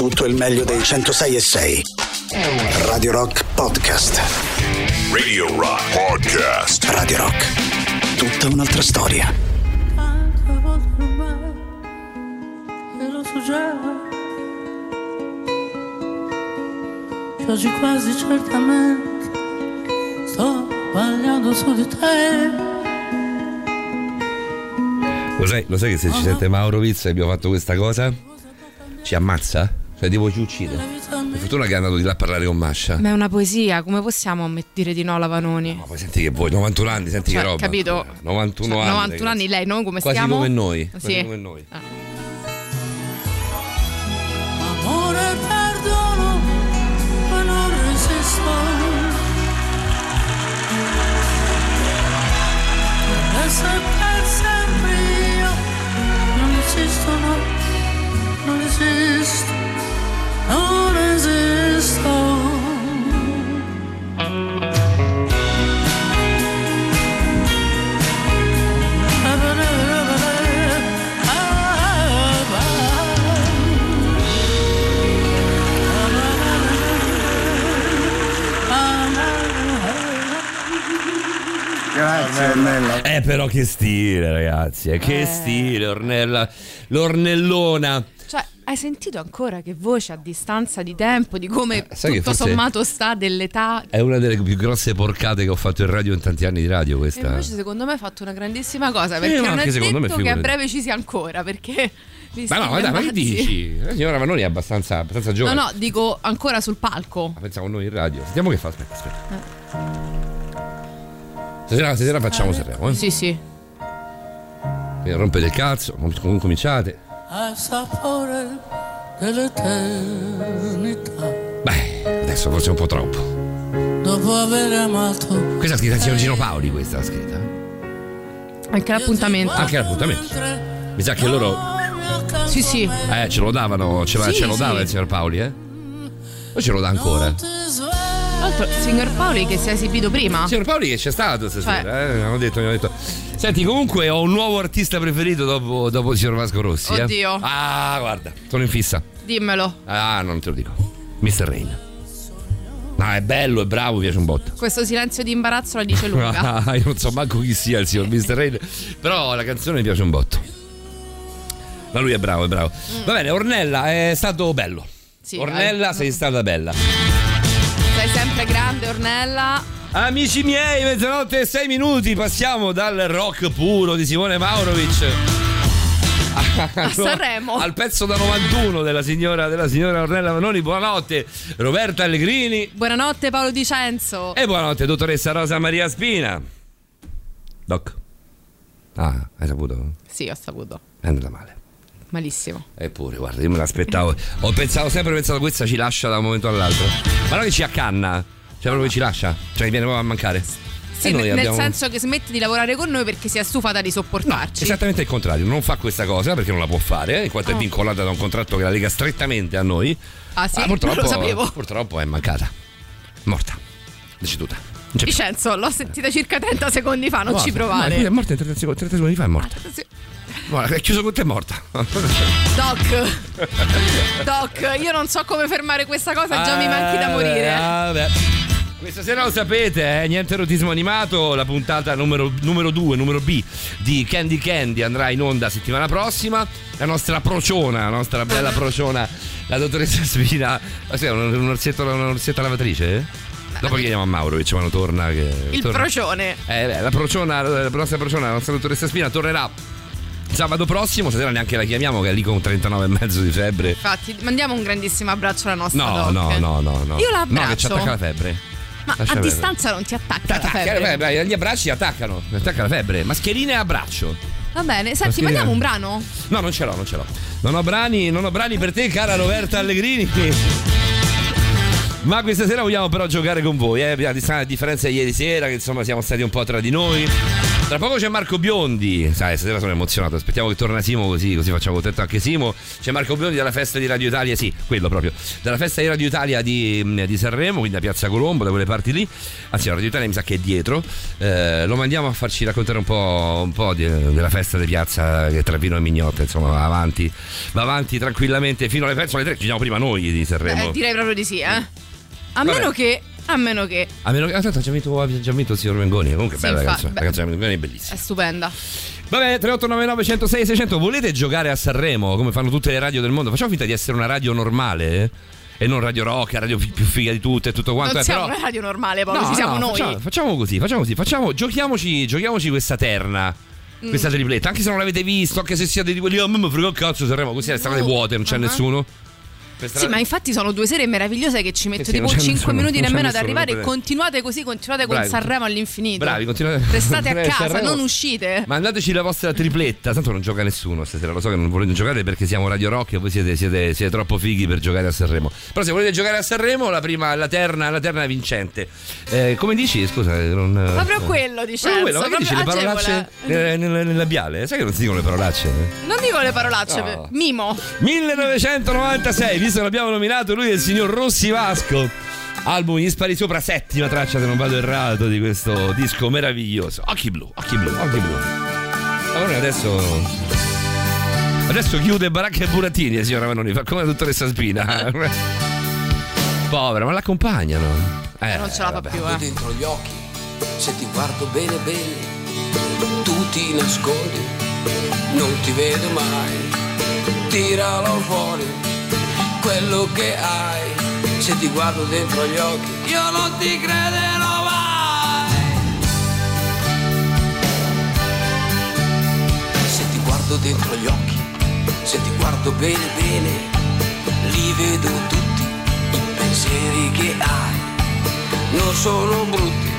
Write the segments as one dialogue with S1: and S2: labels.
S1: tutto il meglio dei 106 e 6. Radio Rock Podcast.
S2: Radio Rock Podcast.
S1: Radio Rock. Tutta un'altra storia.
S3: Tante volte ormai e lo so già che oggi quasi certamente sto sbagliando su di te
S4: Lo sai, lo sai che se ci sente Mauro Vizza e abbiamo fatto questa cosa? Ci ammazza? Cioè tipo ci uccide. Per fortuna che è andato di là a parlare con Mascia.
S5: Ma è una poesia, come possiamo dire di no alla Vanoni?
S4: Ma poi senti che vuoi, 91 anni, senti
S5: Cioè,
S4: che roba.
S5: capito?
S4: 91
S5: Cioè,
S4: anni.
S5: 91
S4: ragazzi.
S5: anni lei, noi come
S4: Quasi
S5: stiamo?
S4: come noi.
S5: Sì.
S4: Quasi come noi.
S3: Amore, perdono, ma non resisto. Per essere per sempre io, non esisto, no, non esisto, non
S6: Ornella.
S4: Eh però che stile ragazzi, eh, che
S5: Eh.
S4: stile Ornella, l'ornellona.
S5: Hai sentito ancora che voce a distanza di tempo, di come
S4: Eh, sai
S5: tutto sommato sta dell'età?
S4: È una delle più grosse porcate che ho fatto in radio in tanti anni di radio
S5: E
S4: questa.
S5: invece secondo me hai fatto una grandissima cosa, perché
S4: ma
S5: non è
S4: secondo me,
S5: detto che a breve ci sia ancora, perché...
S4: Ma no, dai, ma che dici? La signora Vanoni è abbastanza, abbastanza
S5: No,
S4: giovane.
S5: no, dico ancora sul palco.
S4: Ma pensavo noi in radio. Sentiamo che fa, aspetta, aspetta. Stasera, stasera facciamo Sanremo, eh?
S5: Sì, sì.
S4: Quindi rompete il cazzo, com- com- cominciate.
S3: Al sapore dell'eternità.
S4: Beh, adesso forse è un po' troppo.
S3: Dopo aver amato
S4: Questa è scritta signor Gino Paoli, questa è scritta.
S5: Anche l'appuntamento.
S4: Anche l'appuntamento. Mi sa che loro
S5: Sì, sì.
S4: eh, ce lo davano, ce, la-
S5: Sì,
S4: ce lo
S5: sì.
S4: dava il signor Paoli, eh? O ce lo dà ancora?
S5: L'altro, signor Paoli che si è esibito prima.
S4: Signor Paoli che c'è stato stasera,
S5: Cioè-
S4: eh? Hanno detto, hanno detto. Senti, comunque ho un nuovo artista preferito dopo, dopo il signor Vasco Rossi. eh.
S5: Oddio.
S4: Ah, guarda, sono in fissa.
S5: Dimmelo.
S4: Ah, non te lo dico. Mr. Rain. No, è bello, è bravo, piace un botto.
S5: Questo silenzio di imbarazzo la dice lunga.
S4: Ah, io non so manco chi sia il signor Mr. Rain, però la canzone mi piace un botto. Ma lui è bravo, è bravo. Va bene, Ornella è stato bello.
S5: Sì,
S4: Ornella,
S5: dai.
S4: sei stata bella.
S5: Sei sempre grande, Ornella.
S4: Amici miei, mezzanotte e sei minuti, passiamo dal rock puro di Simone Maurovic. A
S5: Sanremo.
S4: Al pezzo da 91 della signora, della signora Ornella Vanoni. Buonanotte, Roberta Allegrini.
S5: Buonanotte Paolo Dicenzo.
S4: E buonanotte, dottoressa Rosa Maria Spina. Doc. Ah, hai saputo?
S5: Sì, ho saputo.
S4: È andata male.
S5: Malissimo.
S4: Eppure, guarda, io me l'aspettavo. Ho pensato sempre pensato questa ci lascia da un momento all'altro. Ma non che ci accanna. Cioè, proprio ci lascia. Cioè, mi viene proprio a mancare.
S5: Sì, nel
S4: abbiamo-
S5: senso che smette di lavorare con noi perché si è stufata di sopportarci.
S4: Esattamente il contrario, non fa questa cosa perché non la può fare, in quanto è
S5: Oh.
S4: vincolata da un contratto che la lega strettamente a noi.
S5: Ah, sì?
S4: Ma purtroppo,
S5: lo sapevo.
S4: purtroppo è mancata. Morta. Deceduta.
S5: Vicenzo, l'ho sentita circa 30 secondi fa, non
S4: Morta.
S5: ci provare.
S4: No, è morta in 30 secondi, 30 secondi fa, è morta.
S5: Sì.
S4: Guarda, è chiuso con te, è morta.
S5: Doc, Doc, io non so come fermare questa cosa, già mi manchi da morire.
S4: Ah, vabbè. Questa sera lo sapete, eh? niente erotismo animato, la puntata numero 2, numero B di Candy Candy andrà in onda settimana prossima. La nostra prociona, la nostra bella prociona, la dottoressa Spina. Ma sì, un, un orsetto, una orsetta lavatrice? eh? Dopo chiediamo a Mauro che ci quando torna. Che,
S5: Il
S4: torna.
S5: procione.
S4: Eh, beh, la prociona, la nostra prociona, la nostra dottoressa Spina tornerà sabato prossimo, stasera neanche la chiamiamo che è lì con 39 e mezzo di febbre.
S5: Infatti, mandiamo un grandissimo abbraccio alla nostra
S4: No, no, no, no, no.
S5: Io
S4: No, che ci attacca la febbre.
S5: Ma
S4: Lascia
S5: a
S4: perdere.
S5: distanza non ti attacca la febbre.
S4: gli abbracci attaccano, attacca la febbre. Mascherine e abbraccio.
S5: Va bene, senti, mandiamo un brano?
S4: No, non ce l'ho, non ce l'ho. Non ho brani, non ho brani per te, cara Roberta Allegrini. Ma questa sera vogliamo però giocare con voi, eh? a differenza di ieri sera, che insomma siamo stati un po' tra di noi. Tra poco c'è Marco Biondi, sai, stasera sono emozionato, aspettiamo che torna Simo così, così facciamo contento anche Simo. C'è Marco Biondi dalla festa di Radio Italia, sì, quello proprio, dalla festa di Radio Italia di, di Sanremo, quindi da Piazza Colombo, da quelle parti lì. Anzi, la Radio Italia mi sa che è dietro. Eh, lo mandiamo a farci raccontare un po', un po' di- della festa di Piazza che tra vino e mignotte, insomma, va avanti, va avanti tranquillamente fino alle, penso alle tre, ci siamo prima noi di Sanremo.
S5: Eh, direi proprio di sì, eh. A
S4: Vabbè.
S5: meno che. A meno che.
S4: A meno che, ah, tanto ha già vinto, ha già vinto il signor Mengoni, comunque
S5: Sì,
S4: bella
S5: infatti,
S4: canzone, la canzone Mengoni è bellissima.
S5: È stupenda.
S4: Vabbè, 3899 106 600, volete giocare a Sanremo come fanno tutte le radio del mondo? Facciamo finta di essere una radio normale eh? e non radio rock, la radio più, figa di tutte e tutto quanto.
S5: non
S4: eh,
S5: siamo
S4: però...
S5: una radio normale, Paolo,
S4: No,
S5: ci siamo
S4: no,
S5: noi.
S4: Facciamo, facciamo così, facciamo così, facciamo, giochiamoci, giochiamoci questa terna. Questa
S5: Mm.
S4: tripletta, anche se non l'avete visto, anche se siete di quelli, oh, mi frega cazzo Sanremo, così state vuote, non c'è
S5: Uh-huh.
S4: nessuno. Questa
S5: Sì, ma infatti sono due sere meravigliose che ci mette
S4: sì,
S5: tipo
S4: non c'è
S5: 5
S4: nessuno,
S5: minuti nemmeno ad arrivare. Continuate così, continuate con
S4: Bravi,
S5: Sanremo all'infinito.
S4: Bravi, continuate.
S5: Restate a casa,
S4: Sanremo.
S5: non uscite.
S4: Mandateci la vostra tripletta, tanto non gioca nessuno stasera, lo so che non volete giocare perché siamo Radio Rock e voi siete, siete- siete troppo fighi per giocare a Sanremo. Però se volete giocare a Sanremo, la prima, la terna, la terna vincente. Eh, come dici? Scusa, non...
S5: Proprio
S4: eh.
S5: quello,
S4: Proprio
S5: Dicenzo.
S4: quello, ma che dici le
S5: proprio
S4: parolacce nel, nel- nel labiale? Sai che non si dicono le parolacce?
S5: Non dico le parolacce,
S4: No.
S5: mimo.
S4: 1996, visto che l'abbiamo nominato, lui è il signor Rossi Vasco. Album Gli spari sopra, settima traccia se non vado errato di questo disco meraviglioso. Occhi blu, occhi blu, occhi blu. Allora adesso. Adesso chiude Baracca e Burattini, la signora Manoni, fa come la dottoressa Spina. Povera, ma l'accompagnano. Eh,
S5: non ce la fa più, eh.
S7: dentro gli occhi, se ti guardo bene bene, tu ti nascondi, non ti vedo mai. Tiralo fuori, quello che hai, se ti guardo dentro gli occhi, io non ti crederò mai. Se ti guardo dentro gli occhi, se ti guardo bene bene, li vedo tutti i pensieri che hai non sono brutti,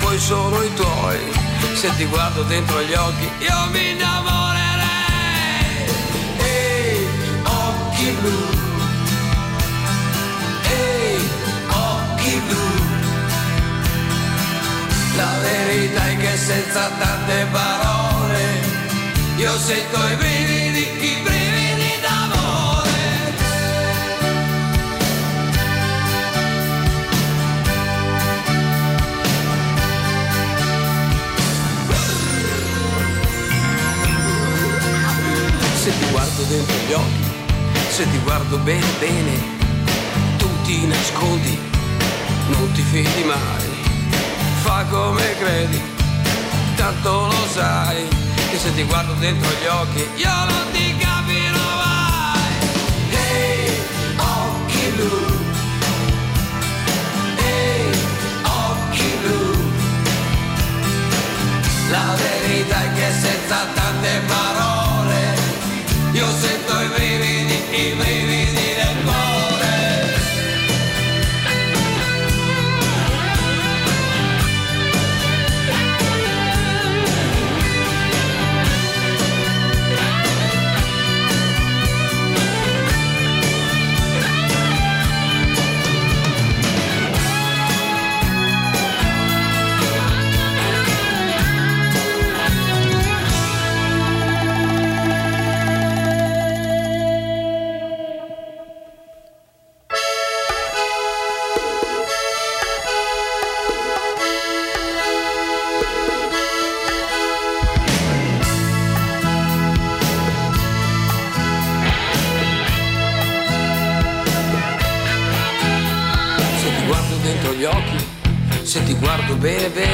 S7: poi sono i tuoi. Se ti guardo dentro gli occhi, io mi innamorerei. Ehi, occhi blu. Senza tante parole, io sento i brividi, i brividi d'amore. Se ti guardo dentro gli occhi, se ti guardo bene bene, tu ti nascondi, non ti fidi mai. Fa come credi, tanto lo sai, che se ti guardo dentro gli occhi, io non ti capirò mai. Ehi, occhi blu. Ehi, occhi blu. La verità è che senza tante parole io sento i brividi, i brividi ti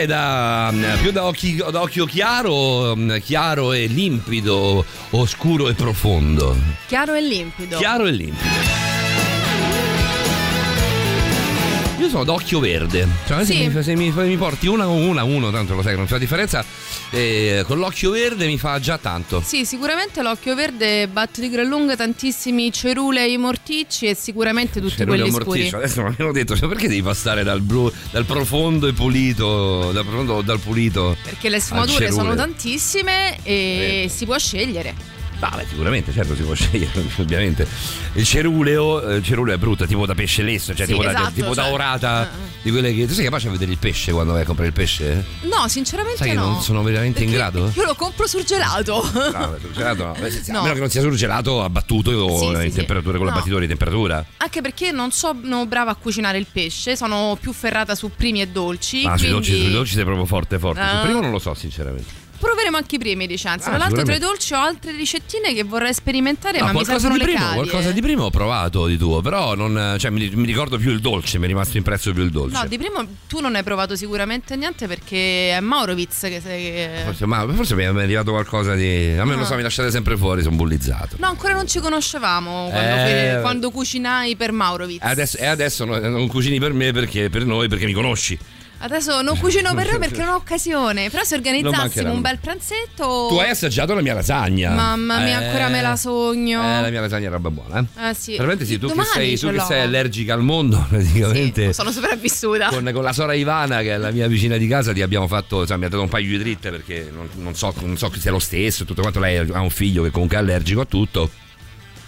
S4: sei da mm, più da, occhi, da occhio chiaro, mm, chiaro e limpido, oscuro e profondo?
S5: Chiaro e limpido.
S4: Chiaro e limpido. Io sono d'occhio verde. Cioè,
S5: Sì.
S4: se, mi, se mi- mi porti una o una, uno, tanto lo sai che non c'è la differenza. Eh, con l'occhio verde mi fa già tanto.
S5: Sì, sicuramente l'occhio verde batte di gran lunga tantissimi cerulei morticci e sicuramente tutti
S4: non li
S5: quelli scuri.
S4: ammortisco, adesso mi hanno detto, cioè, perché devi passare dal blu, dal profondo e pulito, dal profondo dal pulito?
S5: Perché le sfumature sono tantissime e si può scegliere.
S4: Ah, beh, sicuramente, certo si può scegliere, ovviamente. Il ceruleo, eh, il ceruleo è brutto, è tipo da pesce lesso, cioè
S5: Sì,
S4: tipo, da,
S5: esatto,
S4: tipo da
S5: cioè,
S4: orata
S5: eh,
S4: di quelle che. Tu sei capace a vedere il pesce quando vai a comprare il pesce?
S5: No, sinceramente
S4: Sai che
S5: no.
S4: non sono veramente in
S5: Perché
S4: grado?
S5: Io lo compro surgelato.
S4: No, beh, surgelato no. Sì, A
S5: No.
S4: meno che non sia surgelato abbattuto o
S5: Sì, sì,
S4: in
S5: sì.
S4: temperatura con
S5: No.
S4: l'abbattitore di temperatura.
S5: Anche perché non sono brava a cucinare il pesce, sono più ferrata su primi e dolci.
S4: Ah, sui
S5: quindi
S4: dolci, sui dolci sei proprio forte, forte. Sul
S5: Ah.
S4: primo non lo so, sinceramente.
S5: Proveremo anche i primi, Licenza.
S4: Ah,
S5: Tra l'altro, tra i dolci ho altre ricettine che vorrei sperimentare,
S4: No,
S5: ma mi
S4: qualcosa
S5: servono
S4: di
S5: le
S4: primo,
S5: cavie.
S4: qualcosa di primo ho provato di tuo, però non, cioè, mi, mi ricordo più il dolce, mi è rimasto impresso più il dolce.
S5: No, di primo tu non hai provato sicuramente niente perché è Maurovitz che sei.
S4: Forse, ma forse mi è arrivato qualcosa di. A me non
S5: Ah.
S4: so, mi lasciate sempre fuori, sono bullizzato.
S5: No, ancora non ci conoscevamo quando,
S4: Eh.
S5: quando cucinai per Maurovitz.
S4: E adesso, e adesso no- non cucini per me perché per noi perché mi conosci.
S5: Adesso non cucino per noi perché non ho occasione. Però se organizzassimo un bel pranzetto.
S4: Tu hai assaggiato la mia lasagna.
S5: Mamma mia,
S4: Eh,
S5: ancora me la sogno.
S4: Eh, la mia lasagna è roba buona. Eh.
S5: Eh sì.
S4: Veramente sì, tu che, sei, tu che sei allergica al mondo, praticamente.
S5: Sì, sono sopravvissuta.
S4: Con, con la sora Ivana, che è la mia vicina di casa, ti abbiamo fatto, insomma, mi ha dato un paio di dritte perché non, non so, non so se sia lo stesso, tutto quanto. Lei ha un figlio che comunque è allergico a tutto.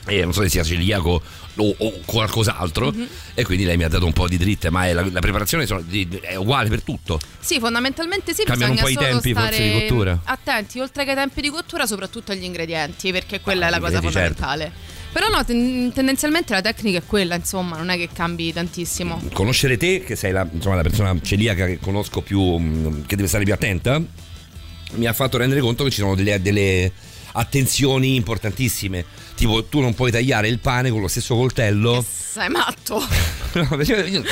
S4: E non so se sia celiaco o, o qualcos'altro.
S5: Mhm.
S4: E quindi lei mi ha dato un po' di dritte, ma è la, la preparazione sono- è uguale per tutto.
S5: Sì, fondamentalmente sì,
S4: Cambiano un po' i tempi, forse, di cottura.
S5: Attenti, oltre che ai tempi di cottura, soprattutto agli ingredienti, perché quella
S4: Ah,
S5: è la cosa
S4: ingredienti,
S5: fondamentale. Però no, ten- tendenzialmente la tecnica è quella, insomma, non è che cambi tantissimo.
S4: Conoscere te, che sei la, insomma, la persona celiaca che conosco più, mm, che deve stare più attenta, mi ha fatto rendere conto che ci sono delle, delle attenzioni importantissime. Tipo, tu non puoi tagliare il pane con lo stesso coltello.
S5: Sei matto.
S4: No, io-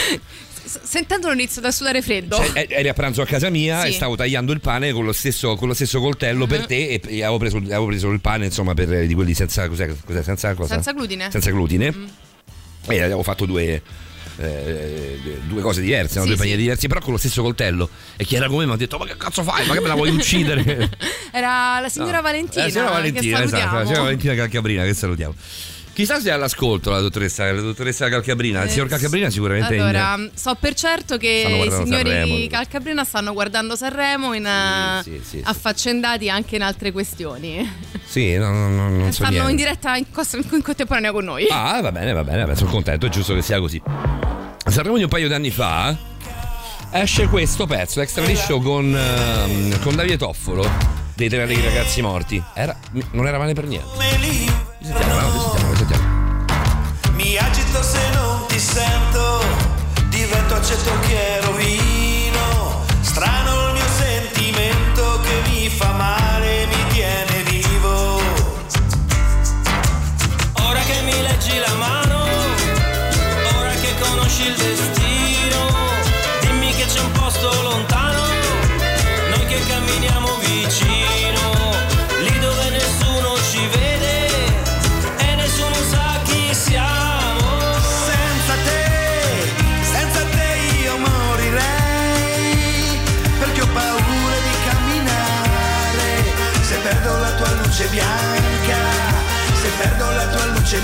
S5: Sentendolo inizio da sudare freddo.
S4: cioè, eh, eri a pranzo a casa mia
S5: Sì.
S4: e stavo tagliando il pane con lo stesso, con lo stesso coltello per te e, e avevo, preso, avevo preso il pane insomma per eh, di quelli senza cos'è, cos'è, senza cosa?
S5: Senza glutine.
S4: senza glutine e avevo fatto due eh, due cose diverse, no?
S5: Sì,
S4: due
S5: sì.
S4: paniere diversi, però con lo stesso coltello. E chi era come me mi ha detto: Ma che cazzo fai? Ma che me la vuoi uccidere?
S5: Era la signora
S4: No.
S5: Valentina.
S4: Eh, signora Valentina,
S5: che
S4: esatto, la signora Valentina Calcabrina, che salutiamo. Chissà se è all'ascolto la dottoressa, la dottoressa Calcabrina. Il signor
S5: Eh,
S4: Calcabrina sicuramente è in-
S5: Allora, so per certo che i signori
S4: Sanremo.
S5: Calcabrina stanno guardando Sanremo in, eh,
S4: Sì, sì, sì,
S5: affaccendati anche in altre questioni.
S4: Sì, no, no, no, non
S5: stanno in diretta in, in contemporanea con noi.
S4: Ah, va bene, va bene, sono contento, è giusto che sia così. Sanremo di un paio di anni fa esce questo pezzo, extra liscio con, ehm, con Davide Toffolo, dei tre ragazzi morti. Era, non era male per niente. Sentiamo, no? sentiamo,
S8: divento aceto che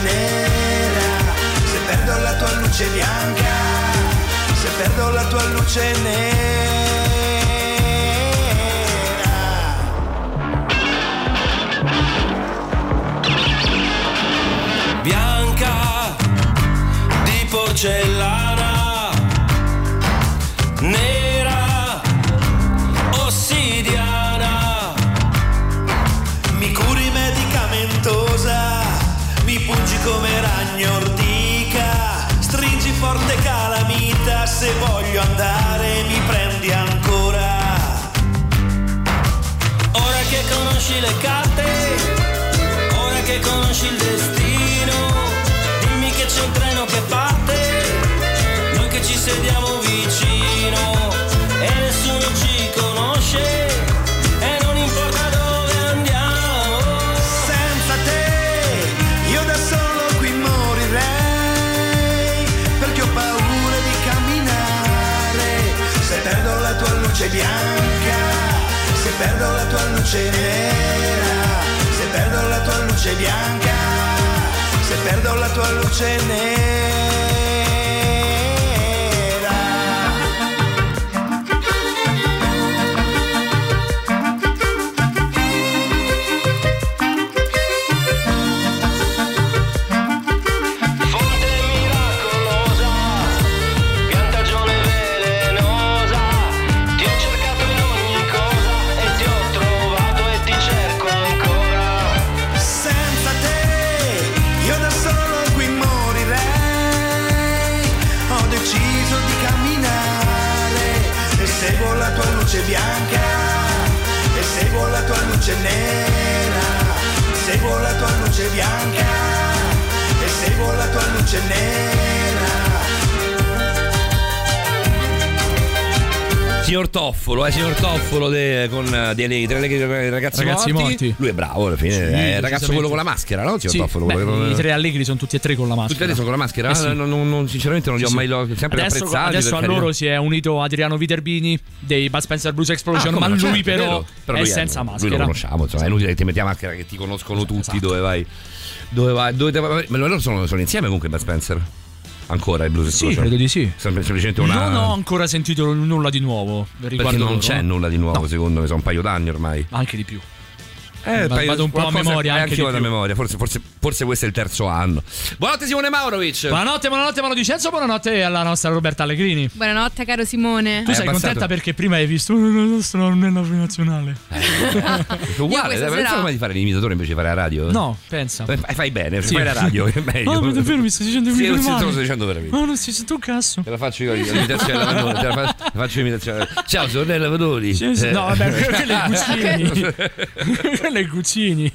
S8: nera, se perdo la tua luce bianca, se perdo la tua luce nera. bianca di porcellana, se voglio andare mi prendi ancora. Ora che conosci le carte, ora che conosci il destino, dimmi che c'è un treno che parte, noi che ci sediamo
S9: tua luce nera, se perdo la tua luce bianca, se perdo la tua luce nera. Luce nera.
S4: Signor Toffolo, eh, signor Toffolo de- con eh, dei tre leghe- ragazzi,
S10: Ragazzi
S4: morti.
S10: morti.
S4: Lui è bravo alla fine.
S10: Sì,
S4: è il ragazzo quello con la maschera, no? Signor
S10: Sì,
S4: Toffolo.
S10: beh,
S4: quello
S10: I tre allegri sono tutti e tre con la
S4: Tutti
S10: maschera.
S4: adesso con la maschera?
S10: Eh sì.
S4: Non- non- non- sinceramente non li ho mai
S10: sì.
S4: lo- sempre
S10: adesso,
S4: apprezzati.
S10: adesso a loro si è unito Adriano Viterbini dei Bud Spencer Blues Explosion,
S4: Ah,
S10: ma lui
S4: certo,
S10: però.
S4: Però
S10: è
S4: lui
S10: senza
S4: Lui
S10: maschera.
S4: lo conosciamo, insomma, è inutile che ti metti la maschera che ti conoscono tutti
S10: esatto.
S4: dove vai. Dove vai? Dove te- Ma loro sono, sono insieme comunque Bud Spencer? Ancora i Blues
S10: Sì, credo di sì.
S4: Sem- Semplicemente una...
S10: Non ho ancora sentito nulla di nuovo
S4: Perché non
S10: loro.
S4: c'è nulla di nuovo,
S10: No.
S4: secondo me, sono un paio d'anni ormai.
S10: Anche di più.
S4: Eh,
S10: Va-
S4: paio-
S10: vado un po' a memoria,
S4: eh,
S10: anche
S4: anch'io
S10: di
S4: vado a memoria, forse, forse, forse questo è il terzo anno. Buonanotte Simone Maurovic.
S10: Buonanotte, buonanotte Mano Dicenzo, buonanotte alla nostra Roberta Allegrini.
S5: Buonanotte, caro Simone.
S10: Tu
S4: Hai
S10: sei
S4: abbassato?
S10: contenta perché prima hai visto "Oh, la nostra nella nazionale.
S4: Uguale, eh,
S5: sera-
S4: pensavo mai di fare l'imitatore invece di fare la radio?
S10: No, pensa.
S4: Eh, Fai, fai bene,
S10: Sì.
S4: fai la radio, è meglio.
S10: Ah, ma davvero mi stai dicendo
S4: Sì,
S10: male?
S4: sto dicendo veramente.
S10: Ma non si sente un cazzo.
S4: Te la faccio io l'imitazione della Vadoni, te la faccio l'imitazione. Ciao, sono Nella Vadoni.
S10: Sì, sì,
S4: Eh.
S10: No, vabbè, quello è Guccini. Quello è Guccini.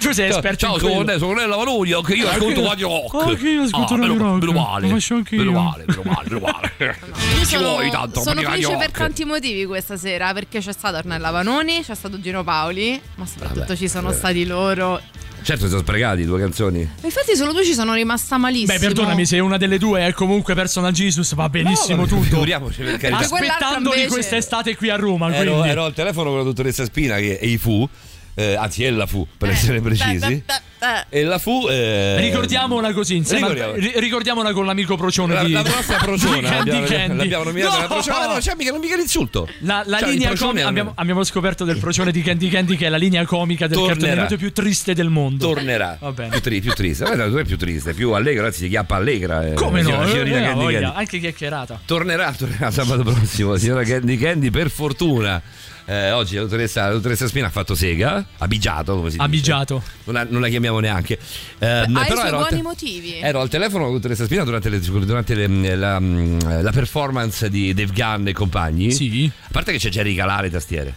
S10: Tu sei
S4: Ciao,
S10: esperto
S4: ciao
S10: in
S4: sono,
S10: quello.
S4: Ne- sono Nella Vadoni, anche io
S10: Anche
S4: ascolto
S10: io.
S4: Radio Rock.
S10: Anche io ascolto
S4: Ah,
S10: Radio Rock.
S4: Meno male.
S10: Lo faccio anche
S4: meno male, meno male, meno male.
S5: Io
S4: Ci
S5: sono,
S4: vuoi tanto
S5: sono felice per tanti motivi questa sera, perché c'è stato Ornella Vanoni, c'è stato Gino Paoli, ma soprattutto
S4: Vabbè,
S5: ci sono
S4: eh.
S5: stati loro.
S4: Certo, si sono sprecati due canzoni.
S5: Infatti solo due ci sono rimasta malissimo.
S10: Beh, perdonami, se una delle due è comunque Personal Jesus, va benissimo
S4: No,
S10: tutto.
S4: Figuriamoci per carità.
S10: Aspettandoli
S5: invece-
S10: quest'estate qui a Roma.
S4: Ero,
S10: quindi.
S4: ero al telefono con la dottoressa Spina che e i fu, eh, anzi ella fu per essere precisi.
S5: Da, da, da,
S4: E la fu. eh,
S10: Ricordiamola così insieme. a-
S4: Ricordiamo.
S10: ri- ricordiamola con l'amico procione
S4: La,
S10: di
S4: la nostra
S10: Candy
S4: l'abbiamo,
S10: Candy.
S4: l'abbiamo nominata
S10: No!
S4: la prociona. No, no, c'è mica, non mica l'insulto.
S10: La, la
S4: Cioè,
S10: linea
S4: procione
S10: comica
S4: è-
S10: abbiamo, abbiamo scoperto del procione di Candy Candy che è la linea comica del
S4: Tornerà.
S10: cartone animato più triste del mondo.
S4: Tornerà
S10: Va bene.
S4: più, tri- più triste. Guarda, tu è più triste, più allegra, anzi si chiappa allegra. eh,
S10: Come no?
S4: signorina
S10: Eh,
S4: Candy Candy.
S10: Anche chiacchierata.
S4: Tornerà, tornerà sabato prossimo, signora Candy Candy, per fortuna. Eh, oggi la dottoressa, la dottoressa Spina ha fatto sega, abigiato come si dice.
S10: Abigiato.
S4: Non la, non la chiamiamo neanche. Eh,
S5: i
S4: però ero al
S5: buoni
S4: te-
S5: motivi.
S4: Ero al telefono con la dottoressa Spina durante, le- durante le- la, la performance di Dave Gunn e compagni.
S10: Sì.
S4: A parte che c'è Jerry Calà alle tastiere.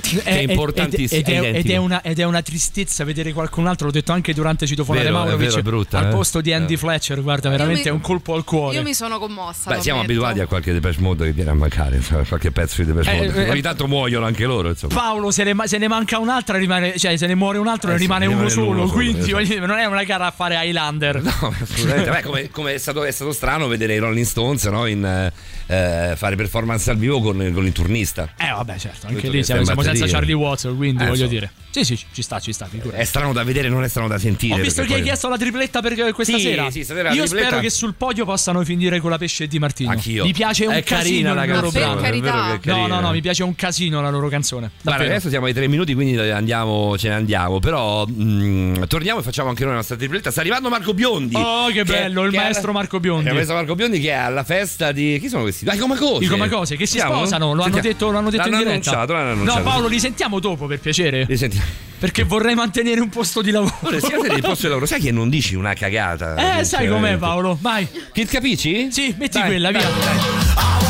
S10: Che
S4: è importantissimo,
S10: Ed, ed, una, ed è una tristezza vedere qualcun altro, l'ho detto anche durante Citofonare Maurovic,
S4: brutta,
S10: al
S4: eh.
S10: posto di Andy
S4: Eh.
S10: Fletcher, guarda, veramente
S5: mi-
S10: è un colpo al cuore.
S5: Io mi sono commossa.
S4: Beh, siamo abituati a qualche Depeche Mode che viene a mancare, insomma, qualche pezzo di Depeche
S10: Eh,
S4: Mode.
S10: eh,
S4: Ogni tanto muoiono anche loro, insomma.
S10: Paolo, se ne, se ne manca un'altra, rimane, cioè se ne muore un altro,
S4: Eh
S10: ne rimane
S4: ne
S10: uno
S4: rimane
S10: solo.
S4: uno solo,
S10: quindi
S4: esatto.
S10: non è una gara a fare Highlander.
S4: No, assolutamente. Beh, come, come è, stato, è stato strano vedere i Rolling Stones no, in, eh, eh, fare performance al vivo con, con il turnista.
S10: Eh, vabbè, certo, anche lì siamo, siamo senza. Charlie Watts, quindi
S4: Eh,
S10: voglio
S4: insomma.
S10: dire. Sì, sì, ci sta, ci sta. figurati.
S4: È strano da vedere, non è strano da sentire.
S10: Ho visto che hai
S4: poi-
S10: chiesto la tripletta per questa
S4: Sì,
S10: sera.
S4: sì, stasera
S10: Io
S4: tripletta-
S10: spero che sul podio possano finire con la pesce di Martino.
S4: Anch'io.
S10: Mi piace un
S4: È
S10: casino
S4: carina la
S10: loro
S4: canzone,
S10: brano.
S5: Carità.
S4: che
S10: No, no, no, mi piace un casino la loro canzone.
S4: Guarda,
S10: Davvero.
S4: adesso siamo ai tre minuti, quindi andiamo, ce ne andiamo. Però mm, torniamo e facciamo anche noi la nostra tripletta. Sta arrivando Marco Biondi.
S10: Oh, che bello, il
S4: che è-
S10: maestro Marco Biondi.
S4: Il maestro Marco Biondi che è alla festa di. Chi sono questi? Ah, i Comacose.
S10: I Comacose che si sposano, lo hanno detto, lo hanno detto
S4: L'hanno
S10: in diretta.
S4: Annunciato, l'hanno annunciato.
S10: No, Paolo, li sentiamo dopo per piacere.
S4: Li sentiamo.
S10: Perché vorrei mantenere un posto di lavoro.
S4: Siate dei posti di lavoro. Sai che non dici una cagata?
S10: Eh, sai com'è, Paolo? Vai.
S4: Che capisci?
S10: Sì, metti
S4: Dai,
S10: quella, via.
S4: dai.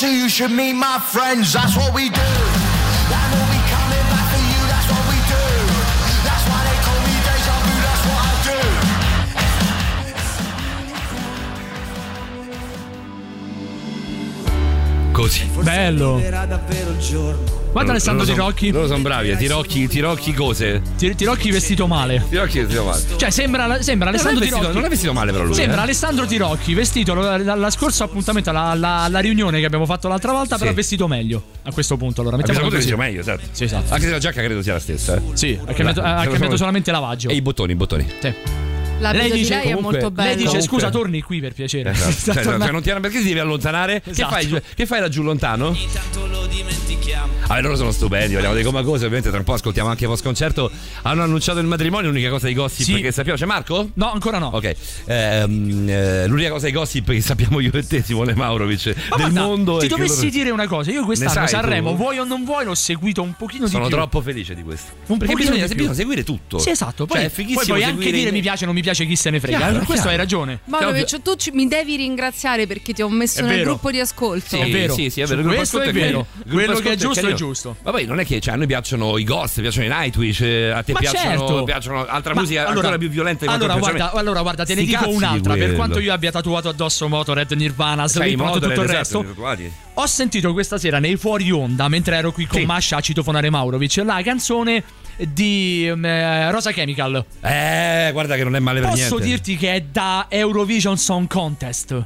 S9: Monster, you should meet my friends. That's what we do. That will be coming back for you. That's what we do. That's why they call me deja vu. That's what I do.
S4: Così.
S10: Bello.
S8: davvero il giorno.
S10: Guarda Alessandro
S4: Loro son-
S10: Tirocchi.
S4: Loro sono bravi, eh. Tirocchi, tirocchi cose.
S10: Tir- Tirocchi vestito male.
S4: Tirocchi vestito male.
S10: Cioè, sembra, sembra
S4: Non
S10: Alessandro
S4: vestito,
S10: Tirocchi.
S4: non è vestito male però lui.
S10: Sembra
S4: eh.
S10: Alessandro Tirocchi vestito dalla scorso appuntamento, alla, alla- alla riunione che abbiamo fatto l'altra volta,
S4: Sì.
S10: però vestito meglio. A questo punto, allora
S4: A questo
S10: mettiamo
S4: punto dice meglio, esatto.
S10: Sì, esatto.
S4: Anche se la giacca credo sia la stessa. Eh.
S10: Sì, ha cambiato, ha
S4: lo
S10: cambiato solamente lavaggio.
S4: E i bottoni, i bottoni.
S10: Sì. Lei
S5: di
S10: dice-
S5: lei è
S4: comunque-
S5: molto bello.
S10: Lei dice
S4: Comunque-
S10: scusa, torni qui per piacere.
S4: Esatto. Cioè,
S10: tornando-
S4: non ti perché ti devi allontanare?
S10: Esatto.
S4: Che, fai, che fai laggiù lontano?
S8: Intanto lo dimentichiamo.
S4: Ah, loro sono stupendi, parliamo dei coma cose, ovviamente tra un po' ascoltiamo anche post concerto. Hanno annunciato il matrimonio, l'unica cosa di gossip
S10: Sì.
S4: che sappiamo. C'è Marco?
S10: No, ancora no.
S4: Ok, Ehm, eh, l'unica cosa di gossip che sappiamo io e te, Simone Maurovic,
S10: Ma
S4: del
S10: guarda,
S4: mondo
S10: ti dovessi
S4: loro-
S10: dire una cosa, io quest'anno Sanremo,
S4: tu?
S10: vuoi o non vuoi, l'ho seguito un pochino di
S4: Sono
S10: più.
S4: troppo felice di questo.
S10: Un
S4: Perché bisogna,
S10: di più.
S4: bisogna seguire tutto.
S10: Sì, esatto. Poi,
S4: Cioè, è
S10: poi
S4: fighissimo
S10: puoi anche dire mi piace o non mi piace chi se ne frega.
S4: Chiaro,
S10: questo
S4: chiaro.
S10: hai ragione.
S5: Maurovic, tu ci- mi devi ringraziare perché ti ho messo nel gruppo di ascolto.
S4: Sì,
S10: È vero.
S4: Sì, sì, è vero.
S10: Questo è vero. Quello che è giusto è giusto.
S4: Ma poi non è che cioè, a noi piacciono i gossip, piacciono i Nightwish, eh, a te piacciono,
S10: certo.
S4: piacciono altra
S10: Ma
S4: musica
S10: allora-
S4: ancora più violenta di
S10: Allora
S4: piace
S10: guarda, allora guarda, te ne
S4: Sti
S10: dico un'altra. Per quanto io abbia tatuato addosso Motorhead, Nirvana, Slipknot,
S4: Motorhead,
S10: tutto il
S4: esatto,
S10: resto. Ho sentito questa sera nei fuori onda, mentre ero qui con. Masha a citofonare Maurovic, la canzone di ehm, eh, Rosa Chemical.
S4: Eh, guarda che non è male per
S10: Posso
S4: niente.
S10: dirti che è da Eurovision Song Contest.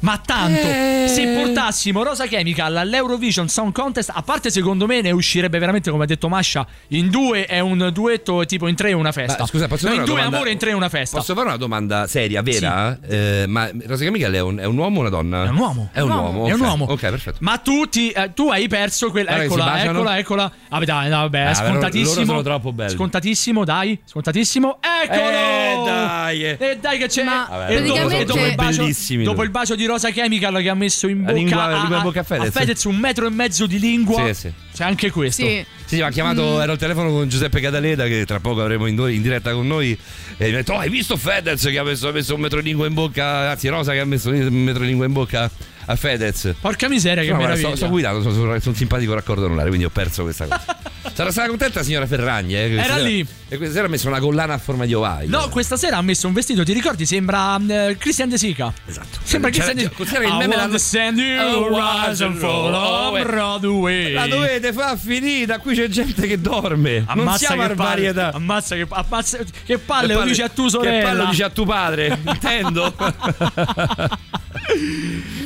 S10: Ma tanto,
S4: Eh.
S10: se portassimo Rosa Chemical all'Eurovision Song Contest, a parte secondo me ne uscirebbe veramente, come ha detto Masha, in due è un duetto, tipo in tre è una festa.
S4: Ma, scusa, posso
S10: No,
S4: fare
S10: in
S4: una
S10: due
S4: domanda?
S10: amore, in tre è una festa.
S4: Posso fare una domanda seria, vera? Eh, ma Rosa Chemical è un, è un uomo o una donna?
S10: È un uomo.
S4: È un uomo.
S10: È un
S4: ok.
S10: uomo.
S4: Ok, perfetto.
S10: Ma tu, ti- eh, tu hai perso quella. Eccola, eccola, eccola. Ah, dai, no, vabbè,
S4: Ah,
S10: è scontatissimo.
S4: loro sono troppo belli.
S10: Scontatissimo, dai. Scontatissimo. Eccolo!
S4: Eh, dai.
S10: E dai, che c'è.
S5: Ma
S4: Vabbè,
S10: e dopo,
S5: praticamente-
S10: e dopo il bacio, dopo il bacio di Rosa Chemical che ha messo in
S4: La
S10: bocca
S4: lingua-
S10: a,
S4: lingua in bocca a Fedez.
S10: a Fedez un metro e mezzo di lingua.
S4: Sì, sì.
S10: C'è anche questo.
S5: Sì.
S4: Sì, mi ha chiamato, ero al telefono con Giuseppe Cataleda che tra poco avremo in, in diretta con noi e mi ha detto, oh, hai visto Fedez che ha messo, ha messo un metro di lingua in bocca, anzi Rosa che ha messo un metro di lingua in bocca a Fedez.
S10: Porca miseria, che
S4: No, guarda,
S10: meraviglia.
S4: sto, sto guidando, sono, sono, sono simpatico raccordo anulare, quindi ho perso questa cosa. Sarà stata contenta signora Ferragni, eh?
S10: Era
S4: sera-
S10: lì.
S4: E questa sera ha messo una collana a forma di ovaio.
S10: No, questa sera ha messo un vestito, ti ricordi? Sembra eh, Christian De Sica.
S4: Esatto.
S10: Sembra
S4: C'era-
S10: Christian De
S4: considera che il meme l'hanno-
S10: send you
S4: Oh,
S10: rise and fall on
S4: eh.
S10: Broadway.
S4: La dovete far finita, qui c'è gente che dorme. non
S10: Ammazza
S4: siamo
S10: che
S4: a
S10: palle,
S4: varietà.
S10: ammazza che, ammazza, che palle,
S4: Che
S10: lo dici a tu
S4: Che
S10: sorella.
S4: palle lo dici a tuo padre, intendo.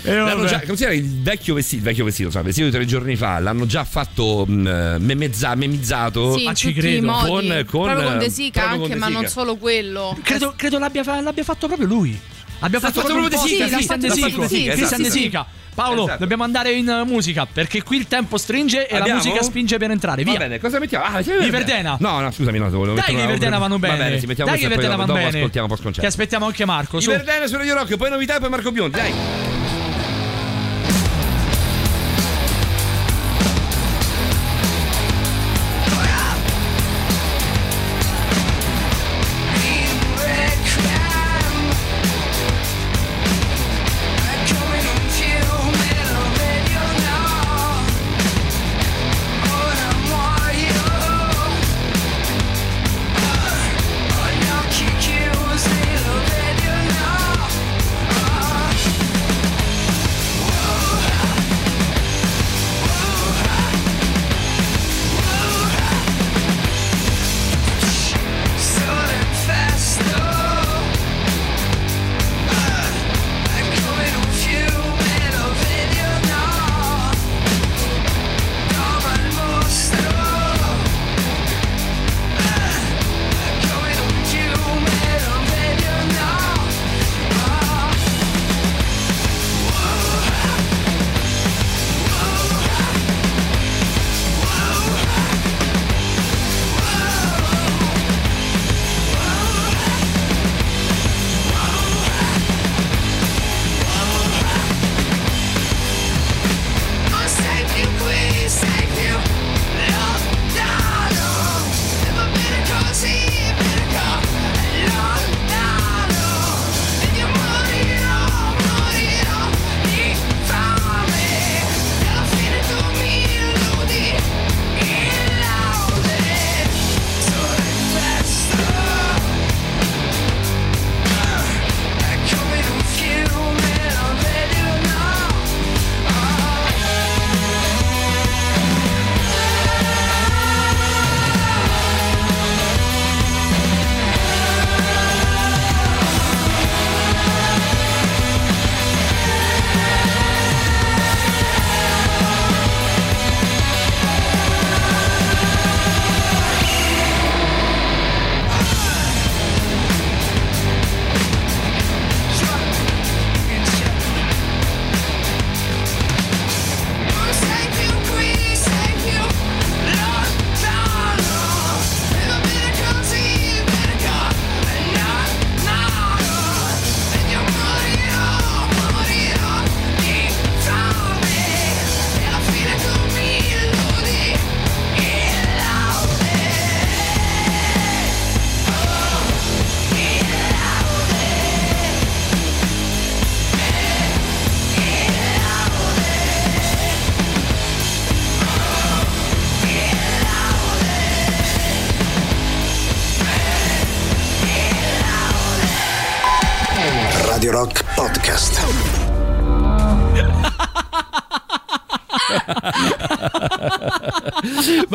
S4: Già, considera il vecchio vestito, il vecchio vestito, insomma, vestito di tre giorni fa, l'hanno già fatto mh, memezza- memizzato.
S5: Sì,
S10: Ma
S5: in
S10: ci credo.
S4: Con- con-
S5: proprio con De Sica
S4: proprio con
S5: anche,
S4: De
S5: ma non
S4: Sica.
S5: solo quello.
S10: Credo, credo l'abbia, l'abbia fatto proprio lui. Abbia fatto,
S4: fatto proprio De
S10: un
S4: Sica, sì,
S10: Christian
S4: l'ha
S10: De Sica.
S4: De Sica, esatto,
S10: De. Sica. Paolo,
S4: Esatto.
S10: dobbiamo andare in uh, musica perché qui il tempo stringe e
S4: Abbiamo?
S10: la musica spinge per entrare.
S4: Va
S10: Via.
S4: bene, cosa mettiamo? Ah, sì,
S10: I Verdena.
S4: No, no, scusami, no, volevo
S10: Dai
S4: mettere
S10: che i
S4: una-
S10: Verdena vanno bene.
S4: Va bene, ci mettiamo
S10: Dai che i
S4: questa
S10: Verdena
S4: poi
S10: vanno
S4: dopo
S10: bene.
S4: ascoltiamo
S10: Che
S4: concerto.
S10: aspettiamo anche Marco.
S4: I
S10: Su.
S4: Verdena su Radio Rock, poi novità e poi Marco Biondi, dai.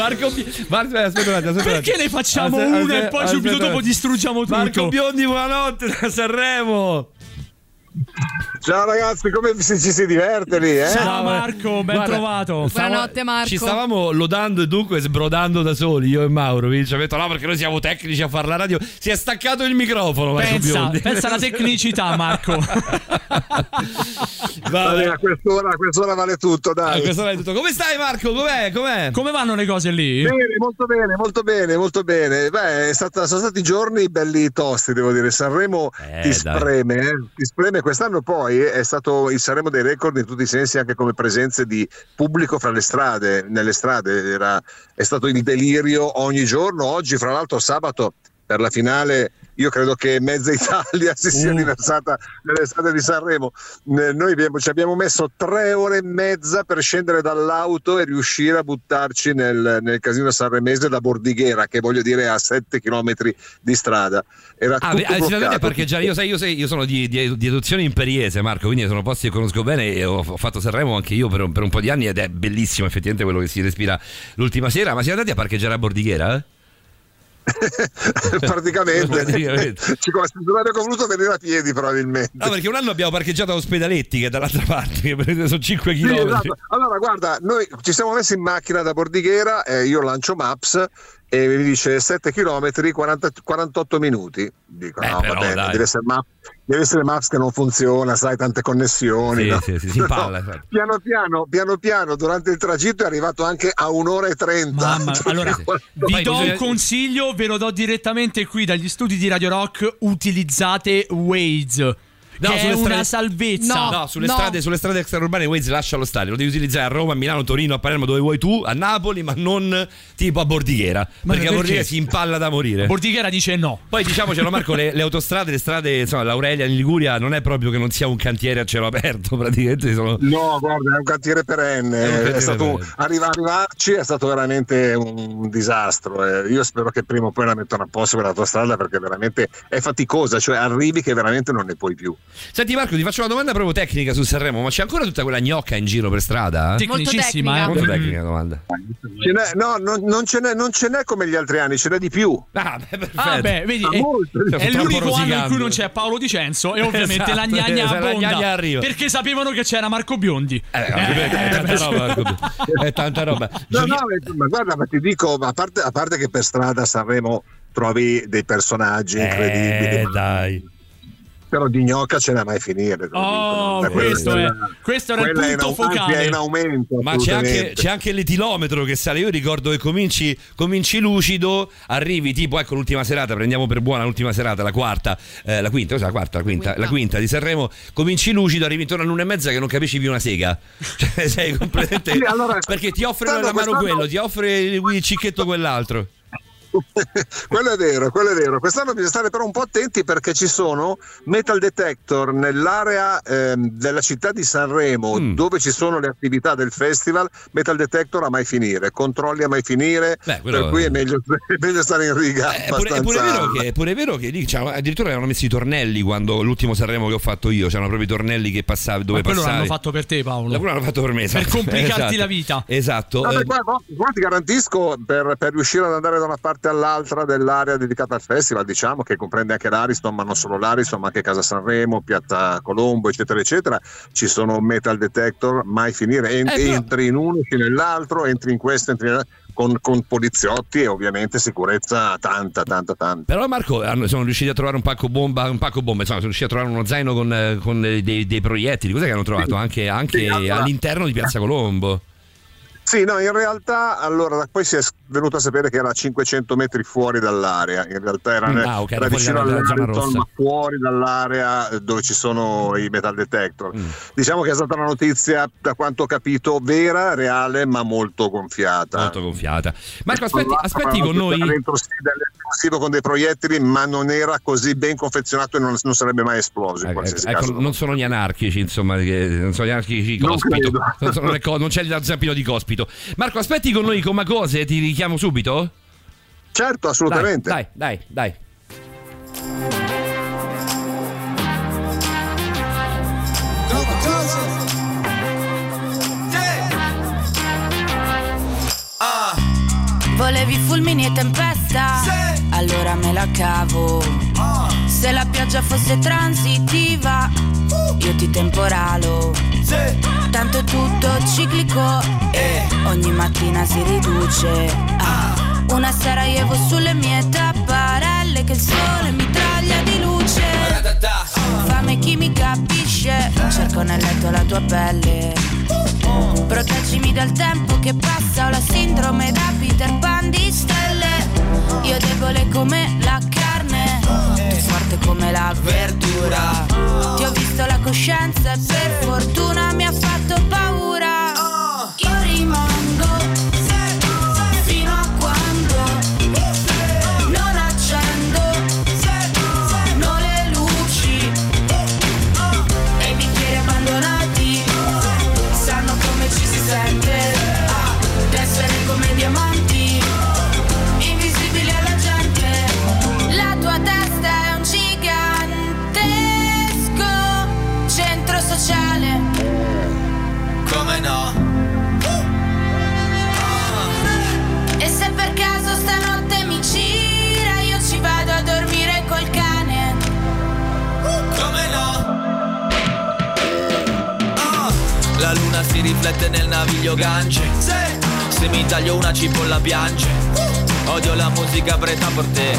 S4: Marco, Bi- Marco aspetta un attimo, aspetta un
S10: Perché ne facciamo
S4: Aspetta,
S10: una e
S4: aspetta,
S10: poi subito
S4: aspetta.
S10: dopo distruggiamo tutto?
S4: Marco Biondi, buonanotte da Sanremo.
S11: Ciao ragazzi, come si- ci si diverte lì, eh?
S10: Ciao Marco, ben
S4: Guarda,
S10: trovato.
S4: stavo-
S5: Buonanotte, Marco.
S4: Ci stavamo lodando e dunque sbrodando da soli, io e Mauro. Ci ha detto no, perché noi siamo tecnici a fare la radio. Si è staccato il microfono. Marco
S10: Pensa, pensa alla tecnicità, Marco.
S11: Vabbè, a quest'ora, a quest'ora vale tutto, dai.
S4: questo l'hai detto. Come stai, Marco? Com'è? Com'è?
S10: Come vanno le cose lì?
S11: Bene, molto bene, molto bene, molto bene. Beh, è stata- sono stati giorni belli tosti, devo dire. Sanremo
S4: Eh,
S11: ti
S4: dai.
S11: spreme, eh, ti spreme. Quest'anno poi è stato il Sanremo dei record in tutti i sensi, anche come presenze di pubblico fra le strade, nelle strade. Era- è stato il delirio ogni giorno. Oggi, fra l'altro, sabato per la finale. Io credo che mezza Italia si sia
S10: Uh.
S11: riversata nelle strade di Sanremo. Eh, Noi abbiamo, ci abbiamo messo tre ore e mezza per scendere dall'auto e riuscire a buttarci nel, nel casino sanremese da Bordighera, che voglio dire a 7 km di strada. Era
S4: Ah, beh, deve
S11: bloccato.
S4: parcheggiare. Io, sai, io, sai, io sono di, di, di adozione imperiese, Marco, quindi sono posti che conosco bene e ho, ho fatto Sanremo anche io per, un- per un po' di anni ed è bellissimo effettivamente quello che si respira l'ultima sera. Ma siete andati a parcheggiare a Bordighera? Eh?
S11: praticamente. Ci avrebbe voluto venire a piedi probabilmente.
S4: No, perché un anno abbiamo parcheggiato a Ospedaletti, che è dall'altra parte, che sono 5
S11: Sì,
S4: km.
S11: esatto. Allora, guarda, noi ci siamo messi in macchina da Bordighera, eh, io lancio Maps e mi dice 7 km 40 48 minuti. Dico,
S4: Beh,
S11: no,
S4: però,
S11: va bene,
S4: dai.
S11: deve essere, Maps, deve essere Maps che non funziona, sai, tante connessioni.
S4: Sì,
S11: no?
S4: sì, sì, si impalla, esatto.
S11: piano piano, piano piano, durante il tragitto è arrivato anche a un'ora e trenta.
S10: Mamma, allora vi do un consiglio, ve lo do direttamente qui dagli studi di Radio Rock. Utilizzate Waze.
S4: No,
S10: che è
S4: sulle
S10: una
S4: strade-
S10: salvezza.
S4: No, sulle,
S5: no.
S4: Strade, sulle strade extraurbane Waze lascia lo stadio, lo devi utilizzare a Roma, a Milano, Torino, a Palermo, dove vuoi tu, a Napoli, ma non tipo a Bordighera.
S10: Ma
S4: perché a? Bordighera si impalla da morire.
S10: Bordighera dice no.
S4: Poi diciamocelo Marco, le, le autostrade, le strade, insomma, l'Aurelia in Liguria non è proprio che non sia un cantiere a cielo aperto, praticamente sono...
S11: No, guarda, è un cantiere perenne.
S4: È un
S11: È stato,
S4: perenne.
S11: arriva- arrivarci è stato veramente un disastro. eh. Io spero che prima o poi la mettano a posto quell'autostrada perché veramente è faticosa, cioè arrivi che veramente non ne puoi più.
S4: Senti Marco, ti faccio una domanda proprio tecnica su Sanremo, ma c'è ancora tutta quella gnocca in giro per strada? eh?
S10: Tecnicissima,
S5: tecnica.
S10: eh.
S4: Molto tecnica la domanda.
S11: Ce n'è- no, non, non ce n'è, non ce n'è come gli altri anni, ce n'è di più.
S4: Ah, beh, perfetto.
S10: Ah, beh, vedi,
S11: Ma
S10: è,
S11: molto.
S10: è
S4: Troppo
S10: l'unico anno in cui non c'è Paolo Dicenzo e ovviamente
S4: Esatto,
S10: la gnagna
S4: la
S10: abbonda.
S4: gnagna arriva.
S10: Perché sapevano che c'era Marco Biondi.
S4: Eh, ovviamente, è tanta roba, Marco. è tanta roba.
S11: No, no, ma- ma guarda, ma ti dico, a parte, a parte che per strada Sanremo trovi dei personaggi incredibili,
S4: Eh,
S11: ma-
S4: dai.
S11: Però di gnocca ce n'è mai finire.
S10: Oh,
S11: dico,
S10: questo, è, questo era il
S11: quella è in
S10: punto focale.
S11: è in aumento.
S4: Ma c'è anche, c'è anche l'etilometro che sale. Io ricordo che cominci, cominci lucido, arrivi tipo, ecco l'ultima serata, prendiamo per buona l'ultima serata, la quarta, eh, la quinta, cos'è la quarta? La quinta,
S5: Quinta.
S4: la quinta di Sanremo. Cominci lucido, arrivi intorno all'una e mezza che non capisci più una sega. Cioè, sei completamente.
S11: Sì, allora,
S4: perché ti offre la mano quello, ti offre il cicchetto quell'altro.
S11: quello è vero, quello è vero. Quest'anno bisogna stare però un po' attenti perché ci sono metal detector nell'area ehm, della città di Sanremo
S4: Mm.
S11: dove ci sono le attività del festival. Metal detector a mai finire, controlli a mai finire.
S4: Beh,
S11: per cui è meglio, è meglio stare in riga.
S4: Eh, È pure, è pure
S11: abbastanza-
S4: vero che, è pure vero che lì c'erano- addirittura avevano messo i tornelli quando l'ultimo Sanremo che ho fatto io, c'erano proprio i tornelli che passavi dove
S10: Ma quello
S4: passavi.
S10: l'hanno fatto per te, Paolo.
S4: Quello l'hanno fatto per me, esatto.
S10: complicarti
S4: Esatto.
S10: la vita.
S4: Esatto.
S11: No,
S4: eh,
S11: beh, guarda, guarda, ti garantisco per, per riuscire ad andare da una parte all'altra dell'area dedicata al festival, diciamo che comprende anche l'Ariston, ma non solo l'Ariston, ma anche Casa Sanremo, Piazza Colombo, eccetera, eccetera. Ci sono metal detector, mai finire. En-
S4: Eh,
S11: Entri in uno, esci nell'altro, entri in questo, entri nell'altro. Con, con poliziotti e ovviamente sicurezza tanta, tanta, tanta.
S4: Però Marco sono riusciti a trovare un pacco bomba, un pacco bomba, insomma, sono riusciti a trovare uno zaino con, eh, con dei, dei proiettili. Cos'è che hanno trovato? Anche, anche all'interno di Piazza Colombo.
S11: Sì, no, in realtà allora poi si è venuto a sapere che era a 500 metri fuori dall'area, in realtà era,
S4: Mm, ah, ok,
S11: era vicino all'Arlington, ma fuori dall'area eh, dove ci sono i metal detector.
S4: Mm.
S11: Diciamo che è stata una notizia, da quanto ho capito, vera, reale, ma molto gonfiata.
S4: Molto gonfiata. Marco, aspetti,
S11: Allora,
S4: aspetti con noi.
S11: Dentro sì, dell'esplosivo con dei proiettili, ma non era così ben confezionato e non, non sarebbe mai esploso in
S4: Ecco, ecco, non sono gli anarchici, insomma, non sono gli anarchici
S11: Non
S4: cospito. Non, co- non c'è il zampino di cospito subito. Marco, aspetti con noi come cose, ti richiamo subito?
S11: Certo, assolutamente.
S4: Dai, dai, dai.
S12: Volevi fulmini e tempesta? Sì. Allora me la cavo. Uh. Se la pioggia fosse transitiva, uh. io ti temporalo Tanto è tutto ciclico e ogni mattina si riduce. Ah, Una Sarajevo sulle mie tapparelle che il sole mi taglia di luce. Fame chi mi capisce, cerco nel letto la tua pelle. Proteggimi dal tempo che passa, ho la sindrome da Peter Pan di stelle. Io debole come la carne, tu forte come la verdura. Ti ho visto la coscienza e per fortuna mi ha fatto paura. Si
S7: riflette nel naviglio gance Se mi taglio una cipolla piange. Odio la musica preta per te.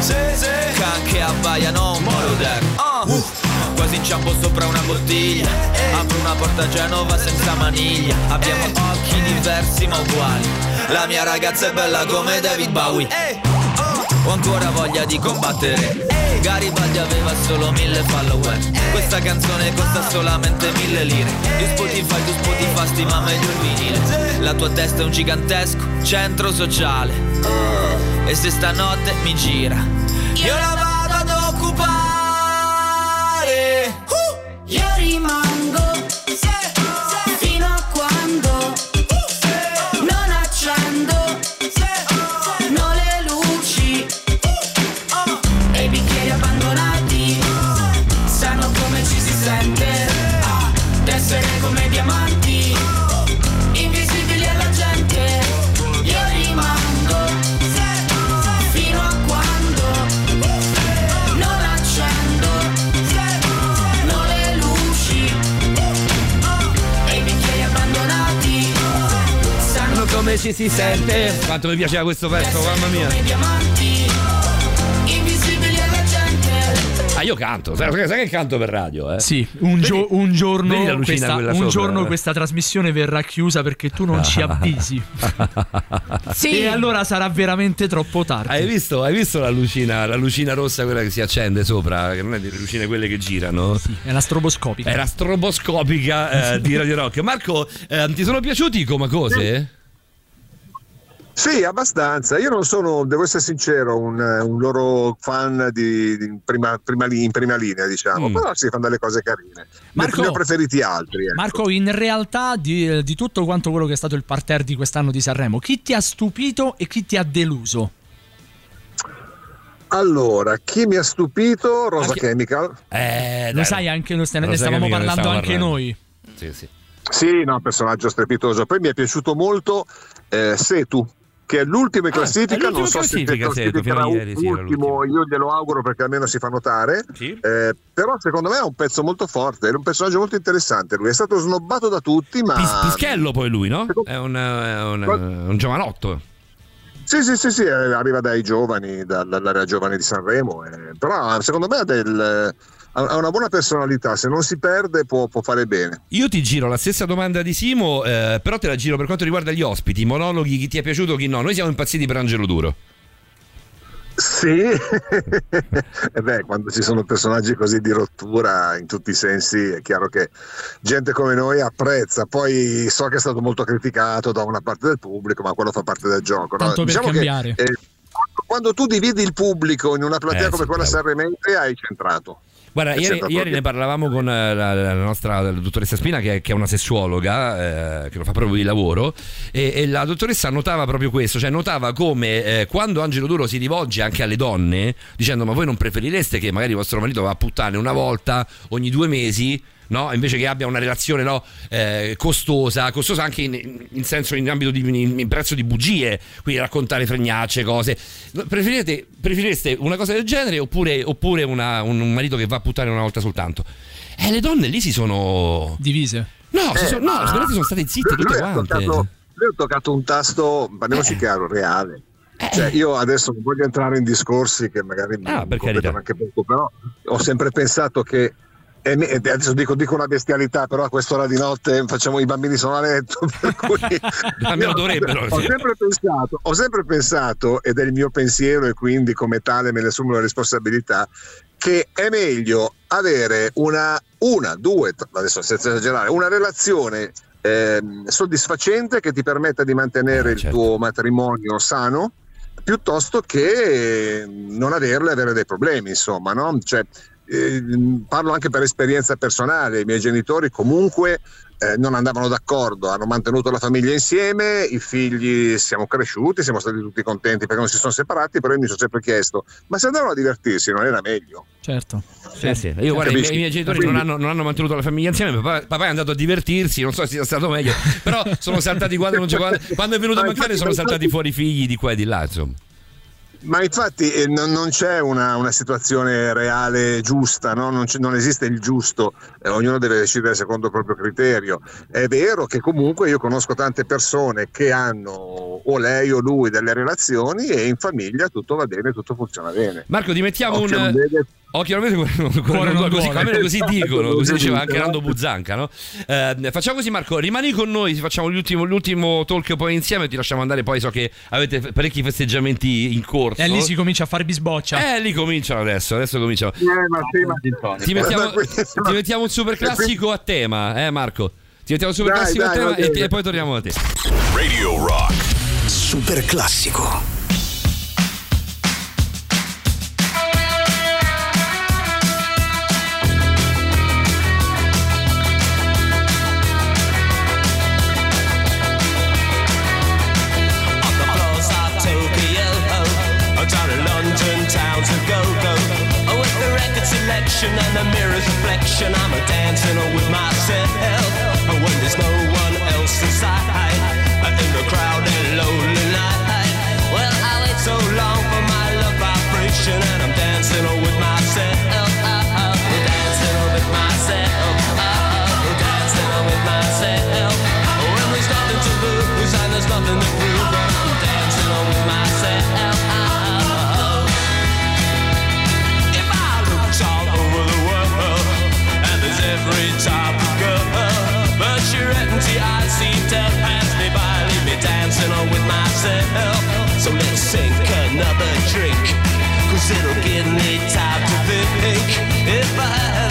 S7: Can che abbaiano un moroder Quasi inciampo sopra una bottiglia. Apro una porta a Genova senza maniglia. Abbiamo occhi diversi ma uguali. La mia ragazza è bella come David Bowie Ho ancora voglia di combattere. Garibaldi aveva solo mille follower. Questa canzone costa solamente mille lire. Di Spotify, tu Spotify stima meglio il vinile. La tua testa è un gigantesco centro sociale. E se stanotte mi gira Io la vado ad occupare
S12: ci si sente.
S4: Quanto mi piaceva questo pezzo, mamma mia.
S12: come diamanti invisibili alla gente.
S4: Ah, io canto, sai, sai che canto per radio, eh?
S10: Sì, un, gio- un giorno, questa, un
S4: sopra,
S10: giorno
S4: eh?
S10: questa trasmissione verrà chiusa perché tu non ci avvisi.
S5: Sì.
S10: E allora sarà veramente troppo tardi.
S4: Hai visto, hai visto la lucina, la lucina rossa, quella che si accende sopra, che non è delle lucine quelle che girano?
S10: Sì, è la stroboscopica.
S4: È la stroboscopica eh, di Radio Rock. Marco, eh, ti sono piaciuti come cose?
S11: Sì, abbastanza. Io non sono, devo essere sincero, un, un loro fan di, di prima, prima in prima linea, diciamo.
S10: Mm.
S11: Però si fanno delle cose carine.
S10: Marco-
S11: ne ho preferiti altri. ecco.
S10: Marco, in realtà di, di tutto quanto quello che è stato il parterre di quest'anno di Sanremo, chi ti ha stupito e chi ti ha deluso?
S11: Allora, chi mi ha stupito? Rosa
S10: Anche-
S11: Chemical.
S4: Eh,
S10: Lo sai anche, ne stavamo parlando
S11: stavamo
S10: anche
S11: parlando.
S10: noi.
S4: Sì, sì.
S11: Sì, no, personaggio strepitoso. Poi mi è piaciuto molto eh, Setu, che è l'ultimo in
S4: Ah,
S11: classifica.
S4: è l'ultimo
S11: non so
S4: in
S11: se
S4: classifica,
S11: se classificherà
S4: ieri, sì,
S11: ultimo, io glielo auguro perché almeno si fa notare. Eh, però secondo me è un pezzo molto forte, è un personaggio molto interessante. Lui è stato snobbato da tutti, ma.
S4: Pis- Pischello poi lui, no? È un, è un, un giovanotto.
S11: Sì, sì, sì, sì, eh, arriva dai giovani, dal- dall'area giovane di Sanremo, eh, però secondo me ha, del- ha- una buona personalità, se non si perde può, può fare bene.
S4: Io ti giro la stessa domanda di Simo, eh, però te la giro per quanto riguarda gli ospiti, i monologhi, chi ti è piaciuto, chi no. Noi siamo impazziti per Angelo Duro.
S11: Sì, e beh, quando ci sono personaggi così di rottura in tutti i sensi è chiaro che gente come noi apprezza, poi so che è stato molto criticato da una parte del pubblico, ma quello fa parte del gioco. no?
S10: Tanto per
S11: Diciamo che,
S10: cambiare.
S11: eh, quando- tu dividi il pubblico in una platea
S4: Eh,
S11: come
S4: sì,
S11: quella
S4: bravo.
S11: sanremente hai centrato.
S4: Guarda, ieri, ieri ne parlavamo con eh, la, la nostra la dottoressa Spina, che è, che è una sessuologa, eh, che lo fa proprio di lavoro, e, e la dottoressa notava proprio questo, cioè notava come eh, quando Angelo Duro si rivolge anche alle donne, dicendo ma voi non preferireste che magari vostro marito va a puttane una volta ogni due mesi, no? invece che abbia una relazione no, eh, costosa, costosa anche in, in senso in ambito di in, in prezzo di bugie, quindi raccontare fregnacce, cose. Preferite, preferireste una cosa del genere oppure, oppure una- un, un marito che va a puttare una volta soltanto? Eh, le donne lì si sono.
S10: Divise.
S4: No,
S11: Eh,
S4: sono, no, secondo me sono state zitte
S11: lui-
S4: tutte quante.
S11: toccato- lui ha toccato un tasto, parliamoci chiaro, reale. Cioè, io adesso non voglio entrare in discorsi che magari mi
S4: Ah, per
S11: competono anche poco, però ho sempre pensato che e e adesso dico, dico una bestialità, però a quest'ora di notte facciamo i bambini sono a letto. Per cui Io
S4: dovrebbero,
S11: Ho sempre, pensato, ho sempre pensato, ed è il mio pensiero, e quindi come tale me ne assumo la responsabilità, che è meglio avere una, una due, adesso senza esagerare, una relazione ehm, soddisfacente che ti permetta di mantenere il tuo matrimonio sano piuttosto che non averle e avere dei problemi, insomma, no? Cioè, eh, parlo anche per esperienza personale, i miei genitori comunque eh, non andavano d'accordo, hanno mantenuto la famiglia insieme, i figli siamo cresciuti, siamo stati tutti contenti perché non si sono separati, però io mi sono sempre chiesto, ma se andavano a divertirsi non era meglio?
S10: Certo.
S4: Sì, sì. Io guarda, i miei, i miei genitori non hanno, non hanno mantenuto la famiglia insieme, papà, papà è andato a divertirsi, non so se sia stato meglio, però sono saltati quando, quando, è venuto a
S11: Ma
S4: mancare sono saltati fuori i figli di qua e di là, insomma.
S11: Ma infatti eh, non, non c'è una, una situazione reale giusta, no? non, non esiste il giusto, eh, ognuno deve decidere secondo il proprio criterio. È vero che comunque io conosco tante persone che hanno o lei o lui delle relazioni e in famiglia tutto va bene, tutto funziona bene.
S4: Marco, ti mettiamo
S11: Occhio
S4: un.
S11: vede.
S4: Occhio non vede, cuore non- cuore così, almeno così dicono, così diceva anche Nando Buzzanca. No? Eh, facciamo così, Marco, rimani con noi, facciamo l'ultimo, l'ultimo talk poi insieme, ti lasciamo andare. Poi so che avete parecchi festeggiamenti in corso.
S10: E lì si comincia a fare bisboccia.
S4: Eh, lì cominciano adesso, adesso cominciano.
S11: Eh, ma sì, ma-
S4: Ti mettiamo, ti mettiamo un super classico a tema, eh Marco? Ti mettiamo un super
S11: Dai,
S4: classico
S11: dai,
S4: a tema e,
S11: bene.
S4: e poi torniamo a te.
S2: Radio Rock.
S1: Super classico.
S8: Record and the mirror's reflection, I'm a dancing with myself. When there's no one else inside, every type of girl, but your empty eyes seem to pass me by, leave me dancing on with myself. So let's sink another drink, cause it'll give me time to think. If I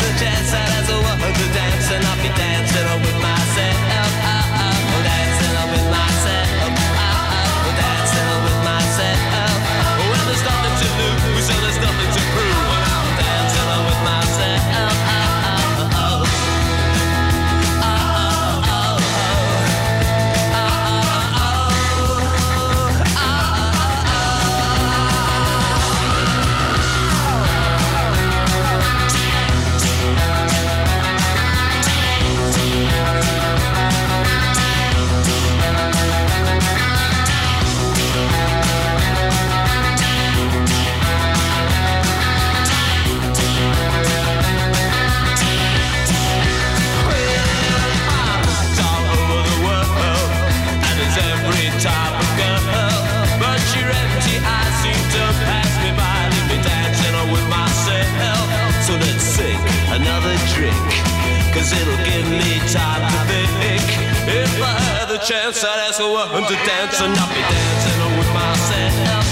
S8: cause it'll give me time to think. If I had the chance, I'd ask a woman to dance, and I'll be dancing with myself.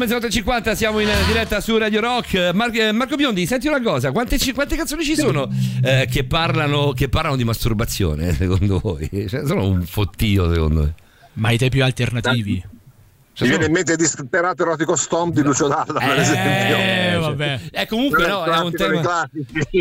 S4: Mezzanotte e 50, siamo in diretta su Radio Rock. Mar- eh, Marco Biondi, senti una cosa, quante, ci- quante canzoni ci sono eh, che, parlano, che parlano di masturbazione, secondo voi? Cioè, sono un fottio, secondo me.
S10: Ma i te più alternativi?
S11: Mi viene in mente disperato erotico Stomp di Lucio Dalla, per esempio.
S10: Eh, vabbè.
S4: Eh, comunque no, è un, tema,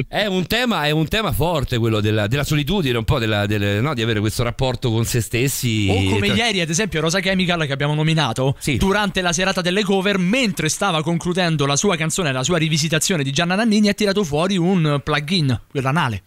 S4: è, un tema, è un tema forte quello della, della solitudine, un po' della- del- no, di avere questo rapporto con se stessi.
S10: O come
S4: Tra-
S10: ieri, ad esempio, Rosa Chemical che abbiamo nominato durante la serata delle cover, mentre stava concludendo la sua canzone, la sua rivisitazione di Gianna Nannini, ha tirato fuori un plugin, quell'anale.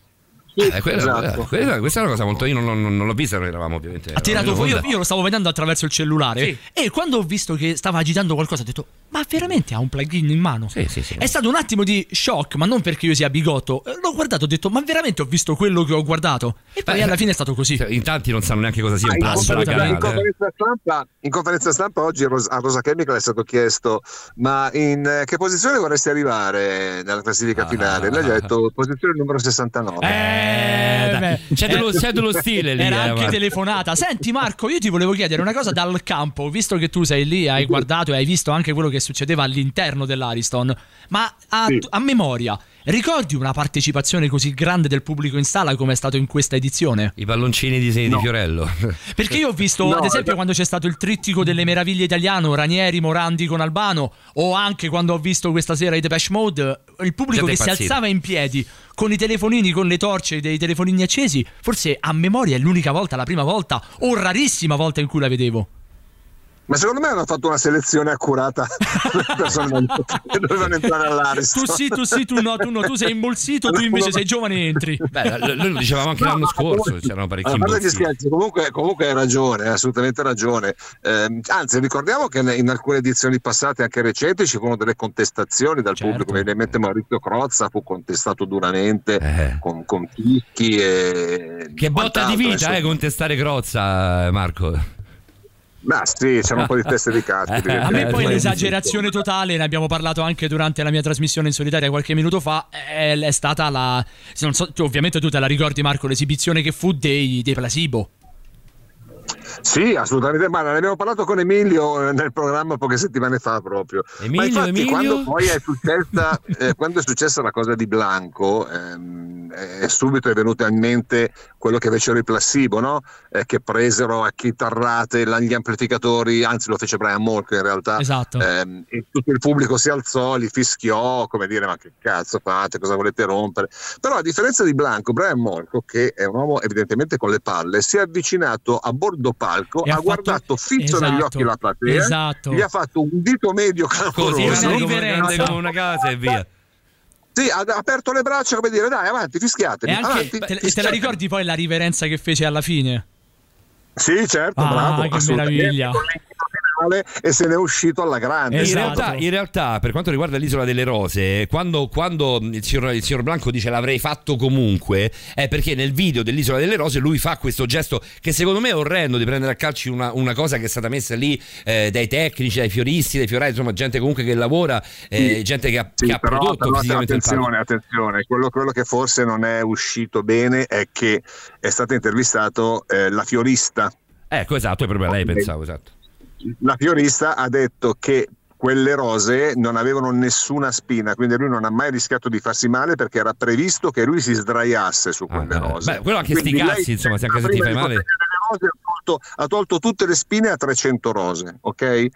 S4: Eh, quella-
S11: esatto.
S4: quella- questa è una cosa molto. Io non, non- non l'ho vista, noi eravamo ovviamente.
S10: Ha tirato fuori,
S4: in
S10: io, io lo stavo vedendo attraverso il cellulare e quando ho visto che stava agitando qualcosa ho detto ma veramente ha un plugin in mano?
S4: Sì, sì, sì.
S10: È stato un attimo di shock, ma non perché io sia bigotto. Eh, L'ho guardato ho detto ma veramente ho visto quello che ho guardato? E poi
S4: Beh,
S10: alla fine è stato così.
S4: Cioè, in tanti non sanno neanche cosa sia un
S11: Ah, in,
S4: plus
S11: conferenza, in,
S4: canale.
S11: conferenza stampa, in conferenza stampa oggi a Ros- a Rosa Chemical è stato chiesto ma in eh, che posizione vorresti arrivare nella
S4: Ah.
S11: classifica finale? Lei ha detto posizione numero 69.
S10: Eh, beh,
S4: c'è dello-
S10: eh,
S4: c'è dello stile lì,
S10: Era
S4: eh,
S10: anche
S4: Marco.
S10: telefonata. Senti, Marco, io ti volevo chiedere una cosa dal campo, visto che tu sei lì, hai guardato e hai visto anche quello che succedeva all'interno dell'Ariston. Ma a, a memoria, ricordi una partecipazione così grande del pubblico in sala come è stato in questa edizione?
S4: I palloncini di, di Fiorello.
S10: Perché io ho visto,
S11: No,
S10: ad esempio, quando c'è stato il trittico delle meraviglie italiano, Ranieri, Morandi con Albano, o anche quando ho visto questa sera i Depeche Mode, il pubblico che si alzava in piedi con i telefonini, con le torce dei telefonini accesi, forse a memoria è l'unica volta, la prima volta, o rarissima volta in cui la vedevo.
S11: Ma secondo me hanno fatto una selezione accurata per le persone che dovevano entrare all'Ariston.
S10: Tu sì, tu sì, tu no, tu no, tu sei imbolsito, tu invece sei giovane e entri.
S4: Beh, noi lo dicevamo anche l'anno
S11: ma
S4: scorso,
S11: comunque-
S4: c'erano parecchi
S11: a parte gli
S4: imbozziti.
S11: scherzi, comunque, comunque hai ragione, hai assolutamente ragione. Ehm, anzi, ricordiamo che in alcune edizioni passate, anche recenti, ci furono delle contestazioni dal
S10: Certo.
S11: pubblico. Mi viene in mente Maurizio Crozza, fu contestato duramente
S4: Eh.
S11: con, con picchi e.
S4: Che botta di vita,
S11: insomma.
S4: eh, contestare Crozza, eh, Marco.
S11: Ma sì, c'erano un po' di teste di cazzo.
S10: A me
S11: evidentemente.
S10: poi l'esagerazione totale, ne abbiamo parlato anche durante la mia trasmissione in solitaria qualche minuto fa, è, è stata la... non so, tu- ovviamente tu te la ricordi Marco, l'esibizione che fu dei, dei placebo.
S11: Sì, assolutamente. Ma ne abbiamo parlato con Emilio eh, nel programma poche settimane fa proprio.
S4: Emilio,
S11: Ma infatti,
S4: Emilio?
S11: quando poi è successa, eh, quando è successa la cosa di Blanco, ehm, eh, subito è venuto in mente quello che fecero i placebo, no? Eh, che presero a chitarrate gli amplificatori, anzi lo fece Brian Molko in realtà.
S10: Esatto.
S11: Ehm, e tutto il pubblico si alzò, li fischiò, come dire, ma che cazzo fate, cosa volete rompere? Però a differenza di Blanco, Brian Molko, che è un uomo evidentemente con le palle, si è avvicinato a bordo palco,
S10: E
S11: ha,
S10: ha fatto-
S11: guardato fisso negli
S10: Esatto,
S11: occhi la platea,
S10: esatto.
S11: gli ha fatto un dito medio
S4: Così,
S11: calcoloso.
S10: una
S4: come,
S10: riverenza.
S4: come una casa e via.
S11: Sì, ha aperto le braccia come dire dai avanti, fischiatevi.
S10: E anche
S11: avanti,
S10: te, te la ricordi poi la riverenza che fece alla fine?
S11: Sì, certo,
S10: Ah,
S11: bravo.
S10: che meraviglia.
S11: Finale E se n'è uscito alla grande.
S4: In,
S10: Esatto.
S4: realtà, in realtà, per quanto riguarda l'isola delle rose, quando, quando il, signor, il signor Blanco dice l'avrei fatto comunque, è perché nel video dell'isola delle rose lui fa questo gesto che secondo me è orrendo di prendere a calci una, una cosa che è stata messa lì eh, dai tecnici, dai fioristi, dai fiorai, insomma, gente comunque che lavora, eh,
S11: Sì.
S4: gente che ha,
S11: Sì,
S4: che ha
S11: però,
S4: prodotto
S11: però
S4: fisicamente
S11: attenzione, attenzione, quello, quello che forse non è uscito bene è che è stato intervistato eh, la fiorista.
S4: Ecco, esatto, è proprio a lei pensavo, esatto.
S11: La fiorista ha detto che quelle rose non avevano nessuna spina, quindi lui non ha mai rischiato di farsi male perché era previsto che lui si sdraiasse su quelle rose.
S4: Ah, Beh, quello anche sti
S11: Quindi lei,
S4: cazzi, insomma, se anche se ti fai male.
S11: rose, tolto, ha tolto tutte le spine a 300 rose, ok?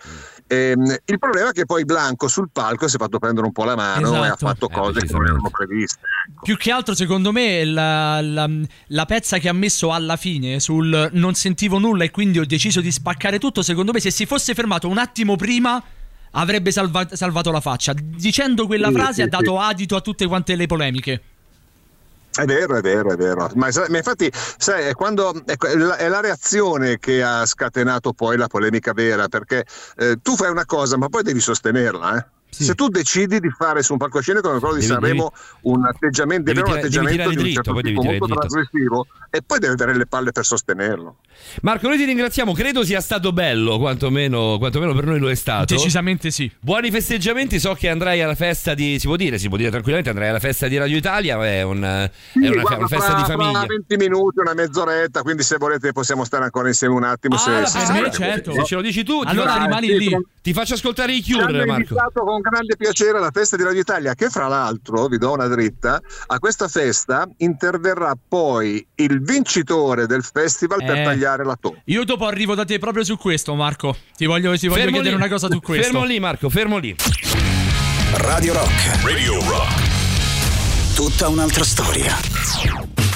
S11: Ehm, il problema è che poi Blanco sul palco si è fatto prendere un po' la mano e ha
S10: Esatto.
S11: fatto
S4: Eh,
S11: cose che non erano previste. ecco.
S10: Più che altro, secondo me, la, la- la pezza che ha messo alla fine sul non sentivo nulla e quindi ho deciso di spaccare tutto. Secondo me, se si fosse fermato un attimo prima, avrebbe salva- salvato la faccia. Dicendo quella
S11: Sì,
S10: frase,
S11: sì,
S10: ha dato
S11: sì.
S10: adito a tutte quante le polemiche.
S11: È vero, è vero, è vero. Ma, ma infatti, sai, è, quando, è, que- la, è la reazione che ha scatenato poi la polemica vera, perché eh, tu fai una cosa, ma poi devi sostenerla, eh. Se tu decidi di fare su un palcoscenico come quello di
S4: Devi-
S11: Sanremo un atteggiamento,
S4: devi
S11: devi un
S4: devi
S11: atteggiamento
S4: tirare
S11: di un
S4: dritto,
S11: certo
S4: poi devi
S11: tipo, molto
S4: dritto.
S11: trasgressivo e poi devi avere le palle per sostenerlo.
S4: Marco, noi ti ringraziamo, credo sia stato bello, quantomeno, quantomeno per noi lo è stato.
S10: Decisamente sì.
S4: Buoni festeggiamenti, so che andrai alla festa di, si può dire, si può dire tranquillamente, andrai alla festa di Radio Italia, è, un- è
S11: Sì,
S4: una,
S11: guarda,
S4: una festa
S11: fra-
S4: di famiglia.
S11: Fra 20 minuti, una mezz'oretta, quindi se volete possiamo stare ancora insieme un attimo. se,
S4: Ah,
S11: se- se-
S4: me,
S11: se-
S4: certo. Se ce lo dici tu,
S10: Allora rimani
S11: sì,
S10: lì.
S4: Ti faccio ascoltare i Cure, Marco.
S11: con grande piacere alla festa di Radio Italia, che fra l'altro, vi do una dritta, a questa festa interverrà poi il vincitore del festival per
S10: Eh.
S11: tagliare la torta.
S10: Io dopo arrivo da te proprio su questo, Marco. Ti voglio, ti voglio chiedere
S4: lì.
S10: una cosa su questo.
S4: Fermo lì, Marco, fermo lì.
S1: Radio Rock.
S2: Radio Rock.
S1: Tutta un'altra storia.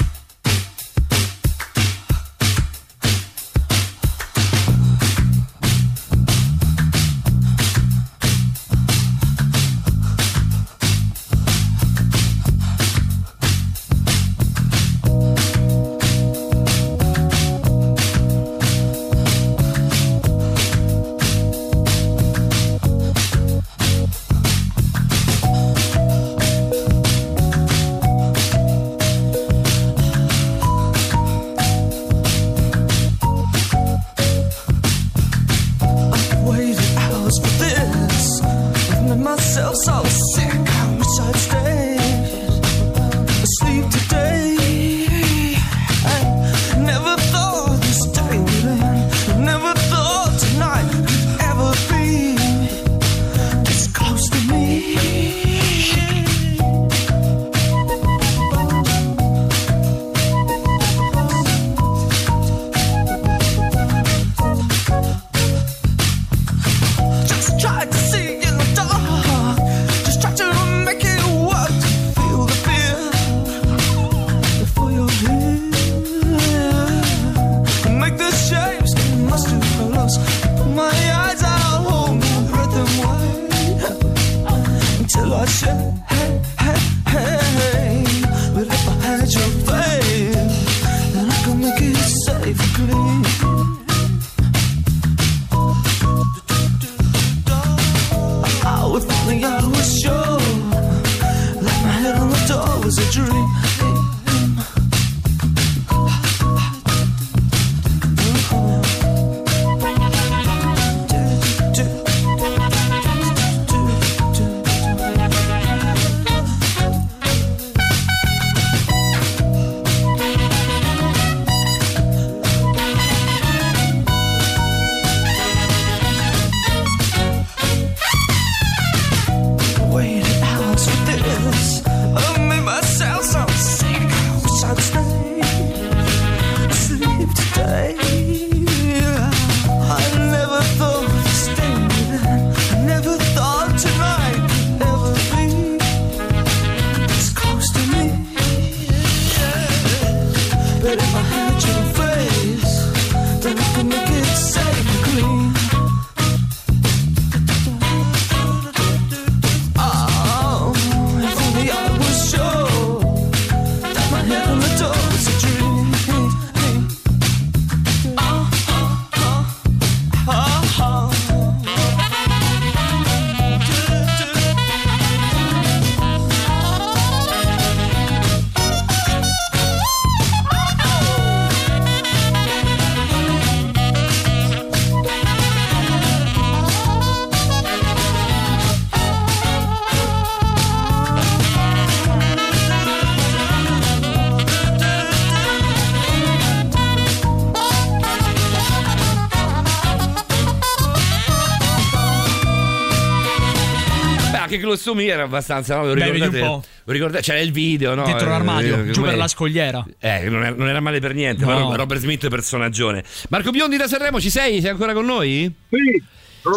S4: Clostomì era abbastanza, no? Lo
S10: Beh, vedi un
S4: ricordate?
S10: po'.
S4: Lo ricordate? C'era il video, no?
S10: Dentro l'armadio,
S4: Eh,
S10: giù per la scogliera.
S4: Eh, non era, non era male per niente,
S10: No.
S4: però Robert Smith personaggione. Marco Biondi da Sanremo, ci sei? Sei ancora con noi?
S11: Sì,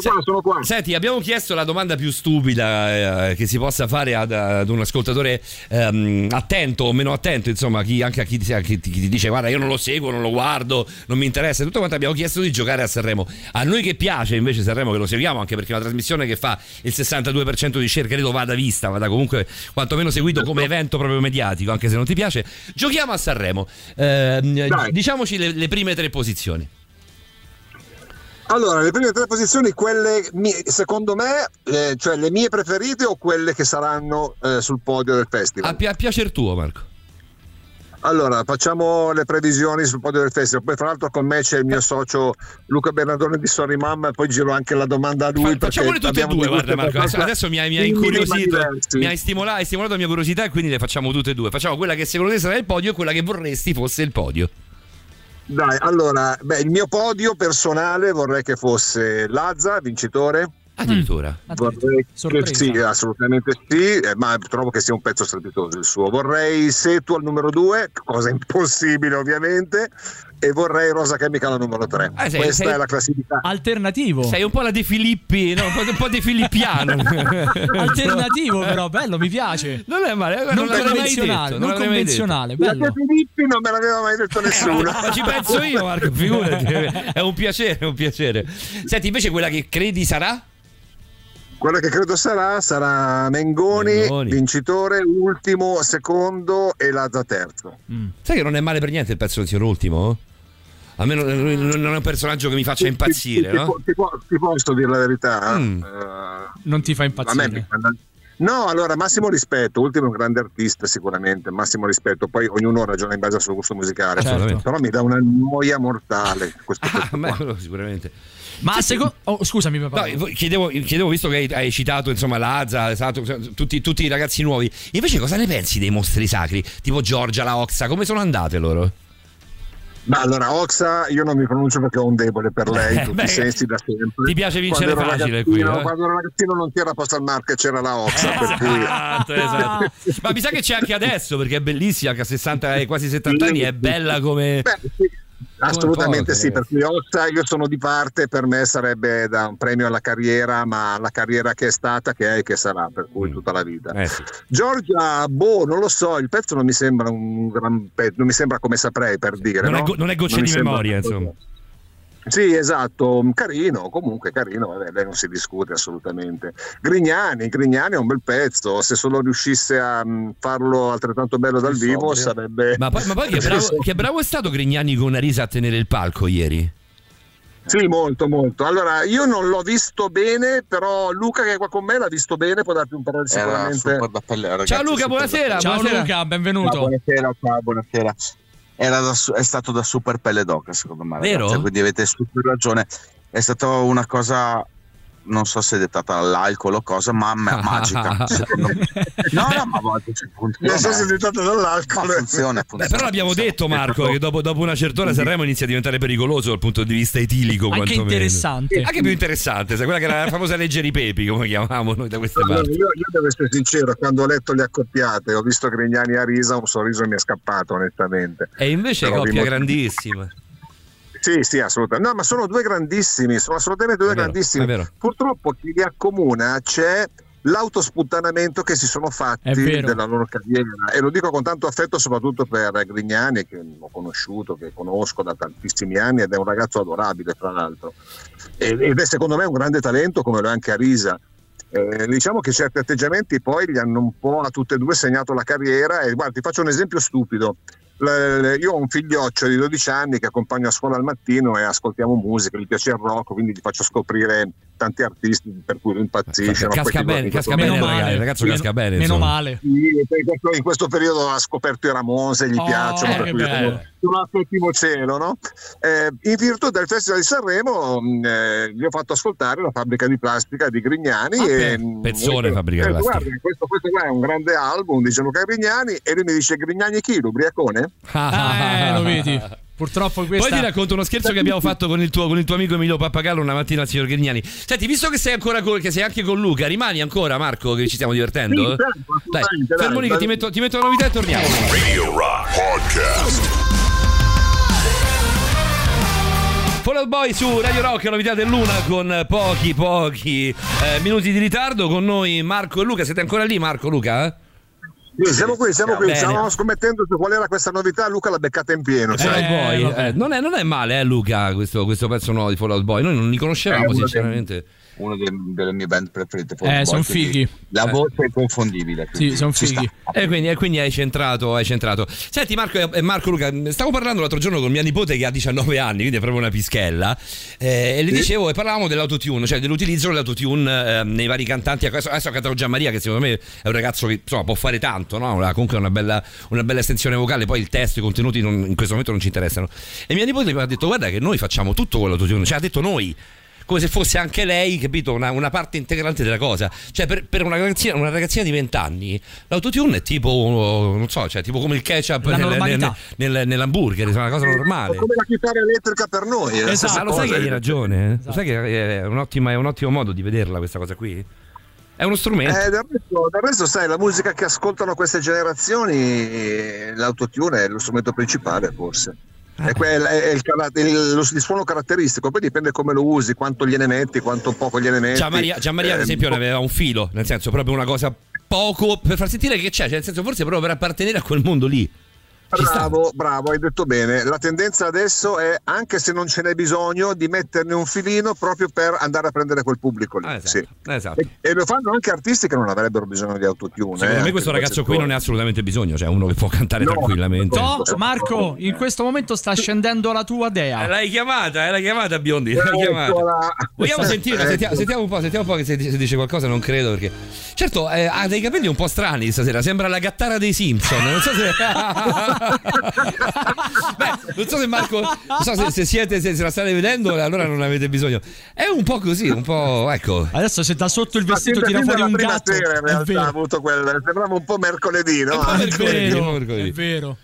S11: sono qua, sono qua.
S4: Senti, abbiamo chiesto la domanda più stupida eh, che si possa fare ad, ad un ascoltatore ehm, attento o meno attento, insomma, chi- anche a chi, ti- a chi chi ti dice guarda io non lo seguo, non lo guardo, non mi interessa, tutto quanto abbiamo chiesto di giocare a Sanremo. A noi che piace invece Sanremo, che lo seguiamo anche perché è una trasmissione che fa il 62% di share, credo vada vista, vada comunque quantomeno seguito come evento proprio mediatico, anche se non ti piace. Giochiamo a Sanremo.
S11: Dai.
S4: diciamoci le, le prime tre posizioni.
S11: Allora, le prime tre posizioni, quelle mie- secondo me, eh, cioè le mie preferite o quelle che saranno eh, sul podio del festival?
S4: A, pi- a piacere tuo, Marco.
S11: Allora, facciamo le previsioni sul podio del festival. Poi, fra l'altro, con me c'è il mio socio Luca Bernardone di Sorry Mamma. Poi giro anche la domanda a lui.
S4: Facciamole tutte e due, guarda Marco. Adesso, mi hai, mi hai incuriosito, mi hai stimolato, hai stimolato la mia curiosità e quindi le facciamo tutte e due. Facciamo quella che secondo te sarà il podio e quella che vorresti fosse il podio.
S11: Dai, allora, beh, il mio podio personale vorrei che fosse Lazza, vincitore.
S4: Addirittura.
S11: Vorrei che sì, assolutamente sì, eh, ma trovo che sia un pezzo strepitoso il suo. Vorrei Setu al numero 2, cosa impossibile ovviamente, e vorrei Rosa Chemical al numero 3.
S4: Ah, sei-
S11: Questa
S4: sei-
S11: è la classifica.
S10: Alternativo.
S4: Sei un po' la De Filippi, no? un, po', De Filippiano.
S10: Alternativo, però, bello, mi piace.
S4: Non è male,
S10: Non
S4: mai
S10: convenzionale,
S4: detto,
S10: non
S4: mai
S10: convenzionale,
S11: La
S10: bello.
S11: Filippi non me l'aveva mai detto nessuno.
S4: Ma ci penso io, Marco, figurati. È un piacere, è un piacere. Senti, invece quella che credi sarà?
S11: Quella che credo sarà sarà Mengoni,
S4: Mengoni.
S11: vincitore, ultimo, secondo e Lazza terzo.
S4: Sai che non è male per niente il pezzo del signor ultimo? A me non, non è un personaggio che mi faccia impazzire,
S11: Ti,
S4: no?
S11: ti ti posso dire la verità?
S4: Mm.
S11: Eh,
S10: Non ti fa
S11: a me
S10: impazzire.
S11: No, allora massimo rispetto, ultimo è un grande artista sicuramente, massimo rispetto, poi ognuno ragiona in base al suo gusto musicale,
S4: Assolutamente.
S11: però mi dà una noia mortale questo
S4: Ah, beh, sicuramente.
S10: Ma secondo. Oh, scusami, papà.
S4: No, chiedevo, chiedevo, visto che hai, hai citato insomma Lazza, esatto, tutti, tutti i ragazzi nuovi, invece cosa ne pensi dei mostri sacri? Tipo Giorgia, la Oxa, come sono andate loro?
S11: Ma allora Oxa io non mi pronuncio perché ho un debole per lei, in tutti
S4: Beh,
S11: i sensi da sempre.
S4: ti piace vincere
S11: Quando
S4: facile qui, eh?
S11: Quando ero ragazzino non c'era Postal Market, c'era la Oxa, per cui...
S4: Esatto, esatto. Ma mi sa che c'è anche adesso perché è bellissima, che a 60 e quasi 70 anni è bella come...
S11: Beh, sì, assolutamente sì, per
S4: ragazzi.
S11: cui Ossa io sono di parte, per me sarebbe da un premio alla carriera, ma la carriera che è stata, che è e che sarà, per cui tutta la vita.
S4: Eh sì.
S11: Giorgia, boh, non lo so, il pezzo non mi sembra un gran pezzo, non mi sembra come saprei per dire.
S4: Non è
S11: no?
S4: go- non è gocce
S11: mi
S4: di
S11: sembra
S4: memoria,
S11: cosa-
S4: insomma.
S11: Sì, esatto, carino, comunque carino, vabbè, lei non si discute assolutamente. Grignani, Grignani è un bel pezzo, se solo riuscisse a mm, farlo altrettanto bello dal vivo sarebbe...
S4: Ma poi, ma poi che, bravo, che bravo è stato Grignani con una risa a tenere il palco ieri?
S11: Sì, molto, molto. Allora, io non l'ho visto bene, però Luca che è qua con me l'ha visto bene, può darti un parere
S13: Era
S11: sicuramente.
S13: super da pelle- ragazzi,
S4: Ciao Luca,
S13: super
S4: buonasera.
S13: da-
S10: Ciao
S4: buonasera.
S10: Luca, benvenuto.
S13: Ciao, buonasera, ciao, buonasera. Era da è stato da super pelle d'oca, secondo me.
S4: Vero?
S13: ragazzi, quindi avete super ragione. È stata una cosa. Non so se è dettata dall'alcol o cosa, ma ma- magica. secondo me. No, no, ma funziona.
S11: Non so se è dettata dall'alcol.
S13: Ma funziona,
S4: Beh,
S13: funziona.
S4: però l'abbiamo detto Marco che dopo, dopo una certa ora Sanremo inizia a diventare pericoloso dal punto di vista etilico
S10: Anche interessante.
S4: Anche più interessante, sai, quella che era la famosa legge di Pepi come chiamavamo noi da queste
S11: Allora,
S4: parti.
S11: io, io devo essere sincero, quando ho letto le accoppiate, ho visto Grignani a risa, un sorriso mi è scappato onestamente.
S4: E invece
S11: Però
S4: coppia
S11: dimostri-
S4: grandissima.
S11: Sì, sì, assolutamente. No, ma sono due grandissimi, sono assolutamente due
S4: vero,
S11: grandissimi. Purtroppo chi li accomuna c'è l'autosputtanamento che si sono fatti della loro carriera e lo dico con tanto affetto soprattutto per Grignani che ho conosciuto, che conosco da tantissimi anni ed è un ragazzo adorabile tra l'altro ed è secondo me un grande talento come lo è anche Arisa. Eh, diciamo che certi atteggiamenti poi gli hanno un po' a tutte e due segnato la carriera e guarda ti faccio un esempio stupido io ho un figlioccio di 12 anni che accompagno a scuola al mattino e ascoltiamo musica, gli piace il rock, quindi gli faccio scoprire tanti artisti per cui impazzisce. no?
S4: Casca
S11: Questi
S4: bene, casca
S10: Meno
S4: bene,
S10: male.
S4: ragazzi, ragazzo
S10: Meno-
S4: casca bene.
S10: Meno male.
S11: In questo, periodo ha scoperto i Ramones, gli
S10: Oh,
S11: piacciono,
S10: che
S11: per cui sono, sono al settimo cielo. No? Eh, in virtù del Festival di Sanremo mh, eh, gli ho fatto ascoltare la fabbrica di plastica di Grignani.
S10: Ah,
S11: e, mh,
S4: pezzone,
S11: e-
S4: Fabbrica di
S11: eh,
S4: Plastica.
S11: Guarda, questo, questo qua è un grande album, dice Luca Grignani, e lui mi dice Grignani chi? L'ubriacone?
S10: Eh, lo vedi. Purtroppo questa
S4: Poi ti racconto uno scherzo che abbiamo fatto con il tuo, con il tuo amico Emilio Pappagallo una mattina al signor Grignani. Senti, visto che sei ancora con, che sei anche con Luca, rimani ancora, Marco, che ci stiamo divertendo?
S11: Sì, certo,
S4: dai, fermo lì che ti metto, ti metto la novità e torniamo.
S2: Radio Rock Podcast.
S4: Fall Out Boy su Radio Rock, novità del Luna con pochi, pochi eh, minuti di ritardo. Con noi Marco e Luca. Siete ancora lì, Marco, Luca?
S11: Sì, siamo qui, siamo qui.
S4: Bene.
S11: Stavamo scommettendo su qual era questa novità. Luca l'ha beccata in pieno. sai.
S4: Fallout Boy, eh, non, è, non è male, eh, Luca, questo, questo pezzo nuovo di Fallout Boy. Noi non li conoscevamo,
S13: uno
S4: sinceramente.
S13: Una delle, mie band preferite.
S10: Eh,
S13: Boy,
S10: son
S13: quindi
S10: fighi.
S13: La
S4: Eh.
S13: voce è inconfondibile. quindi
S10: Sì, sono fighi.
S4: E quindi, e quindi hai centrato, hai centrato. Senti Marco, eh, Marco Luca, stavo parlando l'altro giorno con mia nipote che ha 19 anni, quindi è proprio una pischella, eh, e le dicevo, e parlavamo dell'autotune, cioè dell'utilizzo dell'autotune eh, nei vari cantanti. Adesso, adesso ho cantato Gianmaria, che secondo me è un ragazzo che insomma, può fare tanto, no? Ha comunque una bella, una bella estensione vocale, poi il testo, i contenuti non- in questo momento non ci interessano. E mia nipote mi ha detto, guarda che noi facciamo tutto con l'autotune, cioè ha detto noi come se fosse anche lei, capito, una, una parte integrante della cosa. Cioè, per, per una, ragazzina, una ragazzina di 20 anni, l'autotune è tipo, non so, cioè, tipo come il ketchup nel- nel- nel- nell'hamburger, è una cosa normale.
S11: Come la chitarra elettrica per noi. è la
S4: Esatto, ma lo sai che hai ragione? eh? Lo sai che è, un'ottima- è un ottimo modo di vederla questa cosa qui? È uno strumento.
S11: Eh, del, resto, del resto, sai, la musica che ascoltano queste generazioni, eh, l'autotune è lo strumento principale, forse.
S4: Ah.
S11: È, quel- è il, il- il suono caratteristico, poi dipende come lo usi, quanto gliene metti, quanto poco gliene metti.
S4: Gianmaria, Gianmaria, ad
S11: Eh,
S4: esempio, ne aveva un filo, nel senso proprio una cosa poco per far sentire che c'è, cioè, nel senso forse proprio per appartenere a quel mondo lì.
S11: Bravo, bravo, hai detto bene. La tendenza adesso è, anche se non ce n'è bisogno, di metterne un filino proprio per andare a prendere quel pubblico lì.
S4: Ah, esatto,
S11: Sì.
S4: esatto.
S11: E, e lo fanno anche artisti che non avrebbero bisogno di autotune.
S4: Secondo
S11: eh,
S4: me questo ragazzo qui non ne ha assolutamente bisogno, cioè uno che può cantare
S11: No.
S4: tranquillamente.
S10: No, Marco, in questo momento sta scendendo la tua
S4: Eh,
S10: dea.
S4: L'hai chiamata, eh, l'hai chiamata Biondi, l'hai chiamata. Vogliamo sentire, sentiamo, sentiamo un po', sentiamo un po' che se, se dice qualcosa, non credo perché. Certo, eh, ha dei capelli un po' strani stasera, sembra la gattara dei Simpson. Non so se. Beh, non so se Marco. Non so se, se siete, se, se la state vedendo, allora non avete bisogno. È un po' così, un po'. Ecco.
S10: Adesso se da sotto il vestito tira fuori un gatto.
S11: sera in realtà ha avuto quel sembrava un po' mercoledì, no?
S10: È
S4: mercoledì,
S10: vero,
S4: mercoledì.
S10: è vero.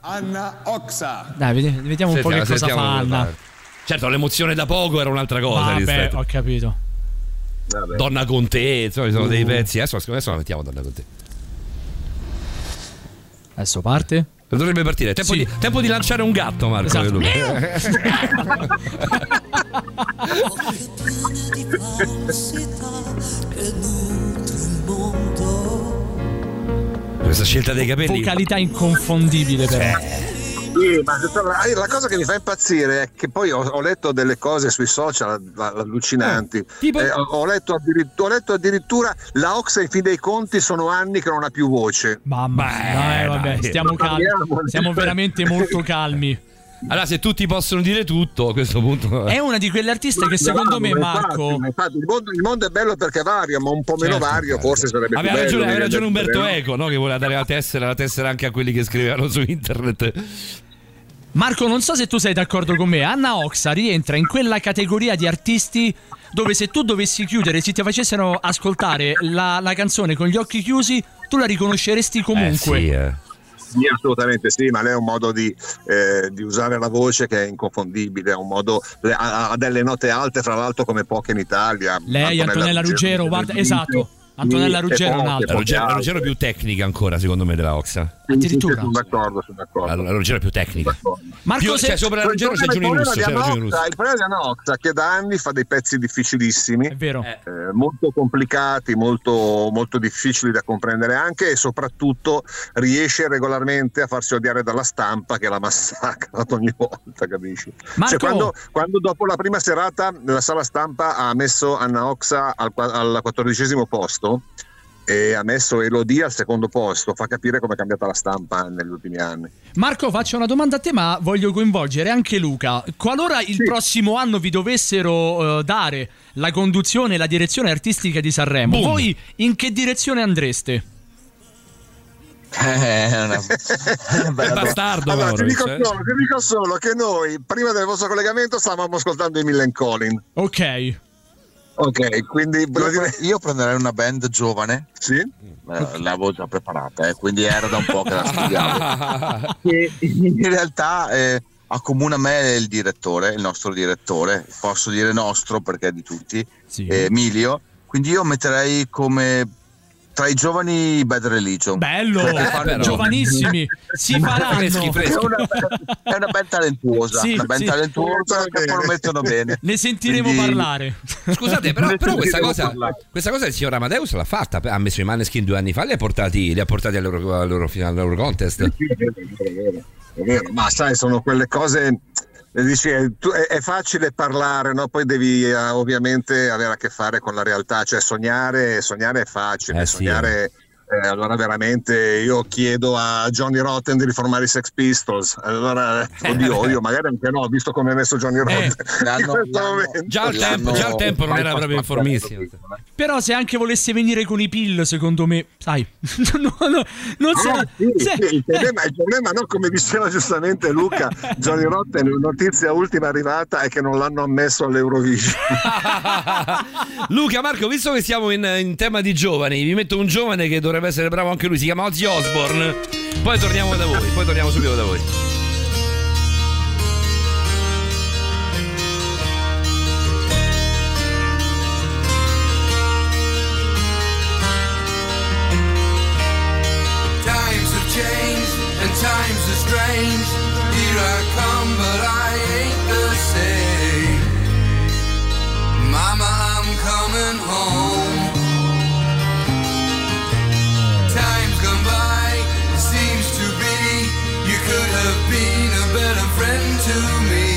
S6: Anna Oxa.
S10: Dai, vedi- vediamo un po' che
S4: Sentiamo-
S10: cosa
S4: sentiamo
S10: fa Anna.
S4: Certo, l'emozione da poco era un'altra cosa.
S10: Vabbè, ho capito.
S11: Vabbè.
S4: Donna con te, insomma, ci sono
S10: Uh.
S4: dei pezzi. Adesso, adesso la mettiamo Donna con te.
S10: Adesso parte.
S4: Dovrebbe partire. Tempo,
S10: Sì.
S4: di, tempo di lanciare un gatto, Marco.
S10: Esatto.
S4: e Luca. Questa scelta dei capelli.
S10: Vocalità inconfondibile però.
S11: Sì, ma la cosa che mi fa impazzire è che poi ho, ho letto delle cose sui social allucinanti.
S4: tipo?
S11: Eh, ho, ho letto addirittura, ho letto addirittura la Oxa in fin dei conti sono anni che non ha più voce.
S10: Mamma
S4: Beh,
S10: dai, vabbè, stiamo calmi. Siamo veramente molto calmi.
S4: Allora, se tutti possono dire tutto, a questo punto.
S10: È una di quelle artiste che secondo me, Marco.
S11: infatti, infatti, il, mondo, il mondo è bello perché varia, ma un po' meno
S10: Certo,
S11: vario forse sarebbe
S4: Aveva ragione, aveva ragione Umberto Eco, no? che voleva dare la tessera, la tessera anche a quelli che scrivevano su internet.
S10: Marco, non so se tu sei d'accordo con me. Anna Oxa rientra in quella categoria di artisti dove se tu dovessi chiudere, se ti facessero ascoltare la, la canzone con gli occhi chiusi, tu la riconosceresti comunque.
S4: Eh, sì, eh.
S11: Sì, assolutamente sì, ma lei ha un modo di, eh, di usare la voce che è inconfondibile, ha un modo, ha, ha delle note alte, fra l'altro come poche in Italia.
S10: Lei, Antonella Ruggero, guarda, esatto. Antonella Ruggero è un'altra.
S4: La Ruggero, Ruggero più tecnica ancora, secondo me, della Oxa.
S10: Addirittura.
S11: Sono d'accordo, sono d'accordo.
S4: La, Ruggero è più tecnica.
S10: Marco,
S4: Più-
S10: se-
S4: cioè, sopra la Ruggero c'è
S11: problema
S4: Russo. C'è
S11: Oxa-
S4: Russo.
S11: il problema di Anna Oxa che da anni fa dei pezzi difficilissimi,
S10: È vero.
S11: eh, molto complicati, molto, molto difficili da comprendere anche e soprattutto riesce regolarmente a farsi odiare dalla stampa che la massacra ogni volta, capisci?
S10: Marco!
S11: Cioè, quando, quando dopo la prima serata la sala stampa ha messo Anna Oxa al, al quattordicesimo posto e ha messo Elodie al secondo posto, fa capire come è cambiata la stampa negli ultimi anni.
S10: Marco, faccio una domanda a te, ma voglio coinvolgere anche Luca. Qualora il prossimo anno vi dovessero eh, dare la conduzione e la direzione artistica di Sanremo,
S4: Boom.
S10: voi in che direzione andreste?
S13: Eh, una, bella.
S4: Bastardo,
S11: Allora, ti dico,
S4: eh.
S11: solo, ti dico solo che noi prima del vostro collegamento stavamo ascoltando i Millen Collin.
S10: Ok.
S11: Ok, quindi
S13: Io,
S11: dire,
S13: io prenderei una band giovane,
S11: sì?
S13: eh, l'avevo già preparata, eh, quindi era da un po' che la studiavo. che in realtà eh, accomuna me il direttore, il nostro direttore, posso dire nostro perché è di tutti,
S10: Sì.
S13: eh, Emilio. Quindi io metterei come tra i giovani Bad Religion.
S10: Bello,
S13: Perché fanno-
S10: giovanissimi, si faranno.
S4: Freschi, freschi.
S13: È una, è una band talentuosa,
S10: Sì,
S13: una band
S10: sì.
S13: talentuosa che poi lo mettono bene.
S10: Ne sentiremo
S13: Quindi-
S10: parlare.
S4: Scusate, però, però questa, cosa,
S13: parlare.
S4: questa cosa il signor Amadeus l'ha fatta. Ha messo i Maneskin due anni fa, li ha portati, li ha portati all'Euro, all'Euro, all'Euro Contest.
S11: È vero, è vero, è vero. ma sai, sono quelle cose. Eh, Dici, è, tu- è- è facile parlare, no? poi devi eh, ovviamente avere a che fare con la realtà, cioè sognare, sognare è facile,
S4: Eh sì.
S11: Eh, allora veramente io chiedo a Johnny Rotten di riformare i Sex Pistols, allora oddio, oddio magari anche no, visto come è messo Johnny Rotten in
S13: l'hanno-
S11: questo
S13: l'hanno-
S11: momento.
S4: Già al tempo, già al tempo non era proprio informissimo.
S10: Però se anche volesse venire con i pill, secondo me, sai, no, no, non
S11: No,
S10: la-
S11: sì,
S10: se-
S11: sì, il, problema, il problema, no, come diceva giustamente Luca, Johnny Rotten, la notizia ultima arrivata è che non l'hanno ammesso all'Eurovision.
S4: Luca, Marco, visto che siamo in, in tema di giovani, vi metto un giovane che dovrebbe essere bravo anche lui, si chiama Ozzy Osbourne. Poi torniamo da voi, poi torniamo subito da voi.
S14: Times have changed and times are strange. Here I come, but I ain't the same. Mama, I'm coming home. Have been a better friend to me.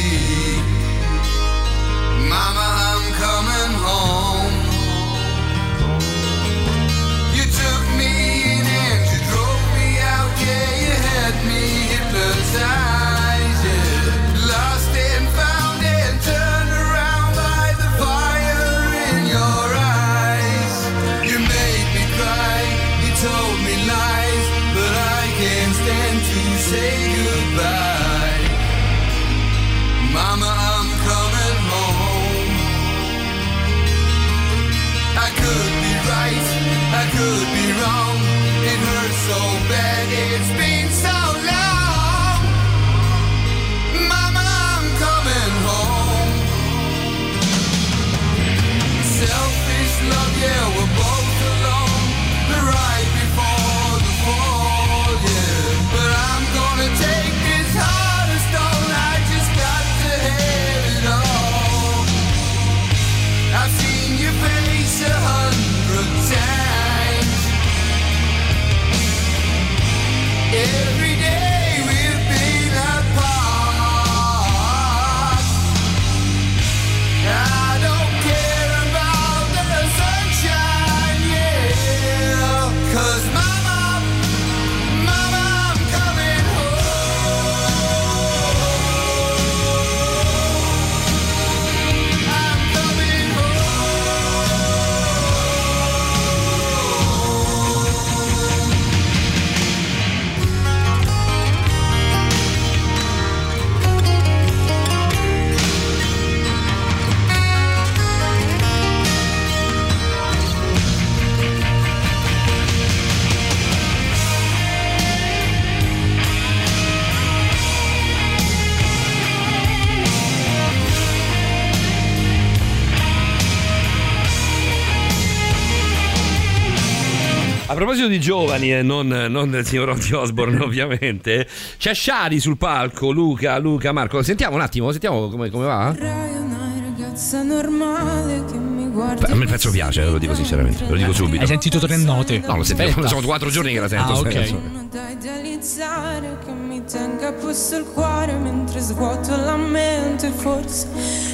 S4: Proposito di giovani e non, non del signor Ozzy Osbourne ovviamente, c'è Shari sul palco, Luca, Luca, Marco. Sentiamo un attimo, sentiamo come, come va?
S15: Una ragazza normale che mi
S4: a me il pezzo piace, ve lo dico sinceramente, ve lo dico subito.
S10: Hai sentito tre note?
S4: No, lo
S10: Aspetta.
S4: sono quattro giorni che la sento.
S10: Ah, ok.
S15: Uno da idealizzare che mi tenga a posto il cuore mentre svuoto la mente. Forse,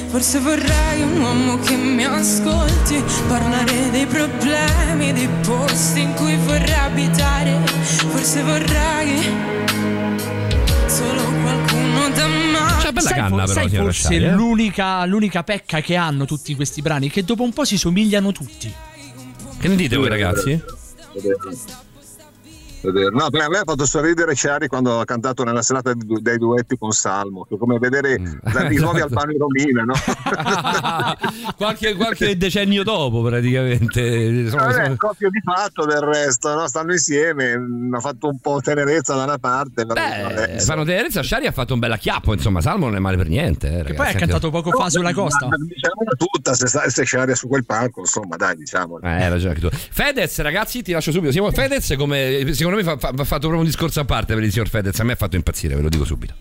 S15: forse vorrei un uomo che mi ascolti, parlare dei problemi, dei posti in cui vorrei abitare. Forse vorrei solo
S4: bella
S10: sai,
S4: canna
S10: for-
S4: però,
S10: sai forse
S4: Shari, eh?
S10: l'unica, l'unica pecca che hanno tutti questi brani è che dopo un po' si somigliano tutti.
S4: Che ne dite voi ragazzi?
S11: È vero. No, per me ha fatto sorridere Chiari quando ha cantato nella serata dei, du- dei duetti con Salmo, che è come vedere
S4: Mm.
S11: da- i nuovi Albano e Romina, no?
S4: qualche, qualche decennio dopo, praticamente. Insomma,
S11: Vabbè, è coppia di fatto del resto, no? stanno insieme, ha fatto un po' tenerezza da una parte. però vabbè,
S4: Eh, fanno tenerezza, Shari ha fatto un bel acchiappo, insomma, Salmo non è male per niente. eh,
S10: Che poi ha cantato poco fa sulla costa.
S11: Ma Diciamola tutta, se, se Chiari su quel palco, insomma, dai, diciamo.
S4: Eh, hai ragione anche tu. Fedez, ragazzi, ti lascio subito. Siamo- Fedez, come, secondo me, fa, fa- va fatto proprio un discorso a parte per il signor Fedez. A me ha fatto impazzire, ve lo dico subito.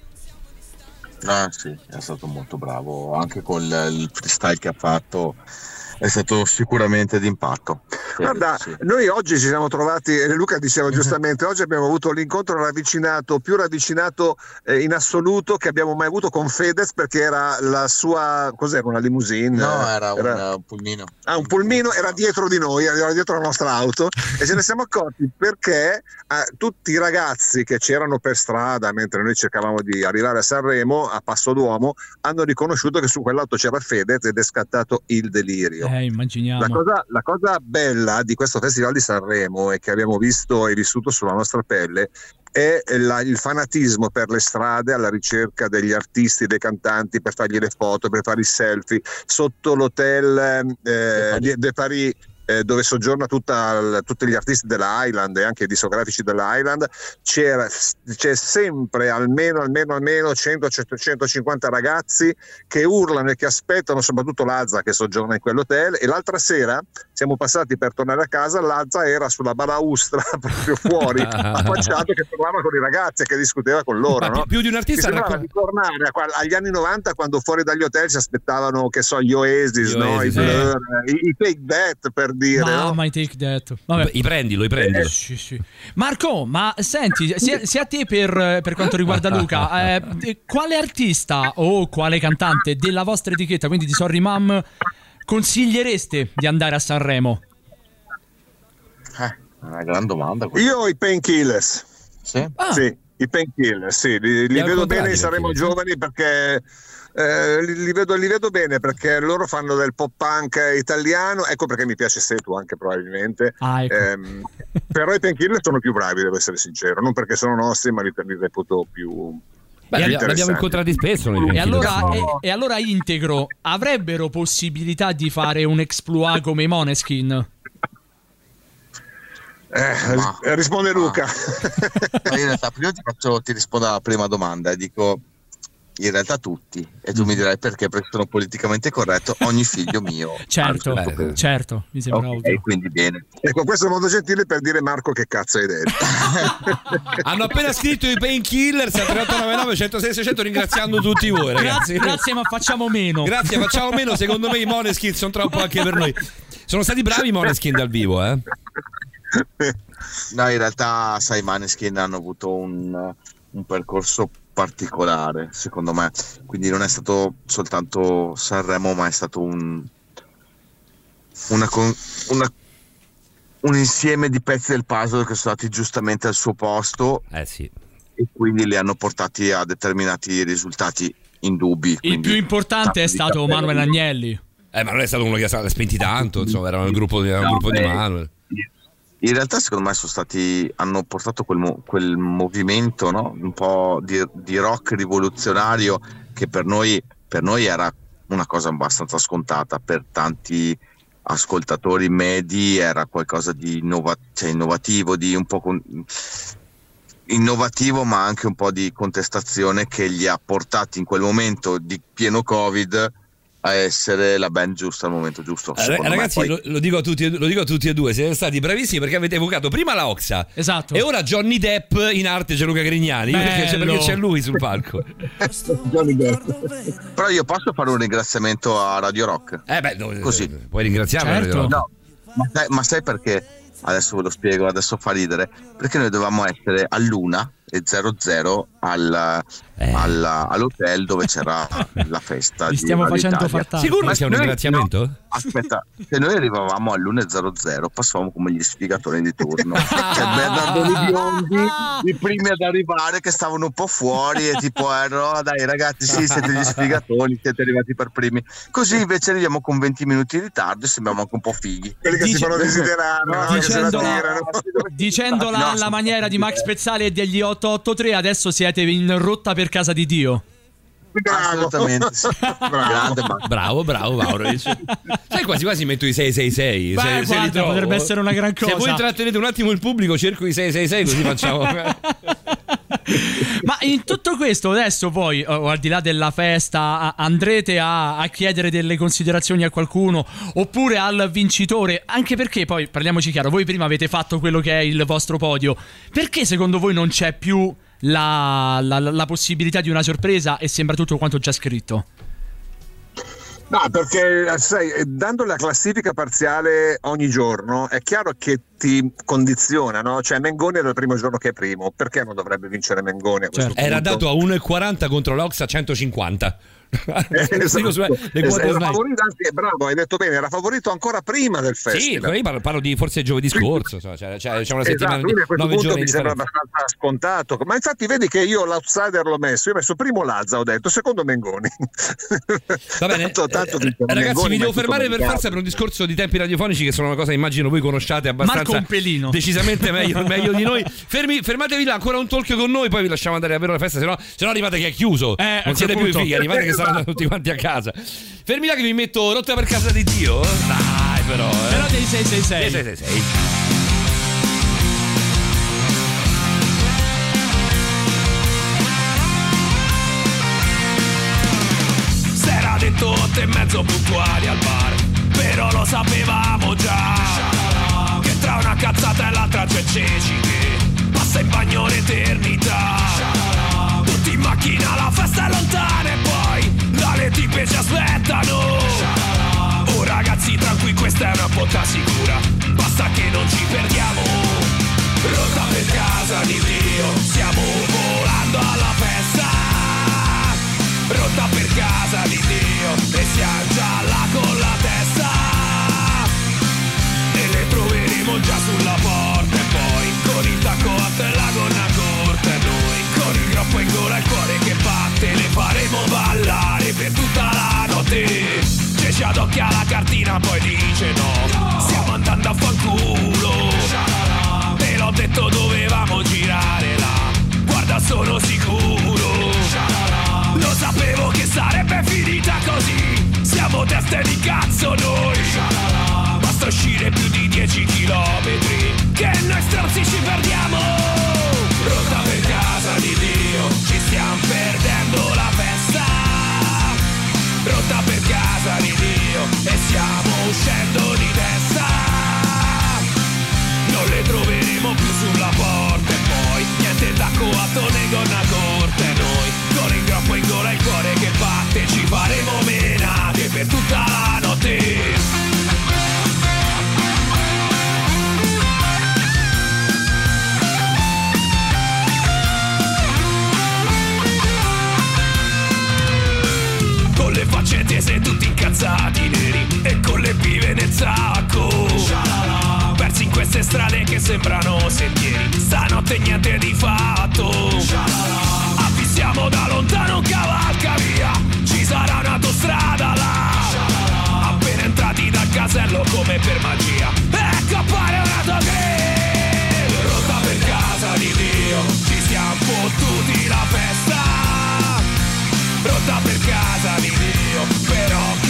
S13: Ah, sì, è stato molto bravo anche con il freestyle che ha fatto. È stato sicuramente d'impatto.
S11: Guarda, noi oggi ci siamo trovati, e Luca diceva giustamente, oggi abbiamo avuto l'incontro ravvicinato, più ravvicinato eh, in assoluto che abbiamo mai avuto con Fedez perché era la sua, cos'era, una limousine?
S13: No, era un uh, pulmino.
S11: Ah, un pulmino era dietro di noi, era dietro la nostra auto e ce ne siamo accorti perché eh, tutti i ragazzi che c'erano per strada mentre noi cercavamo di arrivare a Sanremo, a Passo d'Uomo, hanno riconosciuto che su quell'auto c'era Fedez ed è scattato il delirio.
S10: Eh, immaginiamo.
S11: La cosa, la cosa bella di questo Festival di Sanremo e che abbiamo visto e vissuto sulla nostra pelle è la- il fanatismo per le strade alla ricerca degli artisti, dei cantanti per fargli le foto, per fare i selfie sotto l'hotel eh, di- de Paris. Eh, dove soggiorna tutta- tutti gli artisti della Island e anche i discografici della Island c'era, c'è sempre almeno almeno almeno 100 150 ragazzi che urlano e che aspettano soprattutto Lazza che soggiorna in quell'hotel e l'altra sera siamo passati per tornare a casa Lazza era sulla balaustra proprio fuori affacciato che parlava con i ragazzi e che discuteva con loro no?
S4: più- di un artista
S11: Mi
S4: raccon-
S11: di tornare agli anni 90 quando fuori dagli hotel si aspettavano che so gli Oasis,
S4: Gli
S11: no?
S4: Oasis,
S11: I,
S4: eh.
S11: Blur, i, i Take That per dire no?
S10: Mamma, i take that. Vabbè.
S4: I prendilo, i prendilo.
S10: Eh, sì, sì. Marco, ma senti, sia, sia a te per, per quanto riguarda Luca, eh, quale artista o quale cantante della vostra etichetta, quindi di Sorry Mom, consigliereste di andare a Sanremo?
S13: Eh, una gran domanda. questa.
S11: Io i painkillers.
S13: Sì?
S11: Sì, i painkillers, sì, li, li vedo bene, saremo giovani perché eh, li, li vedo, li vedo bene perché loro fanno del pop punk italiano, ecco perché mi piace Setu anche probabilmente.
S10: Ah, ecco.
S11: Ehm, però i painkillers sono più bravi, devo essere sincero, non perché sono nostri, ma li, li reputo più.
S4: Beh,
S11: più
S4: li, li abbiamo
S11: interessanti.
S4: incontrati spesso.
S10: E allora, e, e allora integro, avrebbero possibilità di fare un exploit come i Moneskin?
S11: Eh,
S13: Ma-
S11: ris- risponde Luca.
S13: Ma in realtà prima ti, faccio, ti rispondo alla prima domanda e dico in realtà tutti e tu mi dirai perché perché sono politicamente corretto ogni figlio mio
S10: Certo,
S13: suo
S10: certo, mi sembra
S13: Ok,
S10: ovvio.
S13: quindi bene
S11: ecco, questo è un modo gentile per dire Marco che cazzo hai detto.
S4: Hanno appena scritto i painkillers a 3899 106 600 ringraziando tutti voi, ragazzi.
S10: Grazie, grazie, ma facciamo meno.
S4: Grazie, facciamo meno. Secondo me i Moneskin sono troppo anche per noi. Sono stati bravi i Moneskin dal vivo, eh?
S13: no in realtà sai i Maneskin hanno avuto un, un percorso particolare secondo me quindi non è stato soltanto Sanremo ma è stato un una, una- un insieme di pezzi del puzzle che sono stati giustamente al suo posto
S4: Eh sì.
S13: e quindi li hanno portati a determinati risultati indubbi.
S10: Il più importante è stato. Manuel Agnelli.
S4: Eh, ma non è stato uno che ha spenti tanto, insomma, era un gruppo di, era un
S13: No,
S4: gruppo di Manuel.
S13: In realtà, secondo me, sono stati, hanno portato quel, mo- quel movimento no? un po' di, di rock rivoluzionario che per noi, per noi era una cosa abbastanza scontata, per tanti ascoltatori medi era qualcosa di innova- cioè innovativo, di un po' con- innovativo, ma anche un po' di contestazione che li ha portati in quel momento di pieno Covid a essere la band giusta al momento giusto.
S4: Eh,
S13: me.
S4: ragazzi,
S13: Poi-
S4: lo, lo dico a tutti, lo dico a tutti e due, siete stati bravissimi perché avete evocato prima la Oxa
S10: Esatto.
S4: e ora Johnny Depp in arte c'è Luca Grignani perché c'è, perché c'è lui sul palco.
S13: Però io posso fare un ringraziamento a Radio Rock?
S4: Eh beh, no,
S13: Così.
S4: puoi ringraziarlo.
S10: Certo.
S4: no?
S13: No, ma sai, ma sai perché? Adesso ve lo spiego, adesso fa ridere. Perché noi dovevamo essere all'una e 00 al, alla- all'hotel dove c'era la festa.
S10: Li stiamo facendo
S13: Italia.
S10: far tardi.
S4: Sicuro che sia un
S13: noi-
S4: ringraziamento?
S13: no, aspetta, se noi arrivavamo all'1.00 passavamo come gli sfigatori di turno. Cioè Bernardoni biondi, i primi ad arrivare che stavano un po' fuori e tipo eh, no dai ragazzi sì siete gli sfigatoni, siete arrivati per primi. Così invece arriviamo con 20 minuti di ritardo e sembriamo anche un po' fighi.
S11: Quelli che si
S10: Dice-
S11: fanno desiderare, no?
S10: Dicendola, dicendola
S13: No,
S10: alla maniera di Max Pezzali e degli 883, adesso siete in rotta per casa di Dio.
S11: Bravo.
S13: Assolutamente sì. Max.
S4: Bravo, bravo Mauro. Sai quasi quasi metto i 666.
S10: Beh,
S4: se, se li
S10: guarda,
S4: trovo.
S10: potrebbe essere una gran
S4: Se
S10: cosa.
S4: voi intrattenete un attimo il pubblico, cerco i 666 così facciamo.
S10: Ma in tutto questo adesso poi, oh, al di là della festa, andrete a, a chiedere delle considerazioni a qualcuno oppure al vincitore, anche perché poi parliamoci chiaro, voi prima avete fatto quello che è il vostro podio, perché secondo voi non c'è più la, la- la possibilità di una sorpresa e sembra tutto quanto già scritto?
S11: No, perché sai, eh, dando la classifica parziale ogni giorno è chiaro che ti condiziona, no? Cioè Mengoni era il primo giorno che è primo, perché non dovrebbe vincere Mengoni
S4: Certo. Era dato a 1,40 contro l'Ox a 150.
S11: Eh, esatto.
S4: sulle- le
S11: Es-
S4: quote
S11: era favorito, anzi, bravo, hai detto bene, era favorito ancora prima del
S4: Sì,
S11: festival.
S4: io parlo, parlo di forse giovedì scorso, insomma, c'è, c'è- c'è una settimana
S11: Esatto, quindi a
S4: di
S11: questo
S4: nove
S11: punto mi
S4: di
S11: sembra abbastanza scontato. Ma infatti vedi che io l'outsider l'ho messo, io ho messo primo Lazza, ho detto, secondo Mengoni.
S4: Va bene,
S11: Tanto- tanto
S4: eh, ragazzi,
S11: Mengoni,
S4: vi devo fermare per forza per un discorso di tempi radiofonici che sono una cosa che immagino voi conosciate abbastanza decisamente meglio, meglio di noi. Fermi, fermatevi là, ancora un talk con noi, poi vi lasciamo andare a vedere la festa, se no, se no arrivate che è chiuso.
S10: Eh,
S4: non siete più i
S10: punto.
S4: fighi, arrivate che saranno tutti quanti a casa. Fermi là che vi metto rotta per casa di Dio. Dai, però, eh.
S10: Però dei 666.
S4: 666.
S7: S'era detto otto e mezzo puntuali al bar Però lo sapevamo già Che tra una cazzata e l'altra c'è Ceci Che passa in bagno l'eternità Tutti in macchina, la festa è lontana tipe ci aspettano Oh ragazzi tranquilli questa è una botta sicura. Basta che non ci perdiamo ci adocchia la cartina poi dice no. Stiamo andando a fanculo. Te l'ho detto dovevamo girare là. Guarda sono sicuro. Lo sapevo che sarebbe finita così. Siamo teste di cazzo noi. Basta uscire più di 10 chilometri Che noi stronzi ci perdiamo. Rotta per casa di Dio Ci stiamo perdendo la festa Rotta per casa di Dio E stiamo uscendo di testa. Non le troveremo più sulla porta e poi niente tacco alto né gonna corta e noi con il groppo in gola e il cuore che batte ci faremo menate per tutta la notte incazzati neri e con le pive nel sacco. Persi in queste strade che sembrano sentieri. Stanotte niente di fatto. Avvisiamo da lontano un cavalca via ci sarà un'autostrada là. Appena entrati dal casello come per magia. Ecco appare un'autogrill rotta per casa di Dio. Ci siamo fottuti la festa. Rotta per casa di Dio, però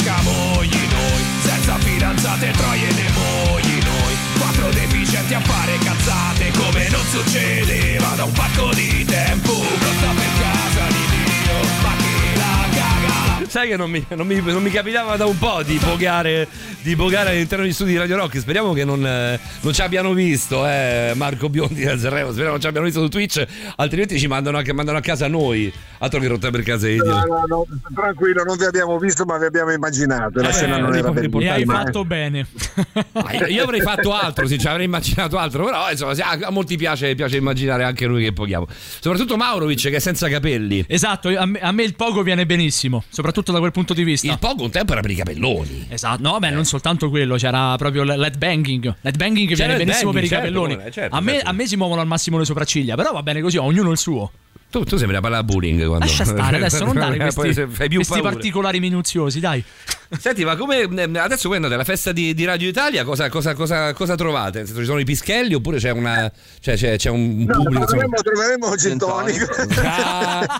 S7: e camogli noi, senza fidanzate, troie né mogli noi. Quattro deficienti a fare cazzate come non succedeva da un pacco di tempo. Rotta per casa di Dio, ma chi la caga?
S4: Sai che non mi, non mi- non mi capitava da un po' di pogare, di pogare all'interno degli studi di Radio Rock. Speriamo che non, eh, non ci abbiano visto, eh, Marco Biondi da Sanremo. Speriamo non ci abbiano visto su Twitch, altrimenti ci mandano a, mandano a casa noi. Altro che rotta per casa
S11: No, no, no, tranquillo, non vi abbiamo visto, ma vi abbiamo immaginato. La
S4: Eh,
S11: scena non era
S4: riportare-
S11: bellissima.
S10: E hai fatto bene.
S4: Io- avrei fatto altro, sì, cioè, avrei immaginato altro, però insomma, sì, a, a molti piace, piace immaginare anche noi che poghiamo. Soprattutto Maurovic che è senza capelli.
S10: Esatto, a me, a me il pogo viene benissimo, soprattutto da quel punto di vista.
S4: Il pogo un tempo era per i capelloni.
S10: Esatto, no, beh, non soltanto quello, c'era proprio l'head banging. L'head banging viene benissimo per i
S4: banging, certo,
S10: capelloni.
S4: certo,
S10: a, me,
S4: certo.
S10: a me si muovono al massimo le sopracciglia, però va bene così, ognuno il suo.
S4: Tu, tu sembri a parlare a bullying quando...
S10: Lascia stare adesso, non dare questi,
S4: se fai più
S10: questi particolari minuziosi, dai.
S4: Senti, ma come ehm, adesso voi andate alla festa di, di Radio Italia, cosa, cosa- cosa- cosa trovate? Senso, ci sono i pischelli oppure c'è una. Cioè, c'è, c'è un
S11: No,
S4: pubblico.
S11: troveremo, troveremo gin tonic.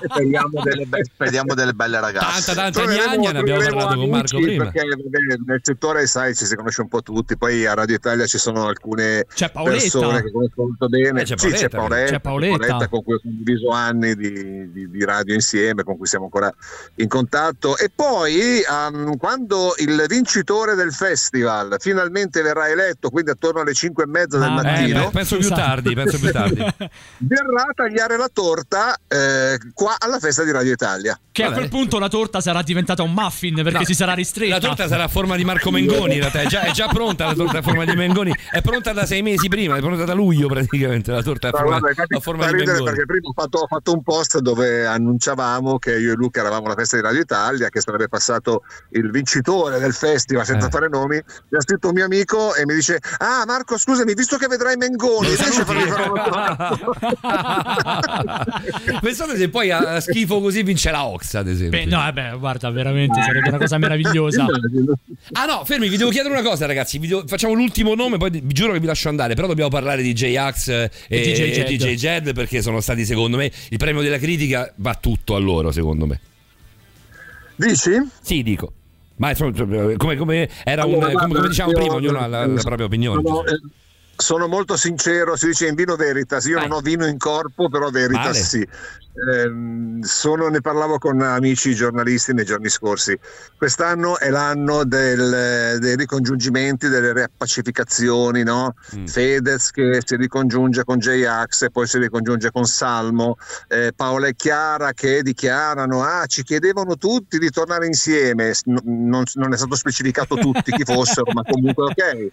S13: Speriamo delle, be- speriamo delle belle ragazze.
S4: tanta, tanta gnagna, ne abbiamo parlato con Marco prima.
S11: Perché vabbè, nel settore, sai, ci si conosce un po' tutti. Poi a Radio Italia ci sono alcune
S10: C'è Paoletta.
S11: persone che conosco molto bene.
S4: Eh, c'è
S11: Sì, c'è
S4: Paoletta,
S11: Paoletta,
S10: c'è Paoletta.
S11: con cui ho condiviso anni di, di- di radio insieme, con cui siamo ancora in contatto. E poi, ehm, quando il vincitore del festival finalmente verrà eletto, quindi attorno alle 5 e mezza del
S10: Ah,
S4: Eh,
S11: mattino,
S4: beh, penso più
S10: Scusa.
S4: tardi, penso più tardi.
S11: verrà a tagliare la torta eh, qua alla festa di Radio Italia.
S10: Che a
S4: Vabbè.
S10: quel punto la torta sarà diventata un muffin perché
S4: No,
S10: si sarà ristretta.
S4: La torta sarà a forma di Marco Mengoni, in realtà. È già, è già pronta la torta a forma di Mengoni. È pronta da sei mesi prima, è pronta da luglio praticamente la torta a
S11: No,
S4: forma,
S11: guarda,
S4: a forma di Mengoni.
S11: perché prima ho fatto, ho fatto un post dove annunciavamo che io e Luca eravamo alla festa di Radio Italia, che sarebbe passato il vincitore del festival senza
S4: Eh.
S11: fare nomi. Mi ha scritto un mio amico e mi dice: Ah, Marco, scusami, visto che vedrai Mengoni, riesci a farmi fare una
S4: Pensate se poi a a schifo così vince la Ox, ad esempio.
S10: Beh, no, vabbè, guarda, veramente sarebbe una cosa meravigliosa.
S4: Ah no, fermi, vi devo chiedere una cosa ragazzi, vi devo- facciamo l'ultimo nome, poi vi giuro che vi lascio andare, però dobbiamo parlare di J-Ax e,
S10: E DJ
S4: e
S10: Jed.
S4: DJ Jed perché sono stati secondo me, il premio della critica va tutto a loro secondo me.
S11: Dici?
S4: Sì, dico. Ma come, come era un,
S11: Allora,
S4: come, come diciamo
S11: io-
S4: prima, ognuno ha la, la propria opinione.
S11: Sono, eh, sono molto sincero, si dice in vino veritas, io
S4: Vai.
S11: non ho vino in corpo, però veritas
S4: Vale.
S11: sì. Ehm, sono- ne parlavo con amici giornalisti nei giorni scorsi. Quest'anno è l'anno del- dei ricongiungimenti, delle riappacificazioni, no?
S4: Mm.
S11: Fedez che si ricongiunge con J-Ax e poi si ricongiunge con Salmo, eh, Paola e Chiara che dichiarano: Ah, ci chiedevano tutti di tornare insieme. S- n- non, non è stato specificato tutti chi fossero, ma comunque ok.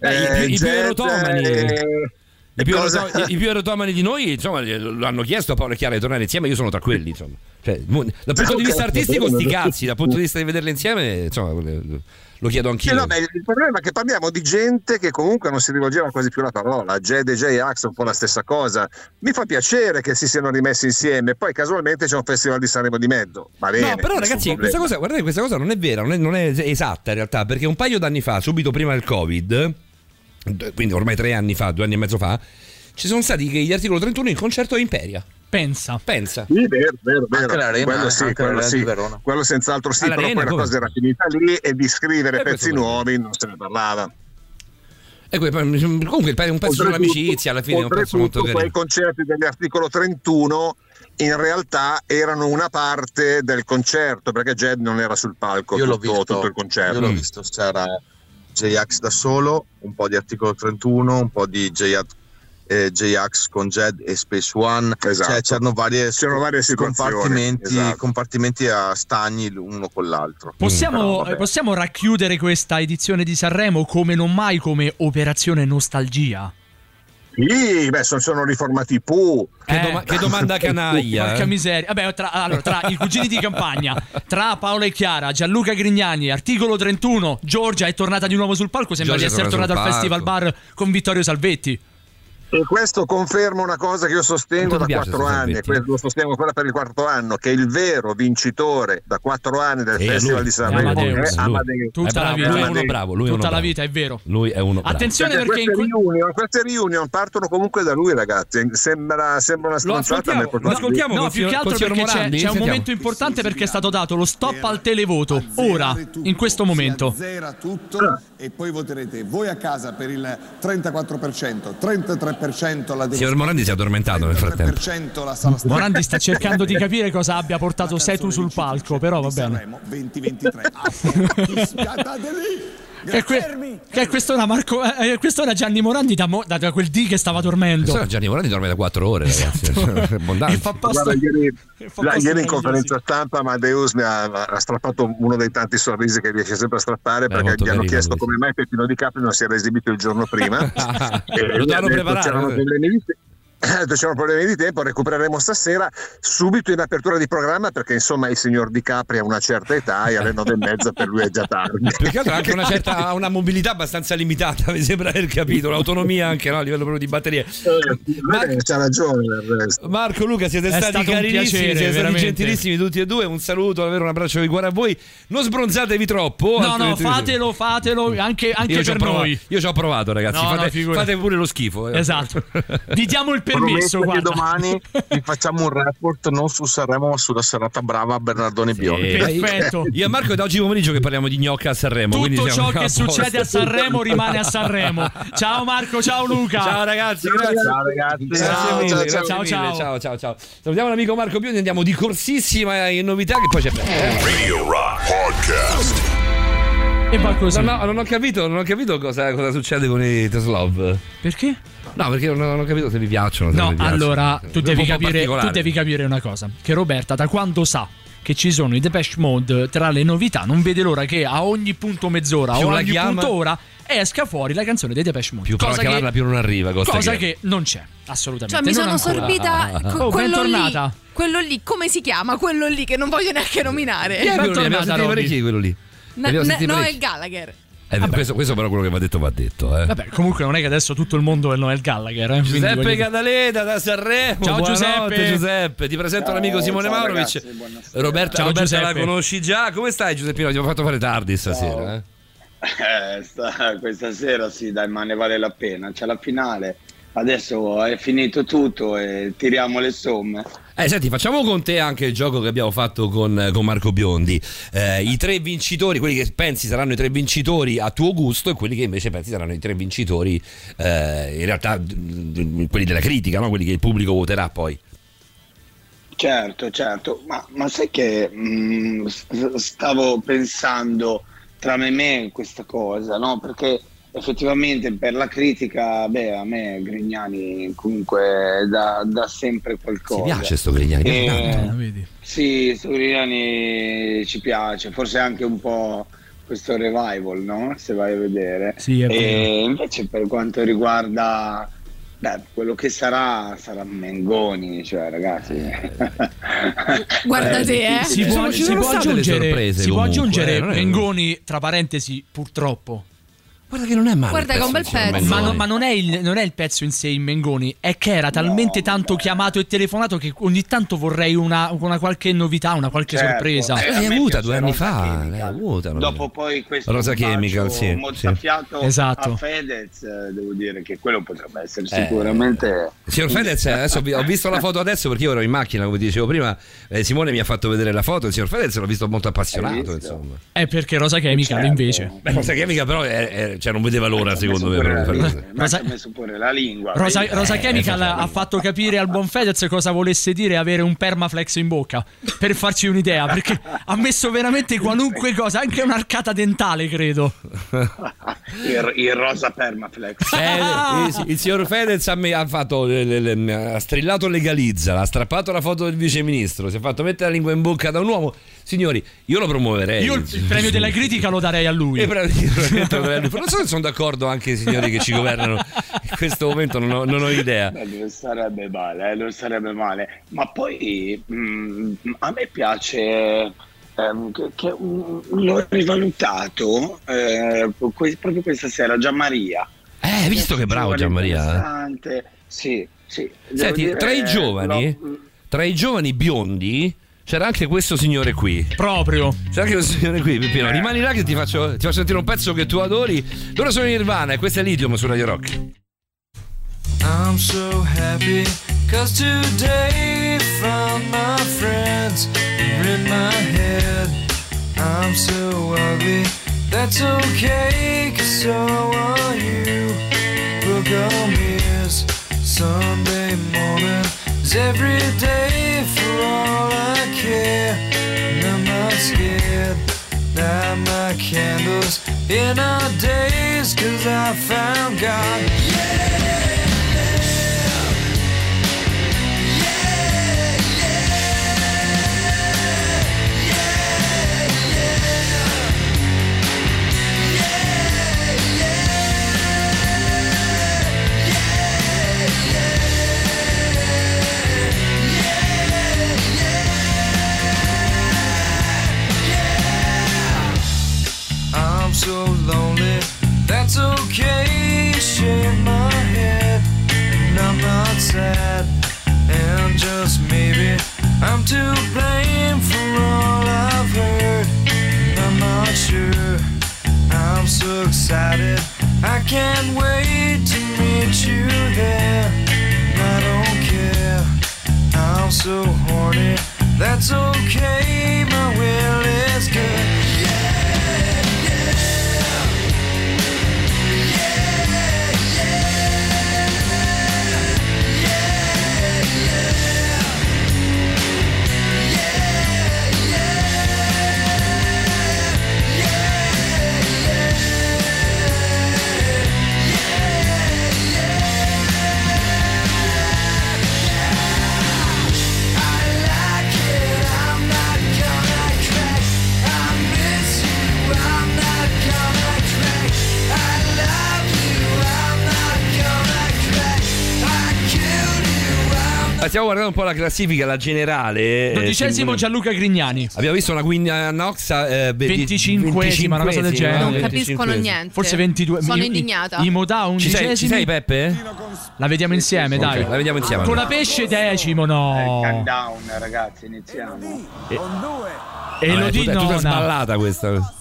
S4: Beh, i più- i erotomani-
S11: eh,
S4: I più,
S11: cosa-
S4: eroto- i più erotomani di noi, insomma, lo hanno chiesto a Paolo e Chiara di tornare insieme. Io sono tra quelli, insomma. Cioè, dal punto di vista artistico, sti cazzi, dal punto di vista di vederle insieme, insomma, lo chiedo
S11: Sì,
S4: anch'io.
S11: no, beh, il problema è che parliamo di gente che comunque non si rivolgeva quasi più la parola. Jed e J-Ax è un po' la stessa cosa. Mi fa piacere che si siano rimessi insieme. Poi casualmente c'è un festival di Sanremo di mezzo. Va bene.
S4: No, però ragazzi, questa cosa, guardate, questa cosa non è vera, non è, non è esatta in realtà, perché un paio d'anni fa, subito prima del Covid, quindi ormai tre anni fa, due anni e mezzo fa, ci sono stati che gli articolo 31 in concerto a Imperia.
S10: Pensa.
S4: Pensa.
S11: Sì, vero, vero, vero.
S13: Anche l'Arena,
S11: quello sì,
S13: anche
S11: quello, sì. quello senz'altro sì,
S4: All'Arena,
S11: però poi la
S4: come?
S11: cosa era finita lì e di scrivere
S4: Eh,
S11: pezzi nuovi non se ne parlava.
S4: E que- comunque è un pezzo sull'amicizia, alla fine è un pezzo molto
S11: oltretutto, quei
S4: carino.
S11: concerti dell'articolo 31 in realtà erano una parte del concerto perché Jed non era sul palco
S13: Io l'ho
S11: tutto,
S13: visto,
S11: tutto il concerto.
S13: io l'ho visto, c'era J-Ax da solo, un po' di articolo 31, un po' di J-Ax, eh, J-Ax con Jed e Space One,
S11: Esatto.
S13: cioè c'erano varie,
S11: C'erano varie
S13: compartimenti,
S11: esatto.
S13: compartimenti a stagni l'uno con l'altro.
S10: Possiamo,
S11: Però,
S10: possiamo racchiudere questa edizione di Sanremo come non mai come operazione nostalgia?
S11: Sì, beh, sono, sono riformati i Pooh.
S4: Che,
S10: Eh.
S4: doma- che domanda canaglia.
S10: Porca
S4: eh.
S10: miseria. Vabbè, tra, allora, tra i cugini di campagna, tra Paola e Chiara, Gianluca Grignani, articolo 31, Giorgia è tornata di nuovo sul palco. Sembra
S4: Giorgia
S10: di essere
S4: tornata
S10: al
S4: sul
S10: Festival
S4: palco.
S10: Bar con Vittorio Salvetti.
S11: E questo conferma una cosa che io sostengo da quattro anni, e lo sostengo ancora per il quarto anno, che il vero vincitore da quattro anni del
S4: È
S11: Festival
S4: lui,
S11: di Sanremo
S10: Amadeus.
S11: è. Amadeus.
S10: Tutta la vita.
S4: Lui è uno bravo, lui è
S10: Tutta la vita, è vero.
S4: Lui è uno bravo.
S10: Attenzione
S11: Perché
S10: perché in
S11: queste, reunion, queste reunion partono comunque da lui, ragazzi. Sembra, sembra una
S4: Lo
S11: stronzata.
S4: ascoltiamo, lo ascoltiamo
S10: No, più che altro perché c'è, c'è un momento importante perché è stato dato lo stop al televoto. Ora, in questo momento.
S6: Si azzera tutto e poi voterete voi a casa per il 34%, 33% 33% la
S4: Signor Morandi si è addormentato nel frattempo.
S6: 33% la sala
S10: Morandi sta cercando di capire cosa abbia portato Setu sul palco, però va bene.
S6: Sanremo 2023. Ah, Scatate lì!
S10: Che, è que- che è quest'ora, Marco, eh, quest'ora Gianni Morandi da, mo- da- quel dì che stava dormendo.
S4: Questo Gianni Morandi dorme da 4 ore, ragazzi. È abbondante.
S10: E fa posto-
S11: Guarda, ieri,
S10: fa
S11: la-
S10: posto
S11: ieri in conferenza stampa Amadeus mi ha, ha strappato uno dei tanti sorrisi che riesce sempre a strappare perché
S4: molto
S11: gli hanno chiesto
S4: lui.
S11: come mai Peppino Di Capri non si era esibito il giorno prima. E
S4: dovevano
S11: detto,
S4: preparare.
S11: C'erano problemi di ha detto, c'erano problemi di tempo, recupereremo stasera subito in apertura di programma perché insomma il signor Di Capri ha una certa età e alle nove e mezza per lui è già tardi.
S4: Altro ha anche una certa una mobilità abbastanza limitata, mi sembra aver capito, l'autonomia anche no, a livello proprio di batterie.
S11: Eh, c'ha ragione del resto.
S4: Marco Luca, siete
S10: È
S4: stati carinissimi,
S10: piacere,
S4: siete stati
S10: veramente.
S4: gentilissimi tutti e due. Un saluto, davvero un abbraccio di cuore a voi. Non sbronzatevi troppo.
S10: No, no, fatelo, fatelo anche, anche
S4: Io ci ho
S10: per
S4: provato-
S10: noi.
S4: Io ci ho provato, ragazzi.
S10: No, no,
S4: fate,
S10: figurati.
S4: fate pure lo schifo. eh.
S10: Esatto. Vi diamo il permesso,
S13: Prometto che
S10: guarda.
S13: domani vi facciamo un report non su Sanremo ma sulla serata brava a Bernardone Biondi.
S4: Eh,
S10: Perfetto.
S4: Io e Marco è da oggi pomeriggio che parliamo di gnocca a Sanremo.
S10: Tutto
S4: siamo
S10: ciò che
S4: posto.
S10: succede a Sanremo rimane a Sanremo. Ciao Marco, ciao Luca.
S4: Ciao ragazzi, grazie.
S13: Ciao ragazzi.
S4: Grazie
S11: Ciao,
S4: mille,
S11: ciao,
S10: ciao.
S4: mille.
S10: Ciao,
S4: ciao, ciao, ciao. Salutiamo l'amico Marco Biondi, andiamo di corsissima in novità che poi c'è.
S2: Radio Rock Podcast.
S10: E va così.
S4: No, no, non ho capito, non ho capito cosa, cosa succede con i Teslov.
S10: Perché?
S4: No, perché non, non ho capito se vi piacciono. se
S10: No,
S4: vi piacciono.
S10: allora tu devi, capire, tu devi capire una cosa: che Roberta, da quando sa che ci sono i Depeche Mode tra le novità, non vede l'ora che a ogni punto mezz'ora
S4: Più
S10: o
S4: la
S10: ogni
S4: chiama-
S10: punto ora esca fuori la canzone dei Depeche Mode.
S4: Più
S10: cosa
S4: chiamarla,
S10: che,
S4: più non arriva.
S10: Cosa
S4: che-
S10: che non c'è, assolutamente.
S5: Cioè, mi
S10: non
S5: sono sorbita
S10: Oh,
S5: quello lì.
S10: bentornata.
S5: Quello lì, come si chiama? Quello lì che non voglio neanche nominare.
S4: Chi è quello lì?
S10: Robby.
S4: parecchi quello lì.
S5: Na- na- Noel
S4: parecchi.
S5: Gallagher.
S4: Eh, questo, questo però quello che va detto va detto. Eh.
S10: Vabbè, comunque non è che adesso tutto il mondo è Noel Gallagher. Eh?
S4: Giuseppe
S10: voglio
S4: Cadaleda da Sanremo.
S10: Ciao, Giuseppe.
S4: Giuseppe. Ti presento
S6: Ciao,
S4: l'amico Simone
S6: ciao,
S4: Maurovic.
S6: ragazzi.
S4: Roberta,
S10: Ciao,
S4: Roberta la conosci già. Come stai Giuseppino? Ti ho fatto fare tardi stasera. Eh?
S16: Eh, sta- questa sera sì, dai, ma ne vale la pena. C'è la finale. Adesso è finito tutto e tiriamo le somme.
S4: Eh, senti, facciamo con te anche il gioco che abbiamo fatto con, con Marco Biondi. Eh, I tre vincitori, quelli che pensi saranno i tre vincitori a tuo gusto e quelli che invece pensi saranno i tre vincitori, eh, in realtà quelli della critica, no? quelli che il pubblico voterà poi.
S16: Certo, certo, ma, ma sai che mm, s- stavo pensando tra me e me questa cosa, no? Perché effettivamente per la critica, beh, a me Grignani comunque dà, dà sempre qualcosa.
S4: Ti piace sto Grignani?
S16: Eh,
S4: Tanto.
S10: vedi.
S16: Sì, su Grignani ci piace, forse anche un po' questo revival, no? Se vai a vedere.
S10: Sì, è vero.
S16: e invece per quanto riguarda beh, quello che sarà, sarà Mengoni, cioè ragazzi.
S5: Guarda te, eh.
S10: Si può, si può aggiungere,
S4: sorprese
S10: si può aggiungere
S4: eh,
S10: Mengoni, tra parentesi, purtroppo.
S4: Guarda che non è male.
S5: Guarda che è un bel pezzo.
S10: Ma, no- ma non, è il, non è il pezzo in sé in Mengoni, è che era talmente tanto chiamato e telefonato che ogni tanto vorrei una, una qualche novità, una qualche
S16: Certo.
S10: sorpresa.
S16: Eh,
S4: L'hai avuta due anni fa.
S16: Chemical.
S4: l'hai avuta,
S16: Dopo poi questo
S4: Rosa Chemical, sì,
S16: mozzafiato
S10: Esatto.
S16: a Fedez, eh, devo dire che quello potrebbe essere
S4: Eh.
S16: sicuramente
S4: Signor Fedez, adesso ho vi- ho visto la foto adesso perché io ero in macchina, come ti dicevo prima. eh, Simone mi ha fatto vedere la foto. Il signor Fedez l'ho visto molto appassionato. Insomma.
S10: È perché Rosa Chemical
S16: Certo.
S10: invece.
S4: Beh, Rosa Chemica, però, è- è- cioè, non vedeva l'ora, secondo me.
S16: Messo
S4: per
S10: Rosa-
S16: ha messo pure la lingua
S10: Rosa? Rosa
S4: Eh,
S10: Chemical
S4: esatto.
S10: ha fatto capire al buon Fedez cosa volesse dire avere un permaflex in bocca per farci un'idea perché ha messo veramente qualunque cosa anche un'arcata dentale credo
S16: il, il rosa permaflex
S4: Eh, il, il signor Fedez ha, me- ha fatto le- le- le- ha strillato legalizza, ha strappato la foto del viceministro, si è fatto mettere la lingua in bocca da un uomo. Signori, io lo promuoverei.
S10: io il, premio della critica lo darei a lui
S4: Eh, però, io so se sono d'accordo anche i signori che ci governano in questo momento, non ho, non ho idea.
S16: Beh, non sarebbe male, eh, non sarebbe male. Ma poi mm, a me piace ehm, che, mm, l'ho rivalutato eh, proprio questa sera, Gianmaria.
S4: Eh, visto che bravo Gianmaria? eh?
S16: Sì, sì.
S4: Senti,
S16: dire,
S4: tra i giovani,
S16: l'ho-
S4: tra i giovani biondi, c'era anche questo signore qui.
S10: proprio
S4: C'era anche questo signore qui, Peppino. Rimani là che ti faccio, ti faccio sentire un pezzo che tu adori. Loro sono in Nirvana e questo è Lithium su Radio Rock.
S8: I'm so happy cause today found my friends in my head. I'm so ugly, that's okay cause so are you. Book on
S14: Monday morning every day for all I care. And I'm not scared. Light my candles in our days, cause I found God. I'm so lonely, that's okay. Shake my head, and I'm not sad. And just maybe I'm to blame for all I've heard. And I'm not sure. I'm so excited, I can't wait to meet you there. And I don't care, I'm so horny. That's okay, my will
S4: stiamo guardando un po' la classifica, la generale. eh,
S10: Dodicesimo Gianluca Grignani.
S4: Abbiamo visto una Queen Nox eh, beh, di-
S10: 25esima, una cosa del
S4: 25esima,
S10: genere.
S4: no?
S5: Non capiscono
S4: 25esima.
S5: niente.
S10: Forse 22.
S5: Sono indignata.
S10: I Modà
S4: Ci sei, ci
S10: undicesimi.
S4: sei Peppe?
S10: La vediamo insieme, dai.
S4: la vediamo insieme,
S10: Con la pesce decimo, no.
S16: Countdown, ragazzi, iniziamo.
S10: E
S4: Vabbè,
S10: lo di
S4: tutta, tutta
S10: nona.
S4: sballata questa.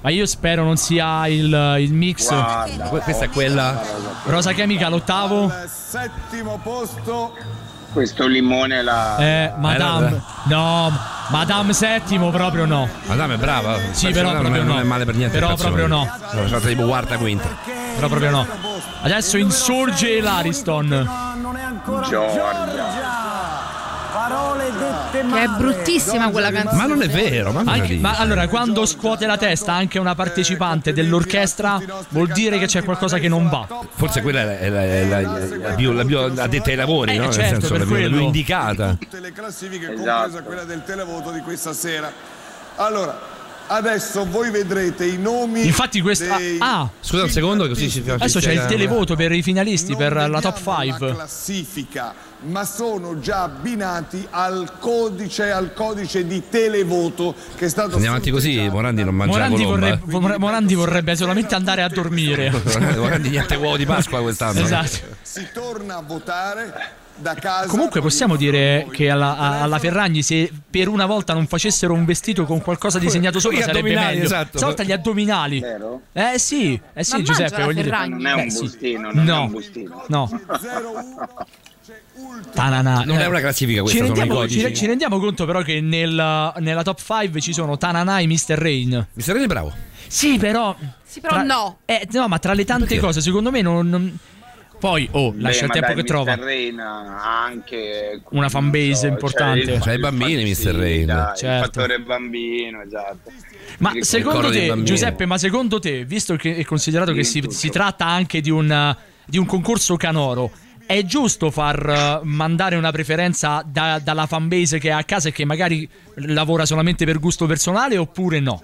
S10: Ma io spero non sia il, il mix.
S16: Guarda,
S4: Que- Questa è quella.
S10: Rosa Chemical ottavo.
S6: Settimo posto.
S16: Questo limone la...
S10: Eh, Madame. No, Madame settimo proprio no.
S4: Madame è brava.
S10: Sì, però
S4: non,
S10: proprio
S4: è, non
S10: no.
S4: è male per niente.
S10: Però proprio no.
S4: Sono stata tipo quarta quinta.
S10: Però proprio no. Adesso insorge l'Ariston.
S16: Giorgia.
S6: Parole dette
S5: Che
S6: male.
S5: è bruttissima quella canzone.
S4: Ma non è vero, ma,
S10: Anche- ma allora, quando scuote la testa anche una partecipante dell'orchestra, vuol dire che c'è qualcosa che non va.
S4: Forse quella è la, la- la- la più, la più addetta ai lavori,
S10: Eh,
S4: no? Nel
S10: certo,
S4: senso,
S10: per
S4: la la più
S10: quello.
S4: indicata.
S6: Tutte le classifiche,
S16: Esatto.
S6: compresa quella del televoto di questa sera. Allora, adesso voi vedrete i nomi.
S10: Infatti, questa.
S6: dei-
S10: Ah,
S4: Scusa un secondo, così ci
S10: adesso c'è il televoto per i finalisti per la top
S6: La
S10: 5.
S6: classifica, ma sono già abbinati al codice, al codice di televoto che è stato
S4: Andiamo avanti così. Morandi non mangia
S10: Morandi, vorrebbe, vor- Morandi vorrebbe solamente andare a dormire.
S4: Morandi niente uovo di Pasqua quest'anno.
S10: Esatto.
S6: Si torna a votare da casa.
S10: Comunque possiamo dire che alla, alla Ferragni se per una volta non facessero un vestito con qualcosa disegnato sopra sarebbe meglio.
S4: esatto.
S10: Stavolta gli addominali.
S16: Vero?
S10: Eh sì, eh sì
S5: Ma
S10: Giuseppe, voglio dire.
S5: Ferragni.
S16: Non è un
S10: Eh, sì.
S16: bustino, non è
S10: No.
S16: un bustino.
S10: No.
S6: 01
S10: Tanana.
S4: Non è
S10: eh.
S4: una classifica questa,
S10: Ci rendiamo, ci- ci rendiamo conto però che nel- nella top 5 ci sono Tanana e Mr. Rain.
S4: Mi sarei bravo.
S10: Sì, però.
S5: Sì, però
S10: tra-
S5: no.
S10: Eh, no, ma tra le tante
S4: Perché?
S10: cose, secondo me non. non- Poi, oh, lascia
S16: Beh,
S10: il tempo
S16: dai,
S10: che trova.
S16: Mr. Rain ha anche
S10: Una fanbase
S16: non
S10: importante.
S4: C'ha i bambini, Mr. Rain.
S16: dai,
S10: Certo.
S16: Il fattore bambino, esatto.
S10: Ma
S16: Il
S10: secondo te. Giuseppe, ma secondo te, visto che è considerato che si, si tratta anche di un, di un concorso canoro, è giusto far eh, mandare una preferenza da- dalla fanbase che è a casa e che magari lavora solamente per gusto personale oppure no?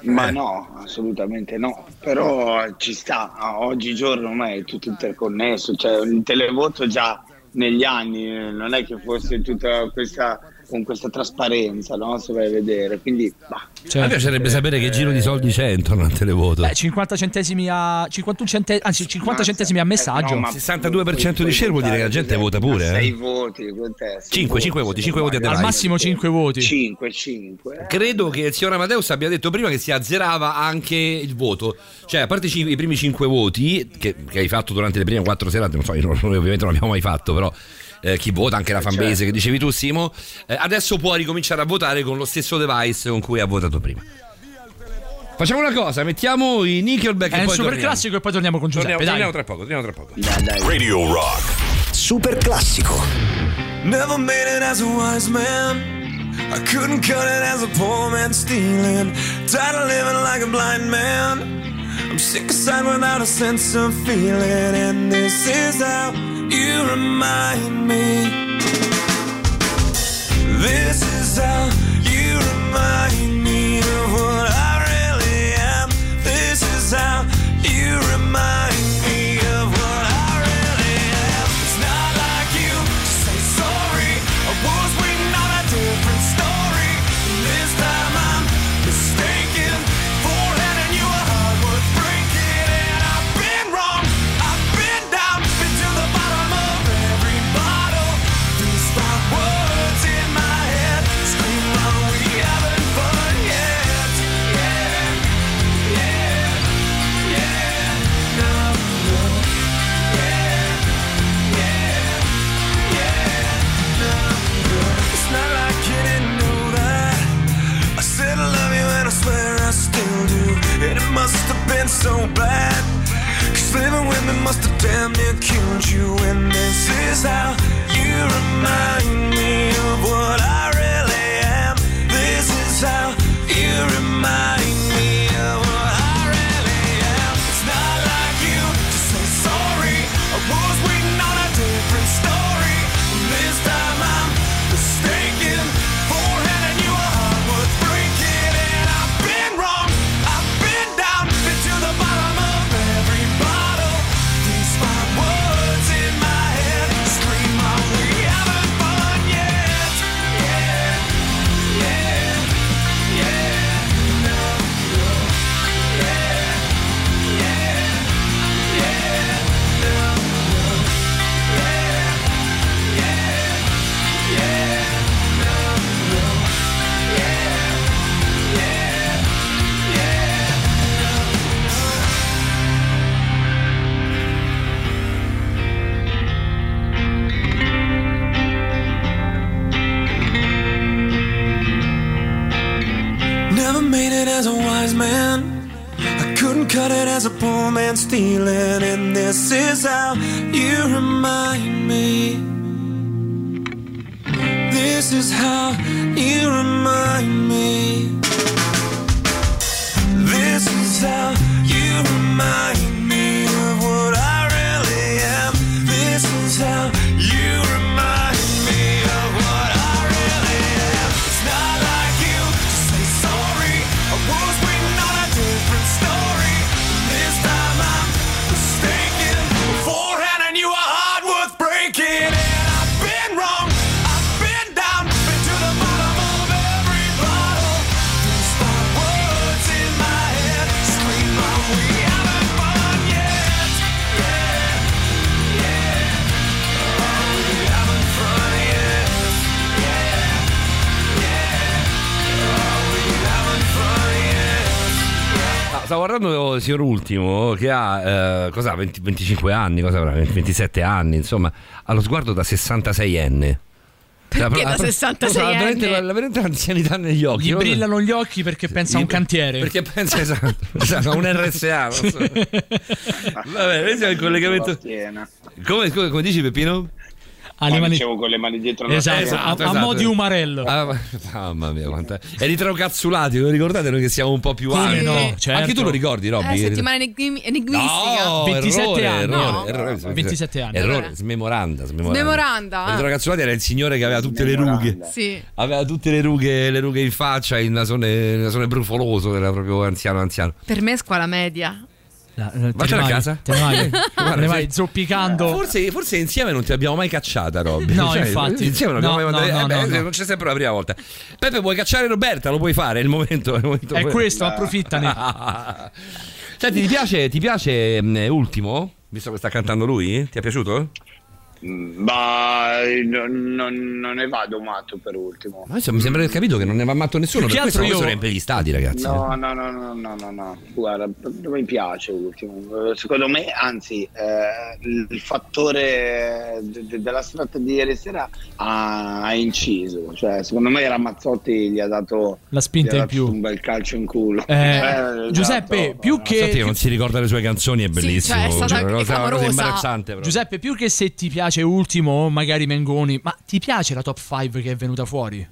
S16: Ma no, assolutamente no. Però ci sta, oggigiorno ormai è tutto interconnesso, cioè il televoto già negli anni non è che fosse tutta questa con questa trasparenza, no? Se vai a vedere, quindi bah,
S10: Certo.
S4: A me piacerebbe sapere che giro di soldi c'è intorno al televoto.
S10: Beh, 50 centesimi a 51 cente- anzi 50 centesimi a messaggio.
S16: Eh, no, ma
S4: 62% di share vuol dire che la gente vota pure, eh?
S16: 6 voti, quant'è? Sei
S4: 5, 5 voti, 5 voti a
S10: Al massimo 5 voti.
S16: 5, 5.
S4: Credo che il signor Amadeus abbia detto prima che si azzerava anche il voto. Cioè, a parte i primi 5 voti che, che hai fatto durante le prime 4 serate, non so, io non- ovviamente non abbiamo mai fatto, però eh, chi vota, anche la fanbase
S16: certo.
S4: che dicevi tu Simo, eh, adesso può ricominciare a votare con lo stesso device con cui ha votato prima. Facciamo una cosa, mettiamo i Nickelback
S10: È
S4: e
S10: un
S4: poi
S10: super
S4: torniamo.
S10: classico e poi torniamo con Giuseppe.
S4: Torniamo,
S10: dai.
S4: torniamo tra poco, torniamo tra poco.
S2: Radio Rock.
S1: Super classico.
S14: Never made it as a wise man. I couldn't cut it as a poor man stealing. Tired of living like a blind man. I'm sick aside without a sense of feeling. And this is how you remind me. This is how so bad. Cause living with me must have damn near killed you. And this is how you remind me a poor man stealing. And this is how you remind me. This is how you remind me. This is how you remind me
S4: stavo guardando il signor Ultimo che ha eh, cosa ha, 20 25 anni, cosa avrà? 20 27 anni, insomma, ha lo sguardo da 66enne.
S5: Perché da
S4: Cioè,
S5: 66enne?
S4: ha veramente, la- la veramente l'anzianità negli occhi.
S10: Gli brillano gli occhi perché pensa a un cantiere.
S4: Perché pensa esatto, esatto, a un RSA. non so. Vabbè, siamo in collegamento. Come, come, come dici Peppino?
S10: Ha le
S16: Ma
S10: mani-
S16: dicevo con le mani dietro la
S10: Esatto,
S16: testa.
S10: a, a mo' di umarello.
S4: Ah, ma- mamma mia, quanta... Eritrocazzulati, lo ricordate noi che siamo un po' più
S10: Come
S4: alti?
S10: no, certo.
S4: Anche tu lo ricordi, Robby?
S5: Eh, settimana enigmi- enigmistica.
S4: No,
S10: 27
S4: errore,
S10: anni.
S4: errore,
S10: No.
S4: errore,
S10: 27 anni.
S4: Errore,
S5: Allora.
S4: smemoranda, smemoranda.
S5: Smemoranda, ah.
S4: Eritrocazzulati era il signore che aveva tutte le rughe.
S5: Sì.
S4: Aveva tutte le rughe, le rughe in faccia, il nasone, il nasone brufoloso, era proprio anziano anziano.
S5: Per me è scuola media.
S4: Vattene
S10: ne
S4: a casa.
S10: Te ne vai,
S4: Guarda,
S10: te ne vai zoppicando.
S4: Forse, forse insieme non ti abbiamo mai cacciata, Robby.
S10: No, infatti.
S4: Insieme non abbiamo
S10: No,
S4: mai
S10: no, no,
S4: eh, beh,
S10: no,
S4: Non c'è sempre la prima volta. Peppe, vuoi cacciare Roberta? Lo puoi fare, è il momento. È, il momento
S10: È questo, approfittane.
S4: Senti, ti piace, ti piace mm, Ultimo? Visto che sta cantando lui? Ti è piaciuto?
S16: Mm, Ma non, non- non ne vado matto per ultimo.
S4: Ma mi sembra di aver capito che non ne va matto nessuno.
S10: Più
S4: Per
S10: che
S4: questo,
S10: io-
S4: riempie gli stadi, ragazzi.
S16: No, no, no, no, no, no, no. Guarda, non mi piace ultimo. Eh, Secondo me, anzi, eh, il fattore de- de- della strada di ieri sera ha, ha inciso. Cioè, secondo me Ramazzotti gli ha dato
S10: La spinta
S16: gli ha
S10: in più.
S16: dato un bel calcio in culo.
S10: Eh,
S16: Eh,
S10: Giuseppe,
S16: esatto.
S10: più
S4: Infatti che
S10: che
S4: non si ricorda le sue canzoni è bellissimo.
S5: cioè, è stata
S4: una cosa, una cosa imbarazzante. Però.
S10: Giuseppe, più che se ti piace ultimo, magari Mengoni, ma ti piace la top 5 che è venuta fuori?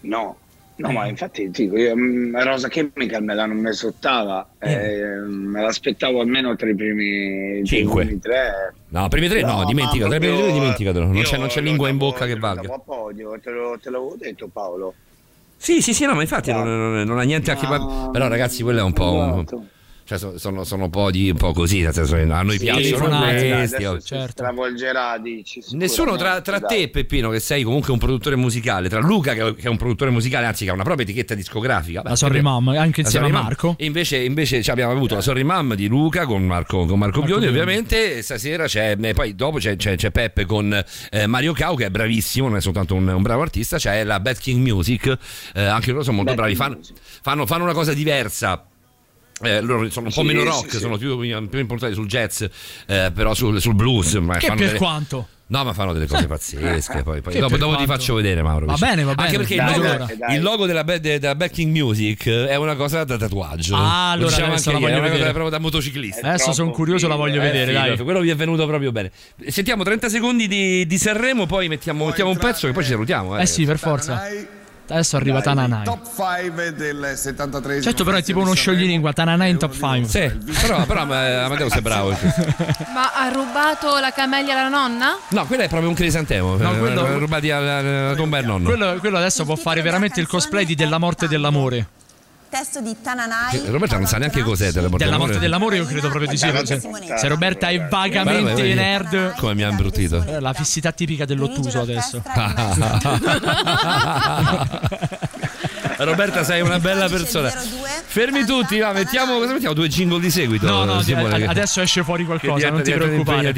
S16: No, no,
S10: Eh.
S16: ma infatti dico, io, mm, Rosa Chemical me l'hanno messo ottava, eh, me l'aspettavo almeno tra i primi, tra i
S4: Cinque.
S16: primi tre.
S4: No, primi tre no,
S16: ma
S4: dimentica, tra i primi tre dimenticatelo. Non c'è, non c'è lingua in bocca che valga.
S16: a podio, te, lo, te l'avevo detto Paolo.
S4: Sì, sì, sì, no, ma infatti non, non- non ha niente a che
S16: Ma-
S4: Però, ragazzi, quello è un po'. un-
S16: Esatto.
S4: Cioè, so- sono, sono un po' di un po' così, nel senso a noi
S16: Sì,
S4: piacciono questi. oh.
S16: si stravolgerà, dici,
S4: Nessuno tra, tra te, Peppino, che sei comunque un produttore musicale, tra Luca, che che è un produttore musicale, anzi, che ha una propria etichetta discografica.
S10: La Sorry Mom, anche insieme a. Marco.
S4: E invece, invece ci abbiamo avuto la Sorry Mom di Luca con Marco, con Marco, Biondi,
S10: Biondi.
S4: ovviamente. E stasera c'è, e poi dopo c'è, c'è- c'è Peppe con eh, Mario Cau, che è bravissimo, non è soltanto un, un bravo artista. C'è la Bad King Music, eh, anche loro sono molto
S16: Bad
S4: bravi, fanno, fanno, fanno una cosa diversa. Eh, loro sono un po'
S16: Sì,
S4: meno rock,
S16: sì.
S4: sono più, più importanti sul jazz, eh, però sul, sul blues. Ma
S10: Che
S4: fanno
S10: per
S4: delle-
S10: quanto?
S4: No, ma fanno delle cose pazzesche. Poi, poi dopo, dopo ti faccio vedere, Mauro.
S10: Va
S4: invece.
S10: bene, va bene.
S4: Anche perché il
S10: Dai,
S4: logo,
S10: dai,
S16: dai.
S4: il logo della, della Backing Music è una cosa da tatuaggio.
S10: Ah,
S4: Lo
S10: allora
S4: diciamo
S10: adesso la voglio
S4: è una cosa
S10: vedere.
S4: proprio da motociclista.
S16: È
S10: Adesso sono curioso, la
S16: figo,
S10: voglio
S16: eh,
S10: vedere, dai.
S4: quello vi è venuto proprio bene. Sentiamo 30 secondi di, di Sanremo, poi mettiamo, mettiamo un pezzo che poi ci salutiamo. Eh,
S10: Eh sì, per forza. Adesso arriva
S6: dai,
S10: Tananai.
S6: Top 5 del 73
S10: Certo, però è tipo uno scioglilingua, Tananai in top 5.
S4: Sì, però, però eh, Amadeus è bravo.
S5: Ma ha rubato la camellia alla nonna?
S4: No, quello è proprio un crisantemo.
S10: No,
S4: eh,
S10: quello-
S4: rubati alla, alla tomba del nonno.
S10: Quello, quello adesso può fare veramente il cosplay di Della morte e dell'amore.
S17: Testo di Tananai.
S4: Che Roberta non sa neanche cos'è della morte
S10: Della
S4: d'amore.
S10: morte e dell'amore io credo proprio di sì. Se, se Roberta è vagamente
S4: Guarda, vedi?
S10: nerd,
S4: Come mi ha imbrutito.
S10: eh, la fissità tipica dell'ottuso adesso.
S4: Roberta, sei una bella persona. Fermi tutti, va, mettiamo, cosa mettiamo? Due jingle di seguito.
S10: No, no,
S4: Simone,
S10: adesso esce fuori qualcosa, non ti preoccupare.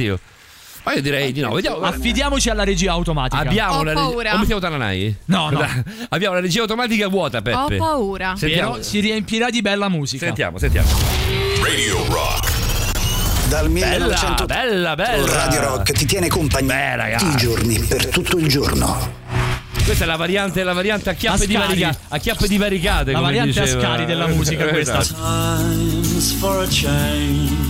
S4: Ma io direi di no. Vediamo.
S10: Affidiamoci alla regia automatica.
S4: Abbiamo
S5: Ho
S4: regia.
S5: paura.
S4: O mettiamo Tananai?
S10: No, no.
S4: Abbiamo una regia automatica vuota, Peppe.
S5: Ho paura.
S4: Sentiamo,
S10: Però si riempirà di bella musica.
S4: sentiamo, sentiamo.
S2: Radio Rock.
S18: Dal
S4: Bella,
S18: 1900
S4: bella, bella.
S18: Radio Rock ti tiene compagnia
S4: Beh,
S18: tutti i giorni per tutto il giorno.
S4: Questa è la variante, la variante a chiappe, di, varica- a chiappe di barricate.
S10: La
S4: come
S10: variante
S4: diceva.
S10: Ascari della musica questa.
S4: Esatto.
S19: times for a change.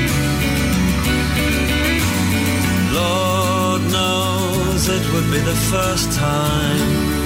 S19: It would be the first time.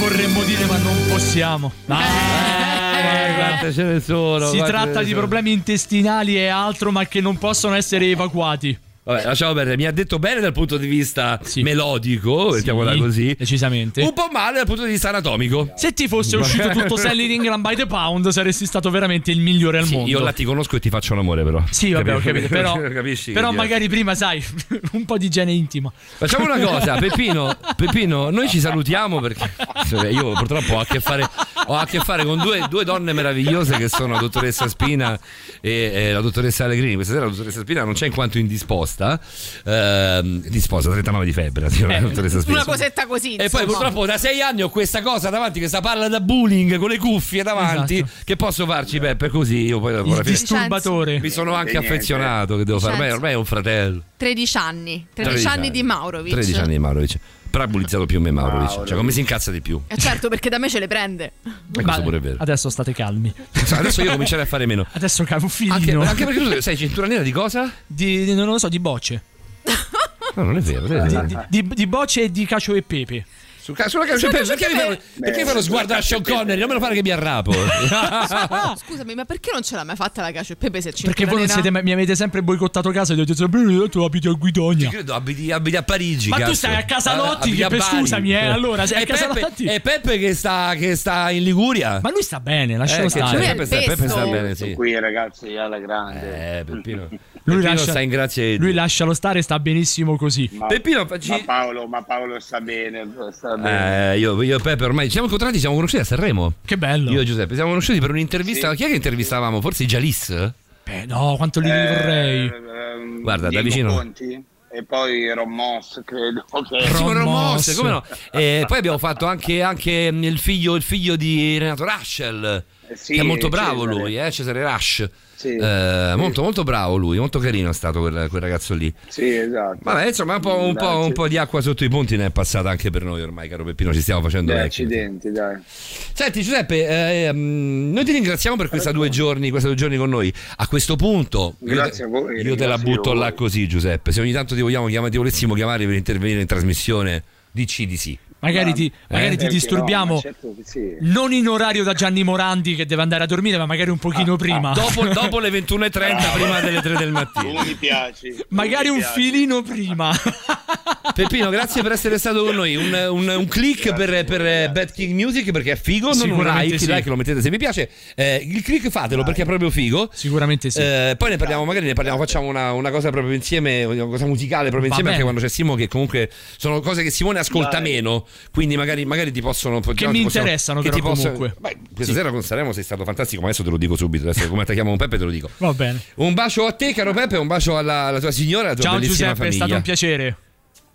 S10: Vorremmo dire ma non possiamo.
S4: Eh, quante ce ne sono.
S10: Si tratta di problemi intestinali e altro ma che non possono essere evacuati.
S4: Vabbè, lasciamo perdere. Mi ha detto bene dal punto di vista melodico, mettiamola così.
S10: Decisamente.
S4: Un po' male dal punto di vista anatomico.
S10: Se ti fosse uscito tutto Sally England by the Pound, saresti stato veramente il migliore al
S4: Sì,
S10: mondo.
S4: io là ti conosco e ti faccio l'amore, però.
S10: Sì, vabbè, ho
S4: Capisci?
S10: capito. Però,
S4: Capisci?
S10: però magari prima, sai, un po' di igiene intima.
S4: Facciamo una cosa, Peppino, Peppino, noi ci salutiamo perché io purtroppo ho a che fare, ho a che fare con due, due donne meravigliose che sono la dottoressa Spina e, e la dottoressa Allegrini. Questa sera la dottoressa Spina non c'è in quanto indisposta, ehm, disposta, 39 di febbre, Spina.
S5: Una cosetta così.
S4: E poi purtroppo da sei anni ho questa cosa davanti, questa palla da bullying con le cuffie davanti.
S10: Esatto.
S4: Che posso farci, Peppe? Così io poi dopo fine-
S10: disturbatore.
S4: Mi sono anche
S16: E niente.
S4: affezionato. Che devo fare? Ormai, ormai è un fratello.
S5: 13 anni. 13,
S4: 13
S5: anni di Maurovic.
S4: 13 anni di Maurovic. Però ha bullizzato più me Maurovic.
S16: Maurovic.
S4: Cioè, come si incazza di più?
S5: Eh certo, perché da me ce le prende.
S4: E questo pure è vero.
S10: Adesso state calmi.
S4: Adesso io comincerei a fare meno.
S10: Adesso cavo
S4: Anche,
S10: filino.
S4: anche perché tu sei cintura nera di cosa?
S10: Di, di- non lo so, di bocce.
S4: No, non è vero. non è
S10: Di,
S4: vero.
S10: di- di- di bocce e di cacio e pepe.
S4: Su ca- sulla calcio perché, perché, mi fanno- perché mi fanno sguardare a Sean Connery? Non me lo fare che mi arrapo.
S5: Ah, Scusami, ma perché non ce l'ha mai fatta la cacio e pepe se c'è
S10: Perché voi non siete, mi avete sempre boicottato casa e ti ho detto sempre "Eh, tu abiti a Guidonia.
S4: Credo abiti, abiti a Parigi.
S10: Ma tu
S4: cazzo.
S10: stai a Casalotti, che
S4: a
S10: per- scusami, eh, allora, sei a
S4: E Peppe-
S10: Casalotti.
S4: E Peppe che sta, che sta in Liguria.
S10: Ma lui sta bene, lascialo
S4: Eh,
S10: stare.
S5: Lui è
S4: Peppe sta, Peppe sta bene, sì.
S16: Qui ragazzi alla grande.
S4: Eh, Peppino.
S10: Lui,
S4: Peppino
S10: lascia-
S4: sta in grazia
S10: lui lascialo stare, sta benissimo così.
S16: Ma,
S4: Peppino, facci-
S16: ma Paolo, ma Paolo sta bene, sta bene.
S4: Eh, io, io e Peppe ormai ci siamo incontrati, siamo conosciuti a Sanremo.
S10: Che bello.
S4: Io e Giuseppe siamo conosciuti per un'intervista. Chi è che intervistavamo? Forse Jalis?
S10: Beh, no, quanto li vorrei.
S16: Ehm,
S4: Guarda, da
S16: Diego
S4: vicino.
S16: Conti e poi Ron Moss, credo. che-
S4: Sì,
S10: Moss.
S4: Moss, come no? E poi abbiamo fatto anche, anche il, figlio, il figlio di Renato Ruschel.
S16: Eh sì,
S4: che è molto bravo
S16: Cesare.
S4: lui, eh? Cesare Rush.
S16: Sì,
S4: Eh,
S16: sì.
S4: Molto, molto bravo lui, molto carino è stato quel, quel ragazzo lì.
S16: Sì, esatto.
S4: Vabbè, insomma, un po', un, po', un po' di acqua sotto i ponti ne è passata anche per noi ormai, caro Peppino, ci stiamo facendo
S16: Dai,
S4: vecchi.
S16: accidenti, dai.
S4: Senti Giuseppe, eh, mm, noi ti ringraziamo per questi due due giorni con noi. A questo punto, io
S16: Grazie
S4: te,
S16: a voi,
S4: io te la butto
S16: voi.
S4: là così, Giuseppe. Se ogni tanto ti vogliamo chiamare, ti volessimo chiamare per intervenire in trasmissione, dici di sì.
S10: Magari ti, magari ti
S16: Perché
S10: disturbiamo.
S16: no, ma certo che sì.
S10: Non in orario da Gianni Morandi che deve andare a dormire, ma magari un pochino prima.
S4: Dopo, dopo le 21.30, prima delle 3 del mattino.
S16: Tu mi piaci. tu
S10: magari
S16: mi
S10: un
S16: piaci.
S10: filino prima.
S4: Peppino, grazie per essere stato con noi. Un, un- un click per, per eh, Bad King Music perché è figo. Non un like,
S10: sì.
S4: like lo mettete se vi piace. Eh, il click fatelo perché è proprio figo.
S10: Sicuramente sì.
S4: Eh, poi ne parliamo, magari ne parliamo, facciamo una, una cosa proprio insieme, una cosa musicale proprio insieme, anche quando c'è Simo, che comunque sono cose che Simone ascolta
S16: Dai.
S4: meno, quindi magari, magari ti possono...
S10: Che mi interessano, però, comunque.
S4: Beh, questa
S10: Sì.
S4: sera con Sanremo sei stato fantastico, ma adesso te lo dico subito, adesso come attacchiamo un Peppe te lo dico.
S10: Va bene.
S4: Un bacio a te, caro Peppe, un bacio alla, alla tua signora alla tua
S10: Ciao
S4: bellissima
S10: Giuseppe, è
S4: famiglia.
S10: stato un piacere.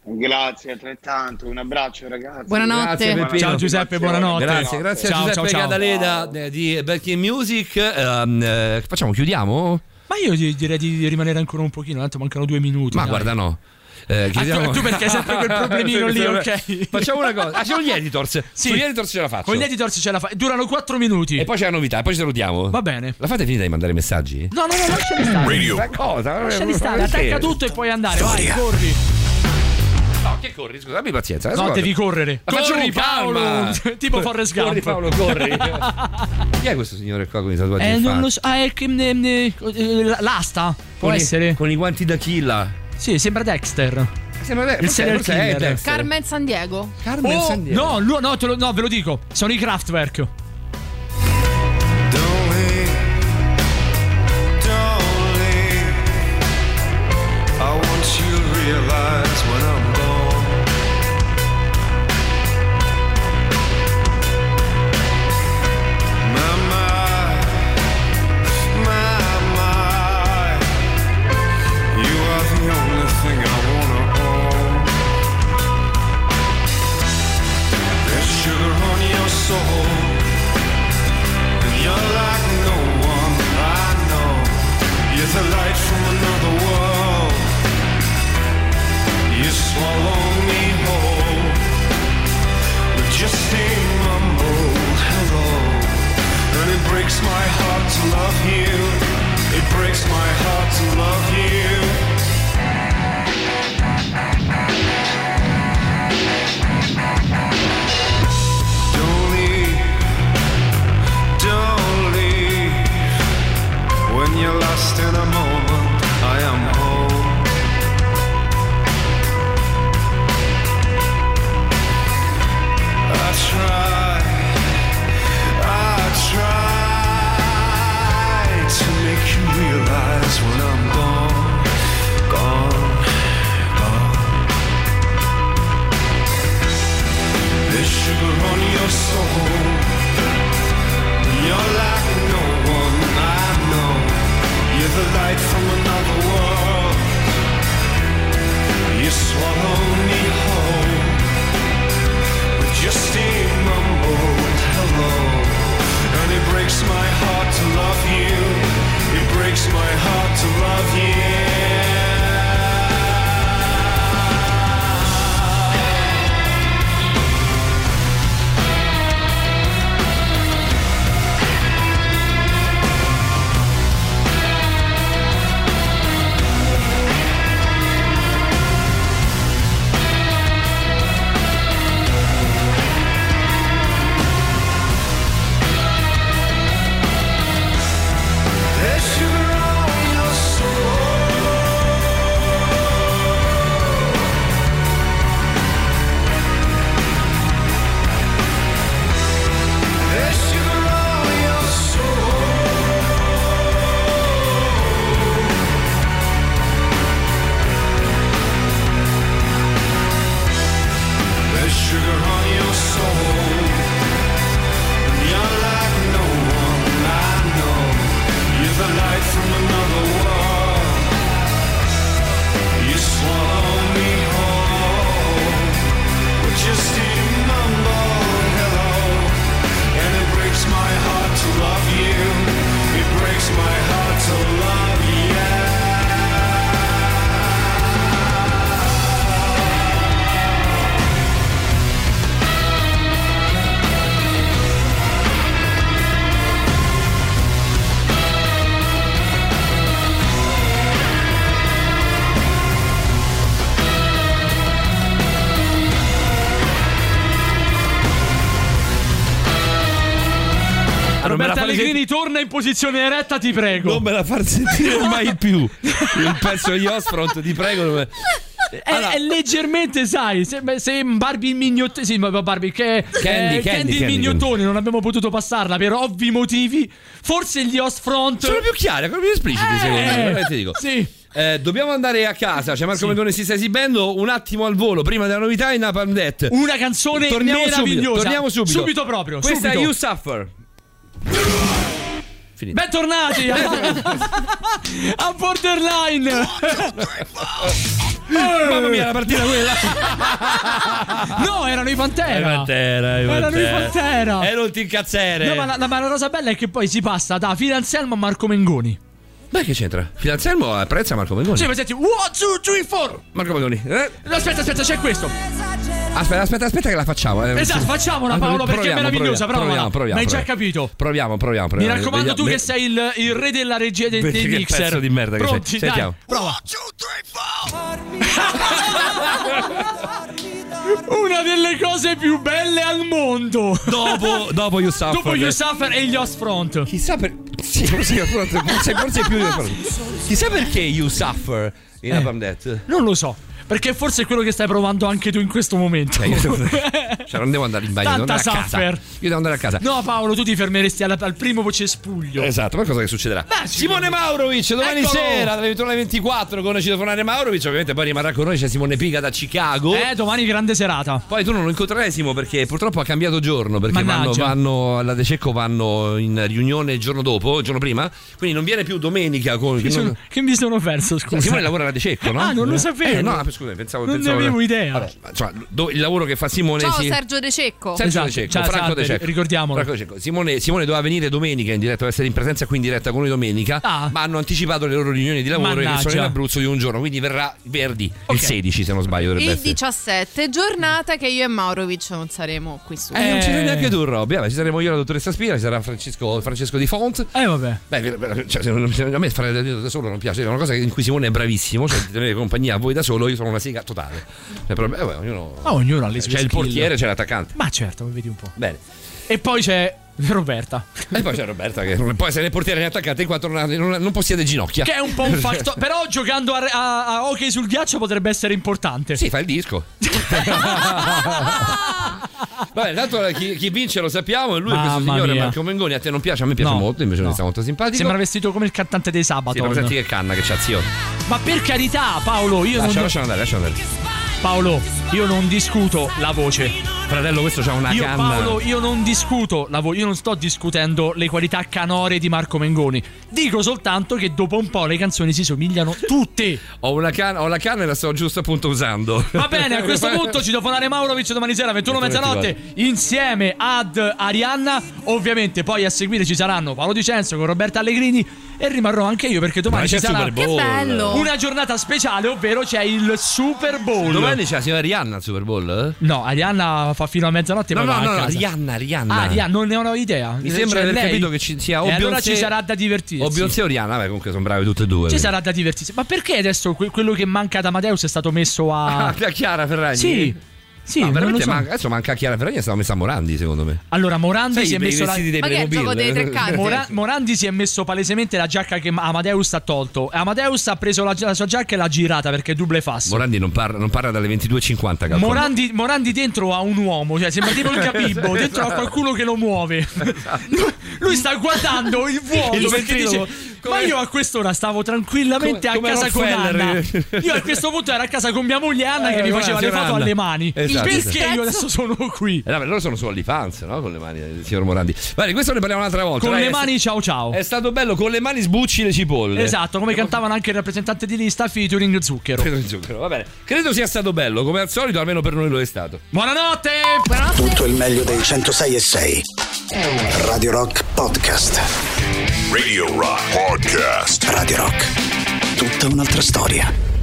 S16: Grazie altrettanto, un abbraccio ragazzi.
S5: Buonanotte.
S4: Grazie.
S10: Ciao Giuseppe, buonanotte.
S4: Grazie, grazie
S10: Ciao,
S4: a Giuseppe
S10: ciao, ciao.
S4: Gadaleda eh, di Bad King Music. Ehm, eh, facciamo, chiudiamo?
S10: Ma io di- direi di rimanere ancora un pochino, tanto mancano due minuti.
S4: Ma
S10: dai.
S4: guarda no. Eh, chiudiamo-
S10: tu- tu perché hai sempre quel problemino lì, ok?
S4: Facciamo una cosa. Ah, c'è gli editors.
S10: Sì.
S4: Sugli editors ce la faccio.
S10: Con gli editor ce la fa. Durano 4 minuti.
S4: E poi c'è la novità, e poi ci salutiamo.
S10: Va bene.
S4: La fate finita di mandare messaggi?
S10: No, no, no, lasciali stare.
S2: Radio.
S4: Cosa?
S10: Lasciali stare, attacca tutto e puoi andare. Vai, corri.
S4: No, che corri? Scusa, abbi pazienza.
S10: No, devi correre.
S4: Ma facciamo
S10: Corri,
S4: calma.
S10: Paolo. Tipo Forrest Gump.
S4: Corri, Paolo, corri. Chi è questo signore qua con i tatuaggi
S10: Eh, non lo so. Ah, è che. eh, L'asta. Può
S4: Con i-
S10: essere.
S4: Con i guanti da killa.
S10: Sì, sembra Dexter.
S4: Sembra
S10: Il serial
S4: forse è
S10: killer.
S4: Dexter.
S5: Carmen San Diego.
S4: Carmen
S10: Oh,
S4: San Diego.
S10: no, lu- no, te lo- no, ve lo dico. Sono i Kraftwerk.
S14: Don't breaks my heart to love you. It breaks my heart to love you.
S10: Posizione eretta, ti prego.
S4: Non me la far sentire mai più. Il pezzo di Osfront, ti prego. non me-
S10: È, è leggermente, sai, se, se Barbie il mignottone. Sì, ma Barbie che
S4: Candy,
S10: eh,
S4: Candy,
S10: il
S4: Candy,
S10: mignottone non abbiamo potuto passarla per ovvi motivi. Forse gli host front.
S4: Sono più chiari, ancora più espliciti, secondo me.
S10: Eh,
S4: veramente dico.
S10: Sì.
S4: Eh, dobbiamo andare a casa. C'è Marco Mengoni si sta esibendo. Un attimo al volo, prima della novità in Napalm Death.
S10: Una canzone
S4: Torniamo
S10: meravigliosa.
S4: Subito, torniamo subito.
S10: Subito proprio,
S4: Questa
S10: subito.
S4: è You Suffer. Finito.
S10: Bentornati a, a Borderline.
S4: Mamma mia, la partita quella.
S10: No, erano i Pantera.
S4: Eh, Pantera, i
S10: Erano i
S4: Pantera.
S10: Pantera.
S4: E non ti incazzere.
S10: No, ma la, ma la cosa bella è che poi si passa da Fila Anselmo a Marco Mengoni.
S4: Ma che c'entra? Finanziamo apprezza Marco Mengoni.
S10: Sì, ma senti, 1, 2, 3, 4.
S4: Marco Mengoni. Eh?
S10: No, aspetta, aspetta, c'è questo.
S4: Aspetta, aspetta, aspetta che la facciamo. eh.
S10: Esatto, facciamola Paolo perché è
S4: Proviamo,
S10: meravigliosa.
S4: proviamo,
S10: Proviamo,
S4: proviamo,
S10: Ma hai già
S4: proviamo.
S10: capito.
S4: Proviamo, proviamo,
S10: Mi
S4: proviamo.
S10: raccomando, tu
S4: Vediamo-
S10: che sei il, il re della regia dei, dei
S4: che
S10: mixer.
S4: pezzo di merda che sei.
S10: Pronti, dai,
S4: Sentiamo.
S10: prova. Una delle cose più belle al mondo.
S4: Dopo, dopo You Suffer.
S10: Dopo You Suffer e gli Host Front.
S4: Chissà per. Sì, forse, forse, forse, forse più You Suffer. Chissà perché You Suffer in
S10: Eh.
S4: Napalm Death.
S10: Non lo so. Perché forse è quello che stai provando anche tu in questo momento.
S4: Cioè, io devo- cioè, non devo andare in bagno, devo
S10: Tanta
S4: andare a casa.
S10: suffer.
S4: Io devo andare a casa.
S10: No, Paolo, tu ti fermeresti alla- al primo cespuglio.
S4: Esatto, ma cosa che succederà? Simone Maurovic domani
S10: Eccolo!
S4: sera dalle 21 alle 24 con Citofonare Maurovic, ovviamente poi rimarrà con noi c'è Simone Piga da Chicago.
S10: Eh, domani grande serata.
S4: Poi tu non lo incontrerai Simo perché purtroppo ha cambiato giorno perché vanno, vanno alla De Cecco vanno in riunione il giorno dopo, il giorno prima, quindi non viene più domenica con
S10: Che, sono- che mi sono perso, scusa.
S4: Simone lavora alla De Cecco, no?
S10: Ah, non lo
S4: Eh,
S10: sapevo.
S4: Eh, no, scusa, pensavo,
S10: Non ne
S4: pensavo
S10: avevo idea.
S4: Vabbè, ma, insomma, do- il lavoro che fa Simone
S5: Ciao
S4: si-
S5: Sergio De Cecco.
S4: Sergio
S10: Esatto,
S4: De Cecco,
S10: ciao,
S4: Franco
S10: salve,
S4: De Cecco.
S10: ricordiamolo.
S4: Franco De Cecco. Simone, Simone doveva venire domenica in diretta, doveva essere in presenza qui in diretta con noi domenica,
S10: Ah.
S4: ma hanno anticipato le loro riunioni di lavoro che sono in Abruzzo di un giorno, quindi verrà Verdi il 16 se non sbaglio
S5: Il
S4: essere.
S5: 17, giornata che io e Maurovic non saremo qui su.
S4: Eh, non ci sei neanche tu, Robby. Ci saremo io e la dottoressa Spira, ci sarà Francesco, Francesco Di Font.
S10: Eh, vabbè.
S4: Beh, cioè, a me fare da solo non piace, è una cosa in cui Simone è bravissimo, cioè di tenere compagnia a voi da solo, io sono una sega totale. Cioè, però, eh, ognuno-
S10: Ma ognuno ha le sue
S4: c'è il portiere, c'è l'attaccante.
S10: Ma certo, vedi un po'.
S4: Bene.
S10: E poi c'è Roberta.
S4: E poi c'è Roberta che può essere né portiere né attaccante in quanto non, non, non possiede ginocchia.
S10: Che è un po' un fattore. Però giocando a, a- a hockey sul ghiaccio potrebbe essere importante.
S4: Sì, fa il disco. Vabbè, tanto chi, chi vince lo sappiamo, e lui è questo
S10: Mamma
S4: signore
S10: mia.
S4: Marco Mengoni, a te non piace, a me piace
S10: No,
S4: molto, invece
S10: no.
S4: mi sta molto simpatico.
S10: Sembra vestito come il cantante dei
S4: Sì,
S10: Sabaton.
S4: ma senti che canna che c'ha zio.
S10: Ma per carità, Paolo, io
S4: Lascia,
S10: non.
S4: lascialo andare, lascialo andare.
S10: Paolo, io non discuto la voce.
S4: Fratello, questo c'ha una
S10: Io,
S4: canna.
S10: Paolo, io non discuto la voce. Io non sto discutendo le qualità canore di Marco Mengoni. Dico soltanto che dopo un po' le canzoni si somigliano tutte.
S4: Ho una canna, ho la canna e la sto giusto appunto usando.
S10: Va bene, a questo punto ci telefonare Maurovic domani sera 21 mezzanotte insieme ad Arianna. Ovviamente poi a seguire ci saranno Paolo Dicenzo con Roberta Allegrini e rimarrò anche io perché domani
S4: Ma
S10: ci sarà una giornata speciale, ovvero c'è il Super Bowl.
S4: Domani c'è la signora Rihanna al Super Bowl? eh?
S10: No, Arianna fa fino a mezzanotte
S4: No,
S10: poi
S4: no,
S10: va a
S4: no, no,
S10: casa.
S4: Rihanna, Rihanna.
S10: Ah, Rihanna, non ne ho idea.
S4: Mi
S10: Cioè,
S4: sembra di aver
S10: lei-
S4: capito che ci sia o
S10: E allora ci sarà da divertirsi.
S4: O Beyoncé o Rihanna, vabbè, comunque sono bravi tutte e due.
S10: Ci sarà da divertirsi. Ma perché adesso que- quello che manca ad Amadeus è stato messo a.
S4: Ah, Chiara Ferragni?
S10: Sì. Sì,
S4: no,
S10: non
S4: veramente
S10: lo so.
S4: manca, adesso manca Chiara Ferragni e stava messa a Morandi, secondo me.
S10: Allora, Morandi
S4: Sai,
S10: si è messo la...
S4: dei
S5: Ma che è il
S4: Playmobil?
S5: gioco dei tre carte?
S10: Mora- Morandi si è messo palesemente la giacca che Amadeus ha tolto. Amadeus ha preso la, la sua giacca e l'ha girata perché è double fast.
S4: Morandi non parla, non parla dalle 22.50, calcola.
S10: Morandi, Morandi dentro ha un uomo, cioè sembra tipo il capibbo, dentro ha qualcuno che lo muove. Lui sta guardando il vuoto
S4: Il
S10: perché
S4: ventriloquo.
S10: Dice: Ma io a quest'ora stavo tranquillamente
S4: Come-
S10: a
S4: come
S10: casa con. Anna. Io a questo punto ero a casa con mia moglie Anna che
S4: Eh,
S10: mi
S4: guarda,
S10: faceva le foto
S4: Anna.
S10: alle mani.
S4: Esatto,
S10: Perché
S4: esatto.
S10: io adesso sono qui?
S4: Eh, no, beh, loro sono su OnlyFans, no? Con le mani del signor Morandi. Va bene, questo ne parliamo un'altra volta.
S10: Con
S4: dai,
S10: le mani ciao ciao.
S4: È stato bello, con le mani sbucci le cipolle.
S10: Esatto, come cantavano anche il rappresentante di lista featuring Zucchero.
S4: Credo di zucchero, va bene. Credo sia stato bello, come al solito, almeno per noi lo è stato.
S10: Buonanotte!
S1: Tutto il meglio dei 106 e 6. Radio Rock Podcast.
S2: Radio Rock Podcast.
S18: Radio Rock. Tutta un'altra storia.